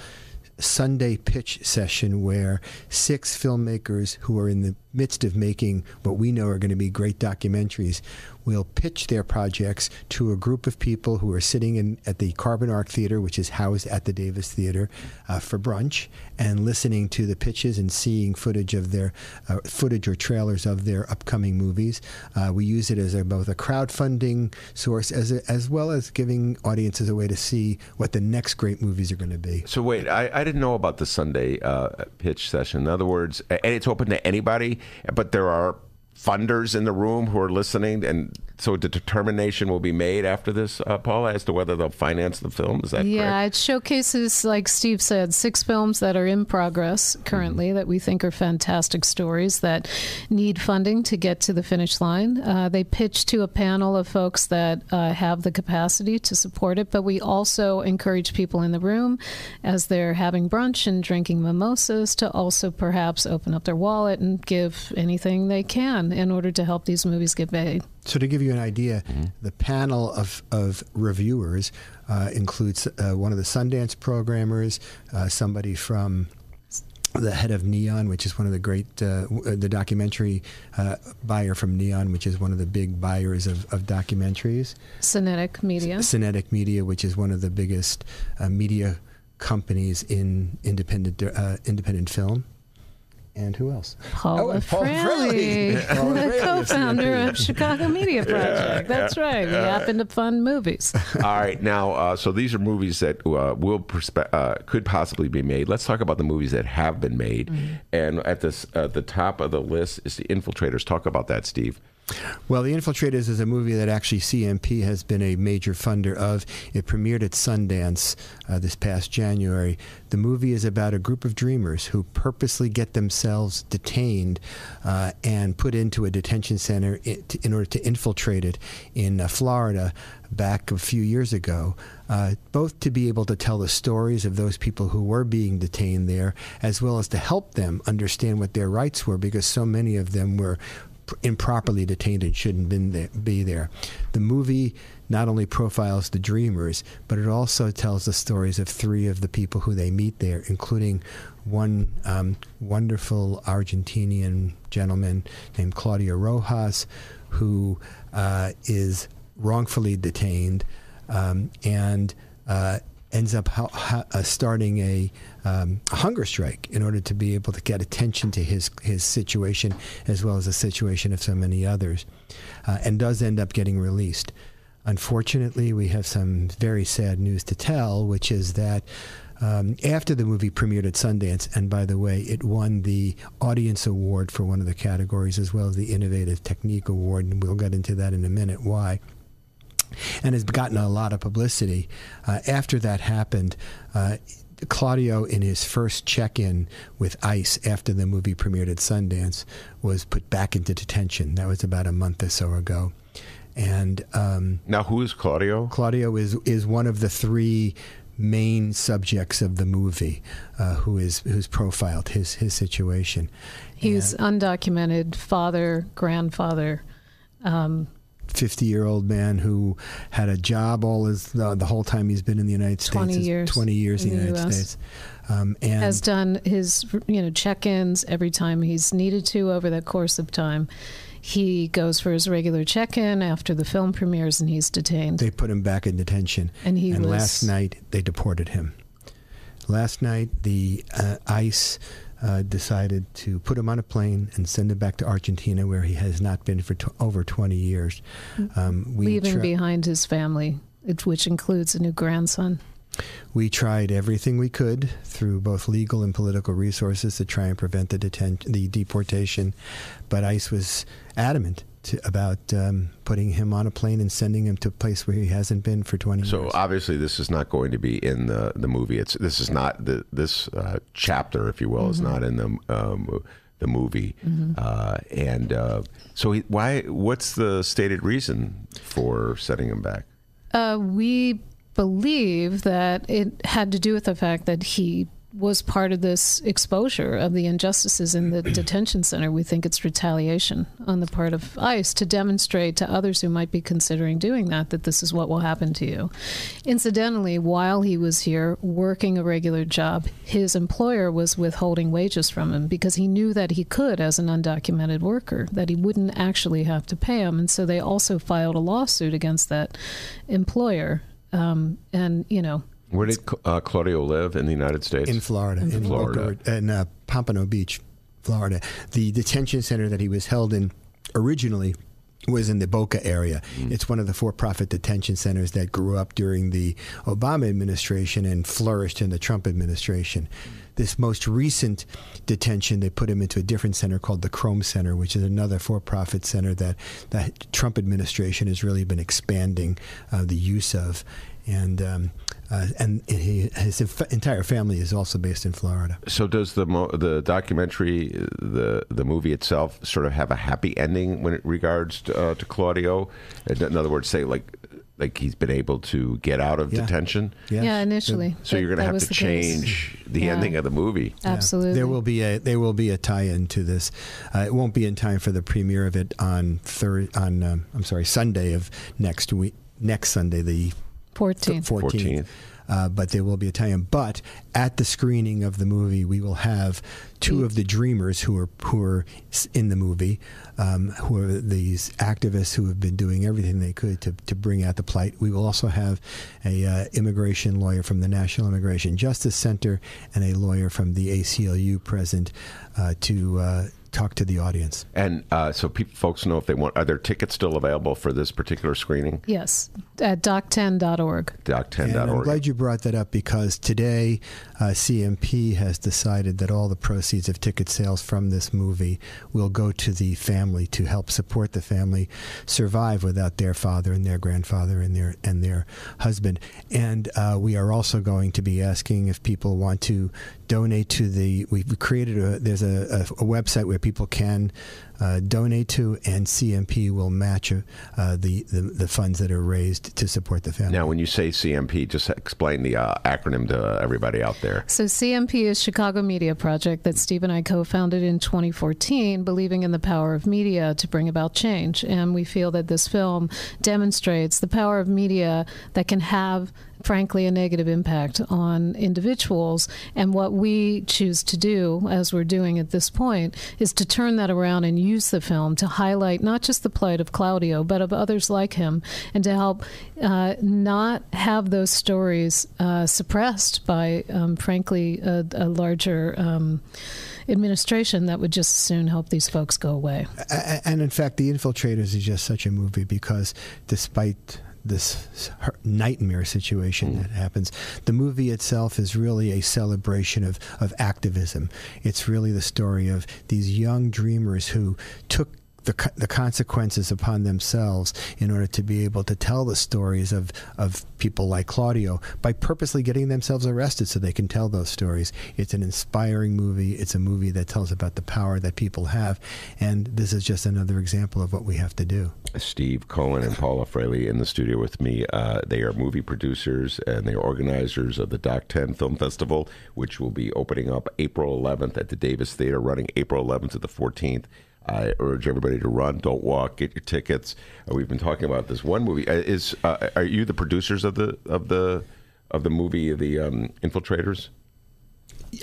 Sunday pitch session where six filmmakers who are in the midst of making what we know are going to be great documentaries will pitch their projects to a group of people who are sitting in at the Carbon Arc Theater, which is housed at the Davis Theater, uh, for brunch and listening to the pitches and seeing footage of their uh, footage or trailers of their upcoming movies. Uh, we use it as a, both a crowdfunding source as a, as well as giving audiences a way to see what the next great movies are going to be. So wait, I, I didn't know about the Sunday uh, pitch session. In other words, and it's open to anybody, but there are funders in the room who are listening, and so the determination will be made after this, uh, Paula, as to whether they'll finance the film. Is that yeah, correct? it showcases, like Steve said, six films that are in progress currently Mm-hmm. that we think are fantastic stories that need funding to get to the finish line. Uh, they pitch to a panel of folks that uh, have the capacity to support it, but we also encourage people in the room as they're having brunch and drinking mimosas to also perhaps open up their wallet and give anything they can in order to help these movies get made. So to give you an idea, the panel of, of reviewers uh, includes uh, one of the Sundance programmers, uh, somebody from the head of Neon, which is one of the great, uh, the documentary uh, buyer from Neon, which is one of the big buyers of, of documentaries. Cinetic Media. Cinetic Media, which is one of the biggest uh, media companies in independent uh, independent film. And who else? Paula Oh, Paul Froehle, Froehle. Paula Froehle the co-founder of Chicago Media Project. That's right. We happen to fund movies. All right, now, uh, so these are movies that uh, will perspe- uh, could possibly be made. Let's talk about the movies that have been made. And at this, at the top of the list is the Infiltrators. Talk about that, Steve. Well, The Infiltrators is a movie that actually CMP has been a major funder of. It premiered at Sundance uh, this past January. The movie is about a group of dreamers who purposely get themselves detained uh, and put into a detention center i- to- in order to infiltrate it in uh, Florida back a few years ago, uh, both to be able to tell the stories of those people who were being detained there, as well as to help them understand what their rights were, because so many of them were improperly detained and shouldn't been there, be there. The movie not only profiles the dreamers, but it also tells the stories of three of the people who they meet there, including one um, wonderful Argentinian gentleman named Claudio Rojas, who uh, is wrongfully detained um, and uh, ends up ho- ho- uh, starting a, um, a hunger strike in order to be able to get attention to his his situation as well as the situation of so many others, uh, and does end up getting released. Unfortunately, we have some very sad news to tell, which is that. Um, after the movie premiered at Sundance, and by the way, it won the Audience Award for one of the categories, as well as the Innovative Technique Award, and we'll get into that in a minute why and has gotten a lot of publicity. Uh, after that happened, uh, Claudio, in his first check in with ICE after the movie premiered at Sundance, was put back into detention. That was about a month or so ago. And um, now, who is Claudio? Claudio is is one of the three main subjects of the movie, uh, who is who's profiled his his situation. He's undocumented father, grandfather, um, 50 year old man who had a job all his the, the whole time he's been in the United States 20 years 20 years in the United US. States um, and has done his you know check-ins every time he's needed to over the course of time. He goes for his regular check-in after the film premieres, and he's detained. they put him back in detention And he was- last night they deported him last night the uh, ICE uh, decided to put him on a plane and send him back to Argentina where he has not been for tw- over 20 years um, we leaving tra- behind his family, which includes a new grandson. We tried everything we could through both legal and political resources to try and prevent the detention, the deportation, but ICE was adamant to, about um, putting him on a plane and sending him to a place where he hasn't been for 20 So years. So obviously, this is not going to be in the the movie. It's this is not the this uh, chapter, if you will, is Mm-hmm. not in the um, the movie. Mhm. Uh, and uh, so, he, why? What's the stated reason for setting him back? Uh, we believe that it had to do with the fact that he was part of this exposure of the injustices in the detention center. We think it's retaliation on the part of ICE to demonstrate to others who might be considering doing that that this is what will happen to you. Incidentally, while he was here working a regular job, his employer was withholding wages from him because he knew that he could as an undocumented worker, that he wouldn't actually have to pay him. And so they also filed a lawsuit against that employer. Um, and, you know, Where did uh, Claudio live in the United States? in Florida, in, Florida. Boca, in uh, Pompano Beach, Florida. The detention center that he was held in originally was in the Boca area. It's one of the for-profit detention centers that grew up during the Obama administration and flourished in the Trump administration. This most recent detention, they put him into a different center called the Krome Center, which is another for-profit center that the Trump administration has really been expanding uh, the use of. And um, uh, and he, his entire family is also based in Florida. So does the the documentary, the the movie itself, sort of have a happy ending when it regards to, uh, to Claudio? In other words, say like like he's been able to get out of Yeah. detention. Yeah, initially. So you're going to have to the case. change the Yeah. ending of the movie. Yeah. Absolutely. There will be a there will be a tie-in to this. Uh, it won't be in time for the premiere of it on third on um, I'm sorry Sunday of next week next Sunday the 14th. 14th. Uh, but they will be Italian. But at the screening of the movie, we will have two of the dreamers who are who are in the movie, um, who are these activists who have been doing everything they could to, to bring out the plight. We will also have a uh, immigration lawyer from the National Immigration Justice Center and a lawyer from the ACLU present uh, to uh, talk to the audience. And uh, so people, folks know if they want, are there tickets still available for this particular screening? Yes, at doc10.org. And I'm glad you brought that up because today uh, CMP has decided that all the proceeds of ticket sales from this movie will go to the family to help support the family survive without their father and their grandfather and their and their husband. And uh, we are also going to be asking if people want to donate to the. We've created a there's a, a, a website where people can. Uh, donate to, and CMP will match uh, the, the the funds that are raised to support the family. Now, when you say CMP, just explain the uh, acronym to everybody out there. So CMP is Chicago Media Project that Steve and I co-founded in 2014, believing in the power of media to bring about change. And we feel that this film demonstrates the power of media that can have frankly a negative impact on individuals. And what we choose to do as we're doing at this point is to turn that around and use the film to highlight not just the plight of Claudio but of others like him and to help uh, not have those stories uh, suppressed by um, frankly a, a larger um, administration that would just soon help these folks go away. And in fact, The Infiltrators is just such a movie because despite this nightmare situation hmm. that happens, the movie itself is really a celebration of, of activism. It's really the story of these young dreamers who took the, the consequences upon themselves in order to be able to tell the stories of, of people like Claudio by purposely getting themselves arrested so they can tell those stories. It's an inspiring movie. It's a movie that tells about the power that people have. And this is just another example of what we have to do. Steve Cohen and Paula Froehle in the studio with me. Uh, they are movie producers and they are organizers of the Doc 10 Film Festival, which will be opening up April 11th at the Davis Theater, running April 11th to the 14th. I urge everybody to run, don't walk, get your tickets. Uh, we've been talking about this one movie. Uh, is uh, are you the producers of the of the of the movie, the um, Infiltrators?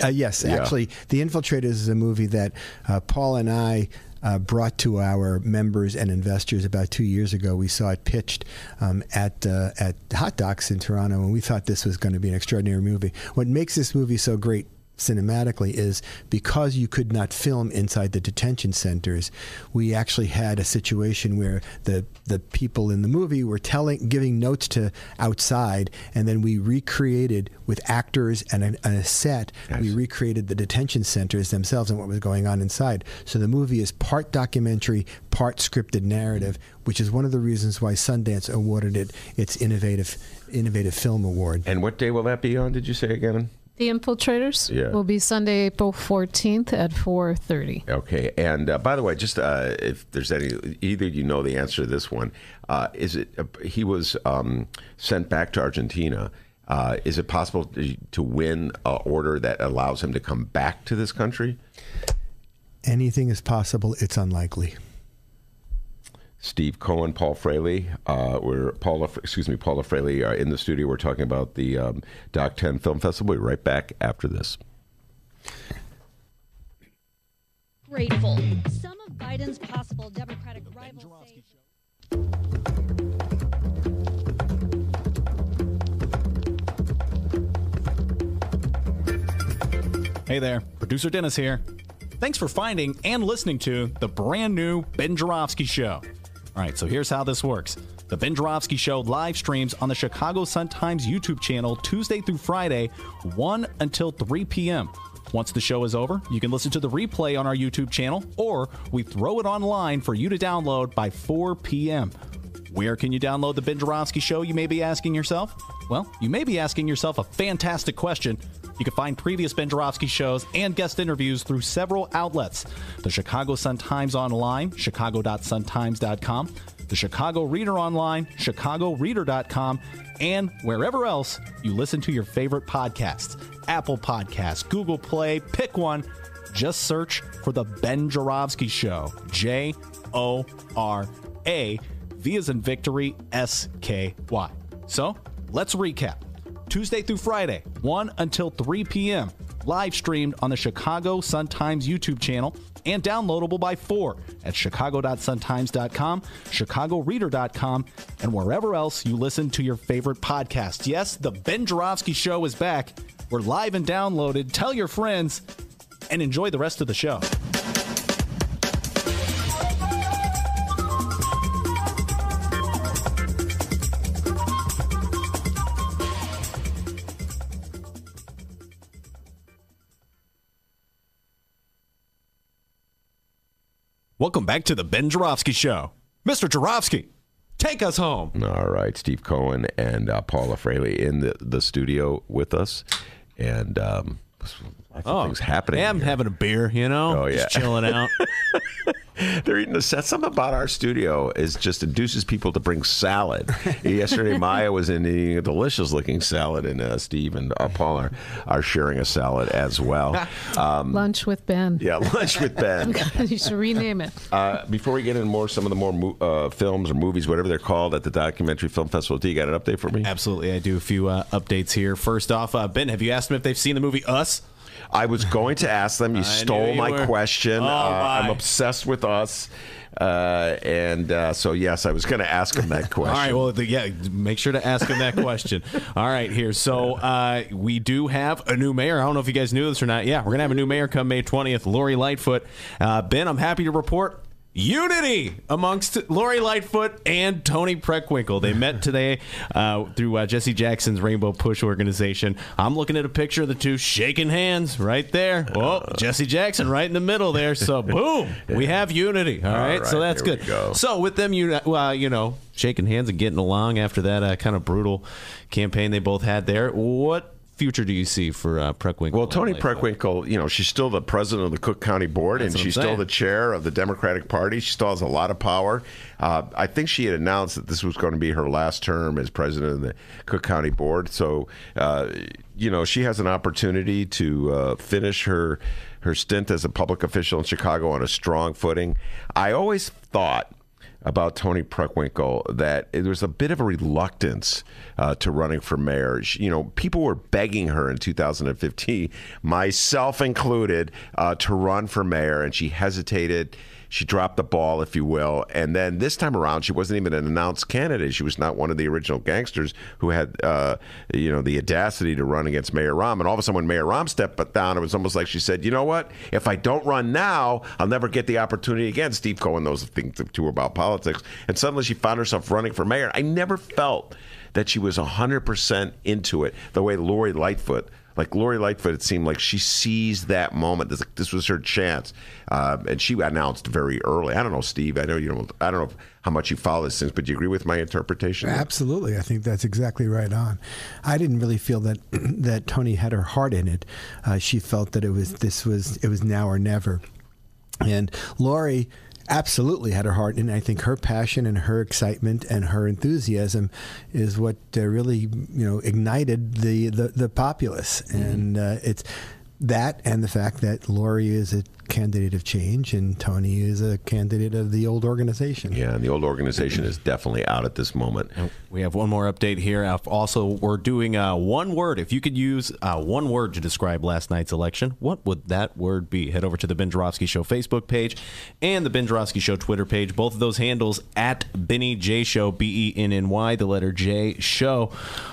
Uh, yes, Yeah. actually, The Infiltrators is a movie that uh, Paul and I uh, brought to our members and investors about two years ago. We saw it pitched um, at uh, at Hot Docs in Toronto, and we thought this was going to be an extraordinary movie. What makes this movie so great cinematically is because you could not film inside the detention centers we actually had a situation where the the people in the movie were telling giving notes to outside and then we recreated with actors and a, and a set we recreated the detention centers themselves and what was going on inside so the movie is part documentary part scripted narrative which is one of the reasons why Sundance awarded it its innovative innovative film award And what day will that be on? Did you say again? The Infiltrators Yeah. will be Sunday, April 14th at 4:30. Okay, and uh, by the way, just uh, if there's any, either you know the answer to this one, uh, is it uh, he was um, sent back to Argentina? Uh, is it possible to, to win an order that allows him to come back to this country? anything is possible it's unlikely Steve Cohen, Paul Froehle. Uh, we're Paula, excuse me, Paula Froehle are in the studio. We're talking about the um, Doc 10 Film Festival. We'll be right back after this. grateful. Some of Biden's possible Democratic rivals say. Hey there, producer Dennis here. Thanks for finding and listening to the brand new Ben Joravsky Show. All right, so here's how this works. The Ben Joravsky Show live streams on the Chicago Sun-Times YouTube channel Tuesday through Friday, 1 until 3 p.m. Once the show is over, you can listen to the replay on our YouTube channel, or we throw it online for you to download by 4 p.m. Where can you download the Ben Joravsky Show, you may be asking yourself? Well, you may be asking yourself a fantastic question. You can find previous Ben Joravsky shows and guest interviews through several outlets the Chicago Sun-Times Online, chicago.suntimes.com, the Chicago Reader Online, chicagoreader.com, and wherever else you listen to your favorite podcasts Apple Podcasts, Google Play, pick one. Just search for The Ben Joravsky Show. J O R A, V as in victory, S K Y. So let's recap. Tuesday through Friday, 1 until 3 p.m. Live streamed on the Chicago Sun-Times YouTube channel and downloadable by 4 at chicago.suntimes.com, chicagoreader.com, and wherever else you listen to your favorite podcast. Yes, the Ben Joravsky Show is back. We're live and downloaded. Tell your friends and enjoy the rest of the show. Welcome back to the Ben Joravsky Show. Mr. Joravsky, take us home. All right, Steve Cohen and uh, Paula Froehle in the, the studio with us, and um, lots of things happening. Yeah, I'm here. having a beer, you know, Oh yeah, just chilling out. They're eating a set. Something about our studio is just induces people to bring salad. Yesterday, Maya was in eating a delicious looking salad, and uh, Steve and uh, Paul are, are sharing a salad as well. Um, Lunch with Ben. yeah, lunch with Ben. you should rename it. Uh, before we get into more, some of the more mo- uh, films or movies, whatever they're called, at the Documentary Film Festival, do you got an update for me? Absolutely, I do a few uh, updates here. First off, uh, Ben, have you asked them if they've seen the movie Us? I was going to ask them. You I stole you my were. question. Oh, uh, I'm obsessed with us. Uh, and uh, so, yes, I was going to ask him that question. All right, well, the, yeah, make sure to ask him that question. All right, here. So uh, we do have a new mayor. I don't know if you guys knew this or not. Yeah, we're going to have a new mayor come May 20th, Lori Lightfoot. Uh, ben, I'm happy to report unity amongst Lori Lightfoot and Toni Preckwinkle. They met today uh, through uh, Jesse Jackson's Rainbow Push organization. I'm looking at a picture of the two shaking hands right there. Oh, Jesse Jackson right in the middle there. So, boom, we have unity. All All right, so that's good. go. So with them, you uh, you know, shaking hands and getting along after that uh, kind of brutal campaign they both had there. What future do you see for uh, Preckwinkle? Well, Toni Preckwinkle, you know, she's still the president of the Cook County Board, That's and she's still the chair of the Democratic Party. She still has a lot of power. Uh, I think she had announced that this was going to be her last term as president of the Cook County Board. So, uh, you know, she has an opportunity to uh, finish her her stint as a public official in Chicago on a strong footing. I always thought about Toni Preckwinkle that there was a bit of a reluctance uh, to running for mayor. She- you know, people were begging her in 2015, myself included, uh, to run for mayor, and she hesitated. She dropped the ball, if you will. And then this time around, she wasn't even an announced candidate. She was not one of the original gangsters who had, uh, you know, the audacity to run against Mayor Rahm. And all of a sudden, when Mayor Rahm stepped down, it was almost like she said, "You know what? If I don't run now, I'll never get the opportunity again." Steve Cohen knows a things too about politics, and suddenly she found herself running for mayor. I never felt that she was 100% into it the way Lori Lightfoot like Lori Lightfoot, it seemed like she seized that moment. This, this was her chance, uh, and she announced very early. I don't know, Steve. I know you don't. I don't know how much you follow this things, but do you agree with my interpretation? Absolutely, I think that's exactly right on. I didn't really feel that that Toni had her heart in it. Uh, she felt that it was this was it was now or never, and Lori absolutely had her heart it. I think her passion and her excitement and her enthusiasm is what uh, really you know ignited the the, the populace, and uh, it's that and the fact that Lori is a candidate of change and Toni is a candidate of the old organization. Yeah, and the old organization is definitely out at this moment. We have one more update here. Uh, Also, we're doing uh, one word. If you could use uh, one word to describe last night's election, what would that word be? Head over to the Ben Joravsky Show Facebook page and the Ben Joravsky Show Twitter page. Both of those handles at Benny J Show, B E N N Y, the letter J Show.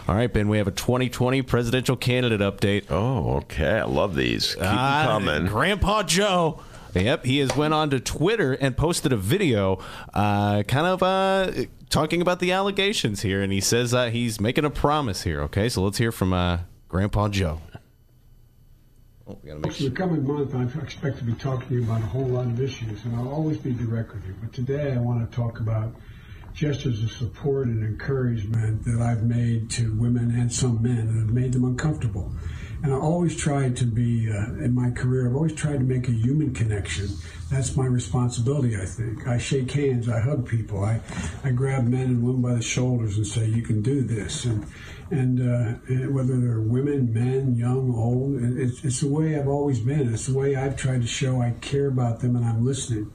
All right, Ben, we have a 2020 presidential candidate update. Oh, okay. I love these. Keep 'em Ah, coming. Grandpa Joe. Yep, he has went on to Twitter and posted a video, uh, kind of uh, talking about the allegations here, and he says uh, he's making a promise here. Okay, so let's hear from uh, Grandpa Joe. Oh, we gotta the coming month, I expect to be talking to you about a whole lot of issues, and I'll always be direct with you. But today, I want to talk about gestures of support and encouragement that I've made to women and some men and have made them uncomfortable. And I always tried to be, uh, in my career, I've always tried to make a human connection. That's my responsibility, I think. I shake hands, I hug people, I, I grab men and women by the shoulders and say, you can do this. And, and, uh, and whether they're women, men, young, old, it's, it's the way I've always been. It's the way I've tried to show I care about them and I'm listening.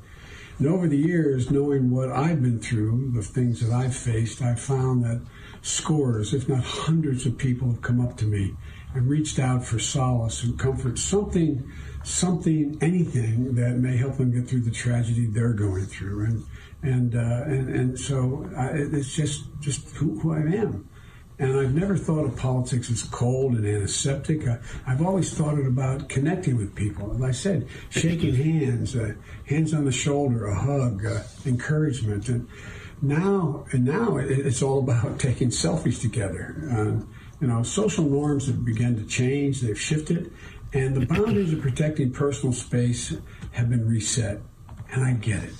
And over the years, knowing what I've been through, the things that I've faced, I've found that scores, if not hundreds of people have come up to me and reached out for solace and comfort, something, something, anything that may help them get through the tragedy they're going through. And, and, uh, and, and so I, it's just, just who, who I am. And I've never thought of politics as cold and antiseptic. I, I've always thought it about connecting with people. As I said, shaking hands, uh, hands on the shoulder, a hug, uh, encouragement. And now, and now it, it's all about taking selfies together. Uh, you know, social norms have begun to change. They've shifted, and the boundaries of protecting personal space have been reset. And I get it.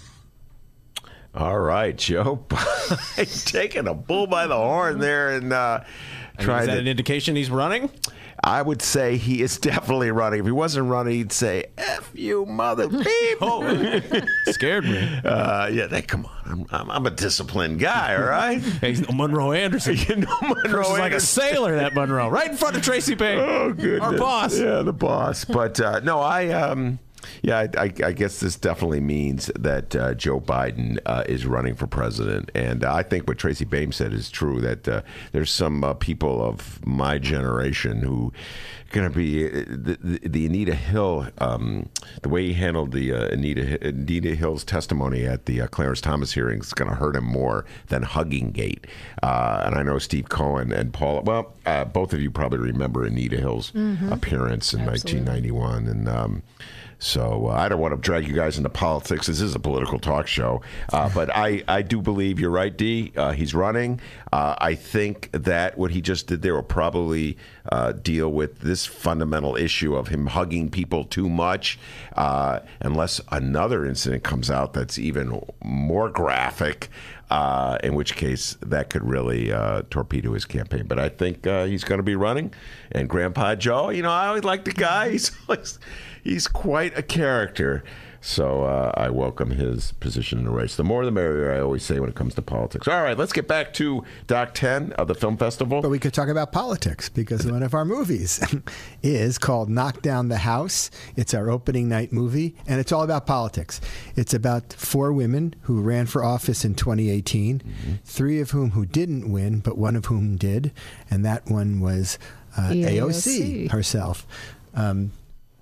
All right, Joe. Taking a bull by the horn there and uh, I trying is that to. an indication he's running? I would say he is definitely running. If he wasn't running, he'd say, F you, mother beep. oh, scared me. Uh, yeah, that, come on. I'm, I'm, I'm a disciplined guy, all right? He's no Monroe Anderson. you know Monroe Curses like a sailor, that Monroe, right in front of Tracy Payne. Oh, goodness. Our boss. Yeah, the boss. But uh, no, I. Um, yeah, I, I, I guess this definitely means that uh, Joe Biden uh, is running for president, and I think what Tracy Baim said is true. That uh, there's some uh, people of my generation who going to be uh, the, the, the Anita Hill, um, the way he handled the uh, Anita Anita Hill's testimony at the uh, Clarence Thomas hearings is going to hurt him more than Hugging Gate. Uh, and I know Steve Cohen and Paul. Well, uh, both of you probably remember Anita Hill's Mhm. appearance in Absolutely. 1991, and. Um, so uh, I don't want to drag you guys into politics. This is a political talk show, uh, but I, I do believe you're right, D. Uh, he's running. Uh, I think that what he just did there will probably uh, deal with this fundamental issue of him hugging people too much, uh, unless another incident comes out that's even more graphic. Uh, in which case, that could really uh, torpedo his campaign. But I think uh, he's going to be running. And Grandpa Joe, you know, I always like the guy. He's always, he's quite a character. So uh, I welcome his position in the race. The more the merrier, I always say when it comes to politics. All right, let's get back to Doc 10 of the film festival. But we could talk about politics because one of our movies is called Knock Down the House. It's our opening night movie, and it's all about politics. It's about four women who ran for office in 2018, three of whom who didn't win, but one of whom did, and that one was uh, AOC. AOC. herself. Um,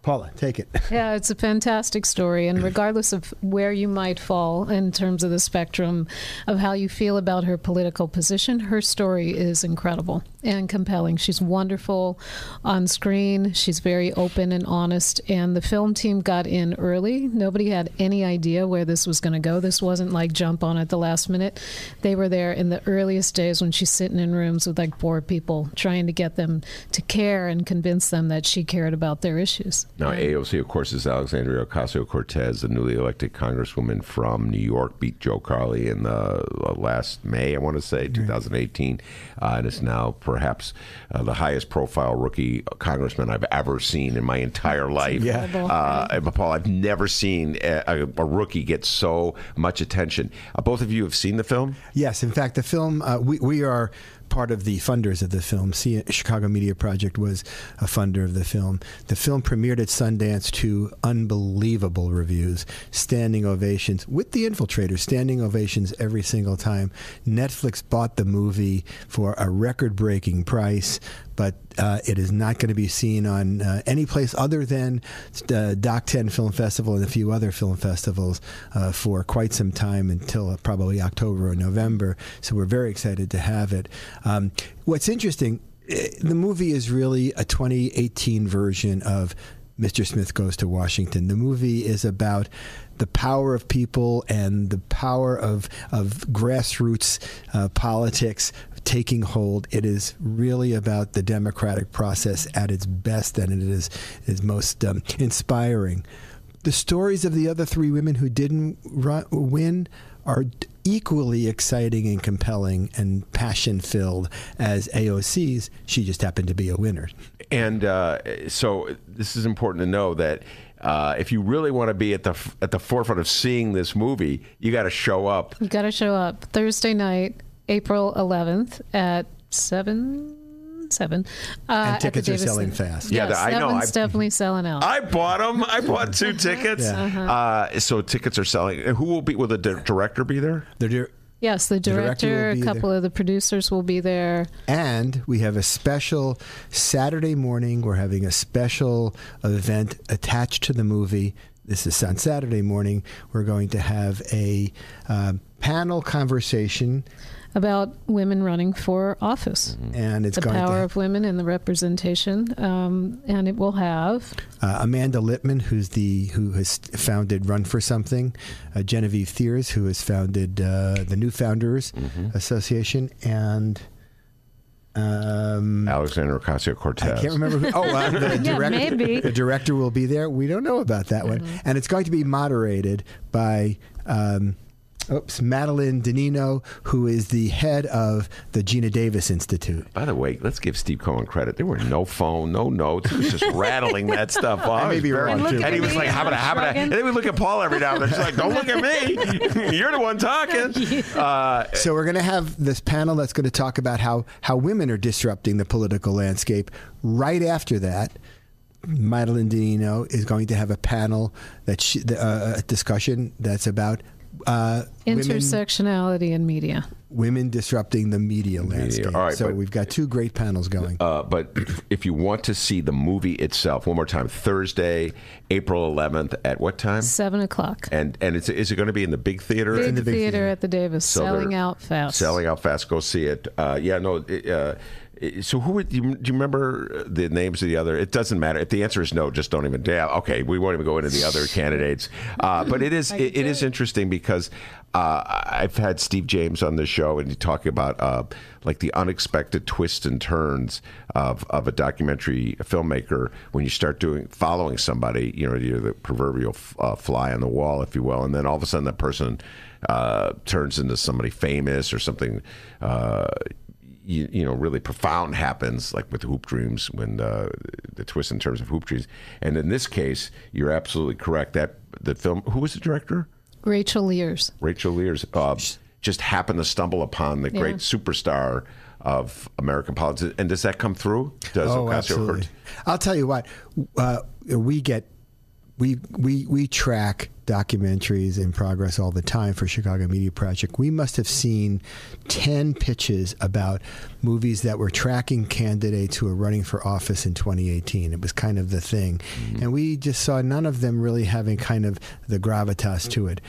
Paula, take it. Yeah, it's a fantastic story. And regardless of where you might fall in terms of the spectrum of how you feel about her political position, her story is incredible and compelling. She's wonderful on screen. She's very open and honest. And the film team got in early. Nobody had any idea where this was going to go. This wasn't like jump on at the last minute. They were there in the earliest days when she's sitting in rooms with like four people trying to get them to care and convince them that she cared about their issues. Now, AOC, of course, is Alexandria Ocasio Cortez, the newly elected congresswoman from New York, beat Joe Crowley in the uh, last May, I want to say, 2018, uh, and is now perhaps uh, the highest profile rookie congressman I've ever seen in my entire life. Yeah. Uh, Paul, I've never seen a, a, a rookie get so much attention. Uh, both of you have seen the film? Yes, in fact, the film, uh, we, we are part of the funders of the film. C- Chicago Media Project was a funder of the film. The film premiered at Sundance to unbelievable reviews, standing ovations with the infiltrators, standing ovations every single time. Netflix bought the movie for a record breaking price. But uh, it is not going to be seen on uh, any place other than uh, Doc 10 Film Festival and a few other film festivals uh, for quite some time until uh, probably October or November. So we're very excited to have it. Um, what's interesting, eh, the movie is really a 2018 version of Mr. Smith Goes to Washington. The movie is about the power of people and the power of, of grassroots uh, politics taking hold. It is really about the democratic process at its best, and it is is most um, inspiring. The stories of the other three women who didn't run, win are equally exciting and compelling and passion filled as AOC's. She just happened to be a winner. And uh, so this is important to know that uh, if you really want to be at the at the forefront of seeing this movie, you got to show up. You got to show up Thursday night, April 11th at 7 7 uh, And tickets are selling fast. Yeah, Yes, I know. Seven's I- definitely selling out. I bought them. I bought two tickets. Yeah. Uh-huh. Uh, so tickets are selling. And Who will be? Will the di- director be there? They're dir- yes, the director will director, a couple of the producers will be there. And we have a special Saturday morning. We're having a special event attached to the movie. This is on Saturday morning. We're going to have a uh, panel conversation, about women running for office. and it's the going power to of women and the representation, um, and it will have uh, Amanda Litman, who's the who has founded Run for Something, uh, Genevieve Thiers, who has founded uh, the New Founders Association, and um, Alexandria Ocasio-Cortez. I can't remember. Who, oh, uh, the Yeah, director. maybe. The director will be there. We don't know about that one, and it's going to be moderated by. Um, Oops, Madeline Di Nonno, who is the head of the Geena Davis Institute. By the way, let's give Steve Cohen credit. There were no phone, no notes. He was just rattling that stuff off. I may be wrong, and, too. he was like, "How about, I'm how about?" And then we look at Paul every now and then. She's like, "Don't look at me. You're the one talking." Uh, So we're going to have this panel that's going to talk about how how women are disrupting the political landscape. Right after that, Madeline Di Nonno is going to have a panel that she, uh, a discussion that's about uh, women intersectionality in media. women disrupting the media landscape. All right, so but- we've got two great panels going. Uh, but if you want to see the movie itself, one more time, Thursday, April 11th at what time? Seven o'clock. And and it's, is it going to be in the big theater? Big, the big theater, theater. at the Davis, So selling out fast. Selling out fast. Go see it. Uh, yeah, no. It, uh, So who would you, do you remember the names of the other? It doesn't matter if the answer is no. Just don't even. Yeah, okay, we won't even go into the other candidates. Uh, but it is it, it is interesting because uh, I've had Steve James on the show and he talking about uh, like the unexpected twists and turns of, of a documentary filmmaker when you start doing following somebody. You know, you're the proverbial uh, fly on the wall, if you will, and then all of a sudden that person uh, turns into somebody famous or something. You, you, know, really profound happens, like with Hoop Dreams, when uh, the twist in terms of Hoop Dreams. And in this case, you're absolutely correct. That the film, who was the director? Rachel Lears. Rachel Lears uh, just happened to stumble upon the great superstar of American politics. And does that come through? Does oh, absolutely. I'll tell you what. Uh, we get we we we track documentaries in progress all the time for Chicago Media Project. We must have seen ten pitches about movies that were tracking candidates who were running for office in 2018. It was kind of the thing, and we just saw none of them really having kind of the gravitas to it.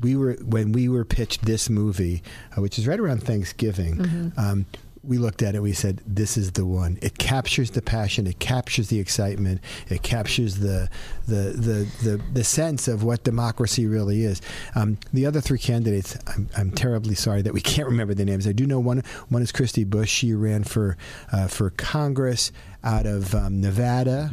We were when we were pitched this movie, uh, which is right around Thanksgiving. Mhm. Um, we looked at it. We said, "This is the one." It captures the passion. It captures the excitement. It captures the the the the, the sense of what democracy really is. Um, the other three candidates, I'm, I'm terribly sorry that we can't remember the names. I do know one. One is Christy Bush. She ran for uh, for Congress out of um, Nevada.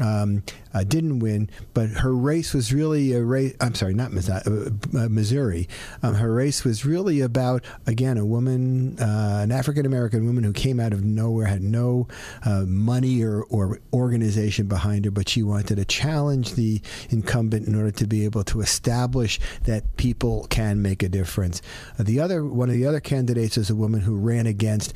Um, uh, didn't win, but her race was really a race. I'm sorry, not Missouri. Uh, uh, Missouri. Um, her race was really about again a woman, uh, an African American woman who came out of nowhere, had no uh, money or, or organization behind her, but she wanted to challenge the incumbent in order to be able to establish that people can make a difference. Uh, the other one of the other candidates is a woman who ran against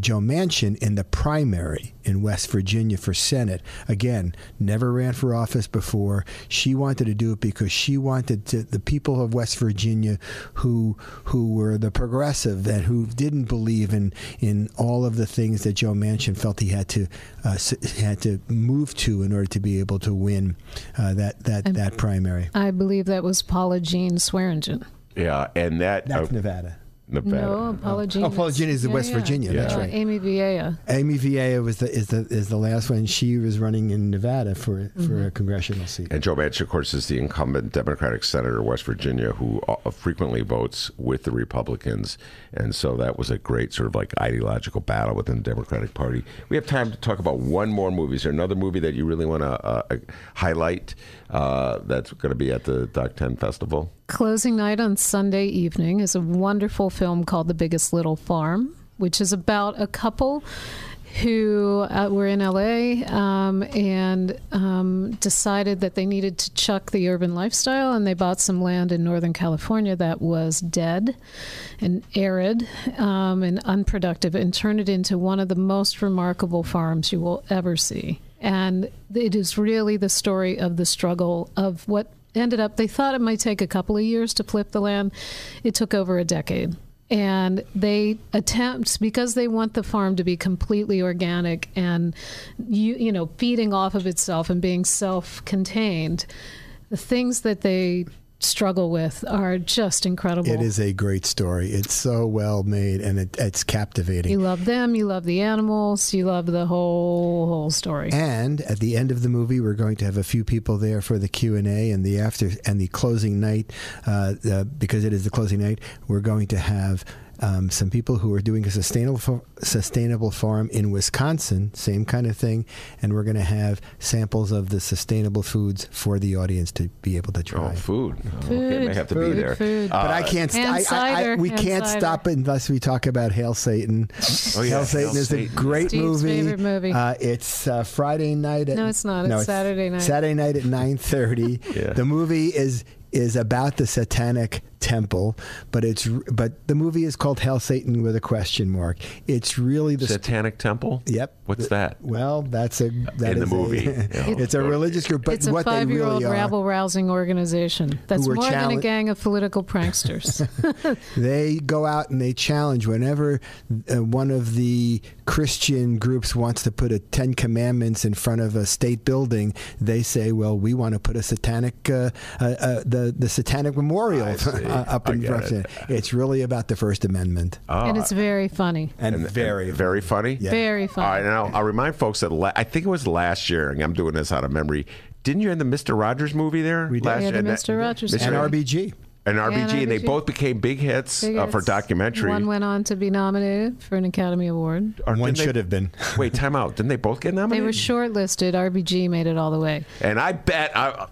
Joe Manchin in the primary in West Virginia for Senate. Again, never ran for office before. She wanted to do it because she wanted to, the people of West Virginia who who were the progressive and who didn't believe in in all of the things that Joe Manchin felt he had to uh, had to move to in order to be able to win uh, that that And- that primary. I believe that was Paula Jean Swearengin. Yeah, and that That's uh, Nevada. Nevada. No, Paula Jean. Oh, Paula Jean is the West Virginia, that's Uh, right. Amy Vilela. Amy Vilela was the is the is the last one. She was running in Nevada for for Mhm. a congressional seat. And Joe Manchin, of course, is the incumbent Democratic senator of West Virginia who uh, frequently votes with the Republicans. And so that was a great sort of like ideological battle within the Democratic Party. We have time to talk about one more movie. Is there another movie that you really want to uh, highlight uh, that's going to be at the Doc 10 Festival? Closing night on Sunday evening is a wonderful film called The Biggest Little Farm, which is about a couple who uh, were in LA um, and um, decided that they needed to chuck the urban lifestyle, and they bought some land in Northern California that was dead and arid um, and unproductive, and turned it into one of the most remarkable farms you will ever see. And it is really the story of the struggle of what ended up they thought it might take a couple of years to flip the land. It took over a decade. And they attempt because they want the farm to be completely organic and you you know feeding off of itself and being self-contained the things that they struggle with are just incredible It is a great story. It's so well made and it, it's captivating. you love them you love the animals you love the whole whole story And at the end of the movie, we're going to have a few people there for the Q and A and the after and the closing night. Uh, uh, because it is the closing night, we're going to have. Um, some people who are doing a sustainable sustainable farm in Wisconsin, same kind of thing, and we're going to have samples of the sustainable foods for the audience to be able to try. Oh, food. Okay, Food, may have to be food, there. food. But I Uh, can't. St- And I, I, I, we can't cider. stop it unless we talk about Hail Satan. Oh, yeah, Hail Satan Hail is Satan. a great Steve's movie. favorite movie. Uh, it's uh, Friday night. At, No, it's not. It's Saturday night. Saturday night at nine thirty. Yeah. The movie is is about the Satanic Temple, but it's but the movie is called Hail Satan with a question mark. It's really the Satanic Temple? Yep. What's that? Well, that's a that In the is a- movie. Yeah. it's a religious group, but it's a what they five-year-old really rabble rousing organization that's were more than a gang of political pranksters they go out and they challenge whenever uh, one of the Christian groups wants to put a Ten Commandments in front of a state building. They say, "Well, we want to put a satanic, uh, uh, uh, the the satanic memorial." I see. uh, up in get it. It's really about the First Amendment. and it's very funny. and, very, very funny. Very funny. All right, now I'll remind folks that la- I think it was last year, and I'm doing this out of memory. Didn't you have the Mister Rogers movie there? We did. last We had year? the And Mr. Rogers Mr. and movie. RBG. And RBG, and and they both became big hits Big uh, for hits. documentary. One went on to be nominated for an Academy Award. Or One didn't they- should have been. Wait, time out. Didn't they both get nominated? They were shortlisted. RBG made it all the way. And I bet I,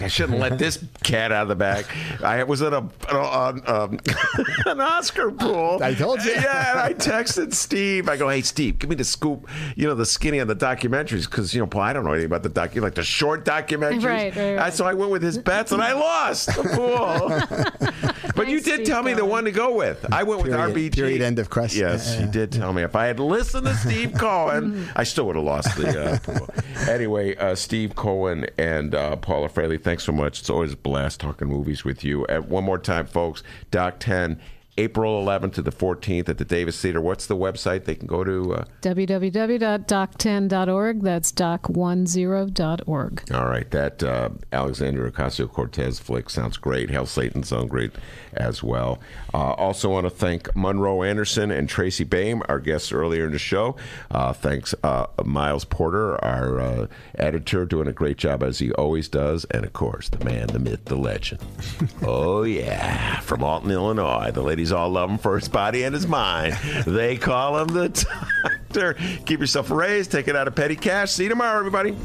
I shouldn't let this cat out of the bag. I was in a, an, um, an Oscar pool. I told you. Yeah, and I texted Steve. I go, "Hey, Steve, give me the scoop. You know, the skinny on the documentaries because you know, Paul, I don't know anything about the doc. Like the short documentaries, Right, right, right. I- so I went with his bets and I lost the pool. but you did Steve tell me the one to go with. I went with Period. RBG. Period. End of question. Yes, Uh, you did tell me. If I had listened to Steve Cohen, I still would have lost the uh, pool. Anyway, uh, Steve Cohen and uh, Paula Froehle, thanks so much. It's always a blast talking movies with you. And one more time, folks, Doc 10, April 11th to the 14th at the Davis Theater. What's the website they can go to? Uh, www.doc10.org. That's doc10.org. all right, that uh, Alexandria Ocasio-Cortez flick sounds great. Hail Satan sounds great as well. Uh, also, want to thank Monroe Anderson and Tracy Baim, our guests earlier in the show. Uh, thanks, uh, Miles Porter, our uh, editor, doing a great job as he always does. And of course, the man, the myth, the legend. oh, yeah, from Alton, Illinois. The ladies all love him for his body and his mind. They call him the doctor. Keep yourself raised, take it out of petty cash. See you tomorrow, everybody.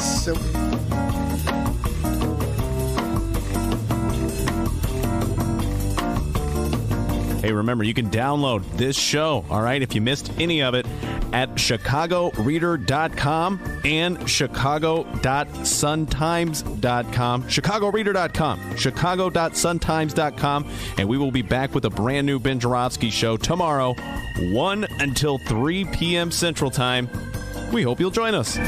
So. Hey, remember, you can download this show, all right, if you missed any of it, at chicagoreader.com and chicago.suntimes.com. Chicagoreader.com, chicago.suntimes.com. And we will be back with a brand new Ben Joravsky show tomorrow, 1 until 3 p.m. Central Time. We hope you'll join us.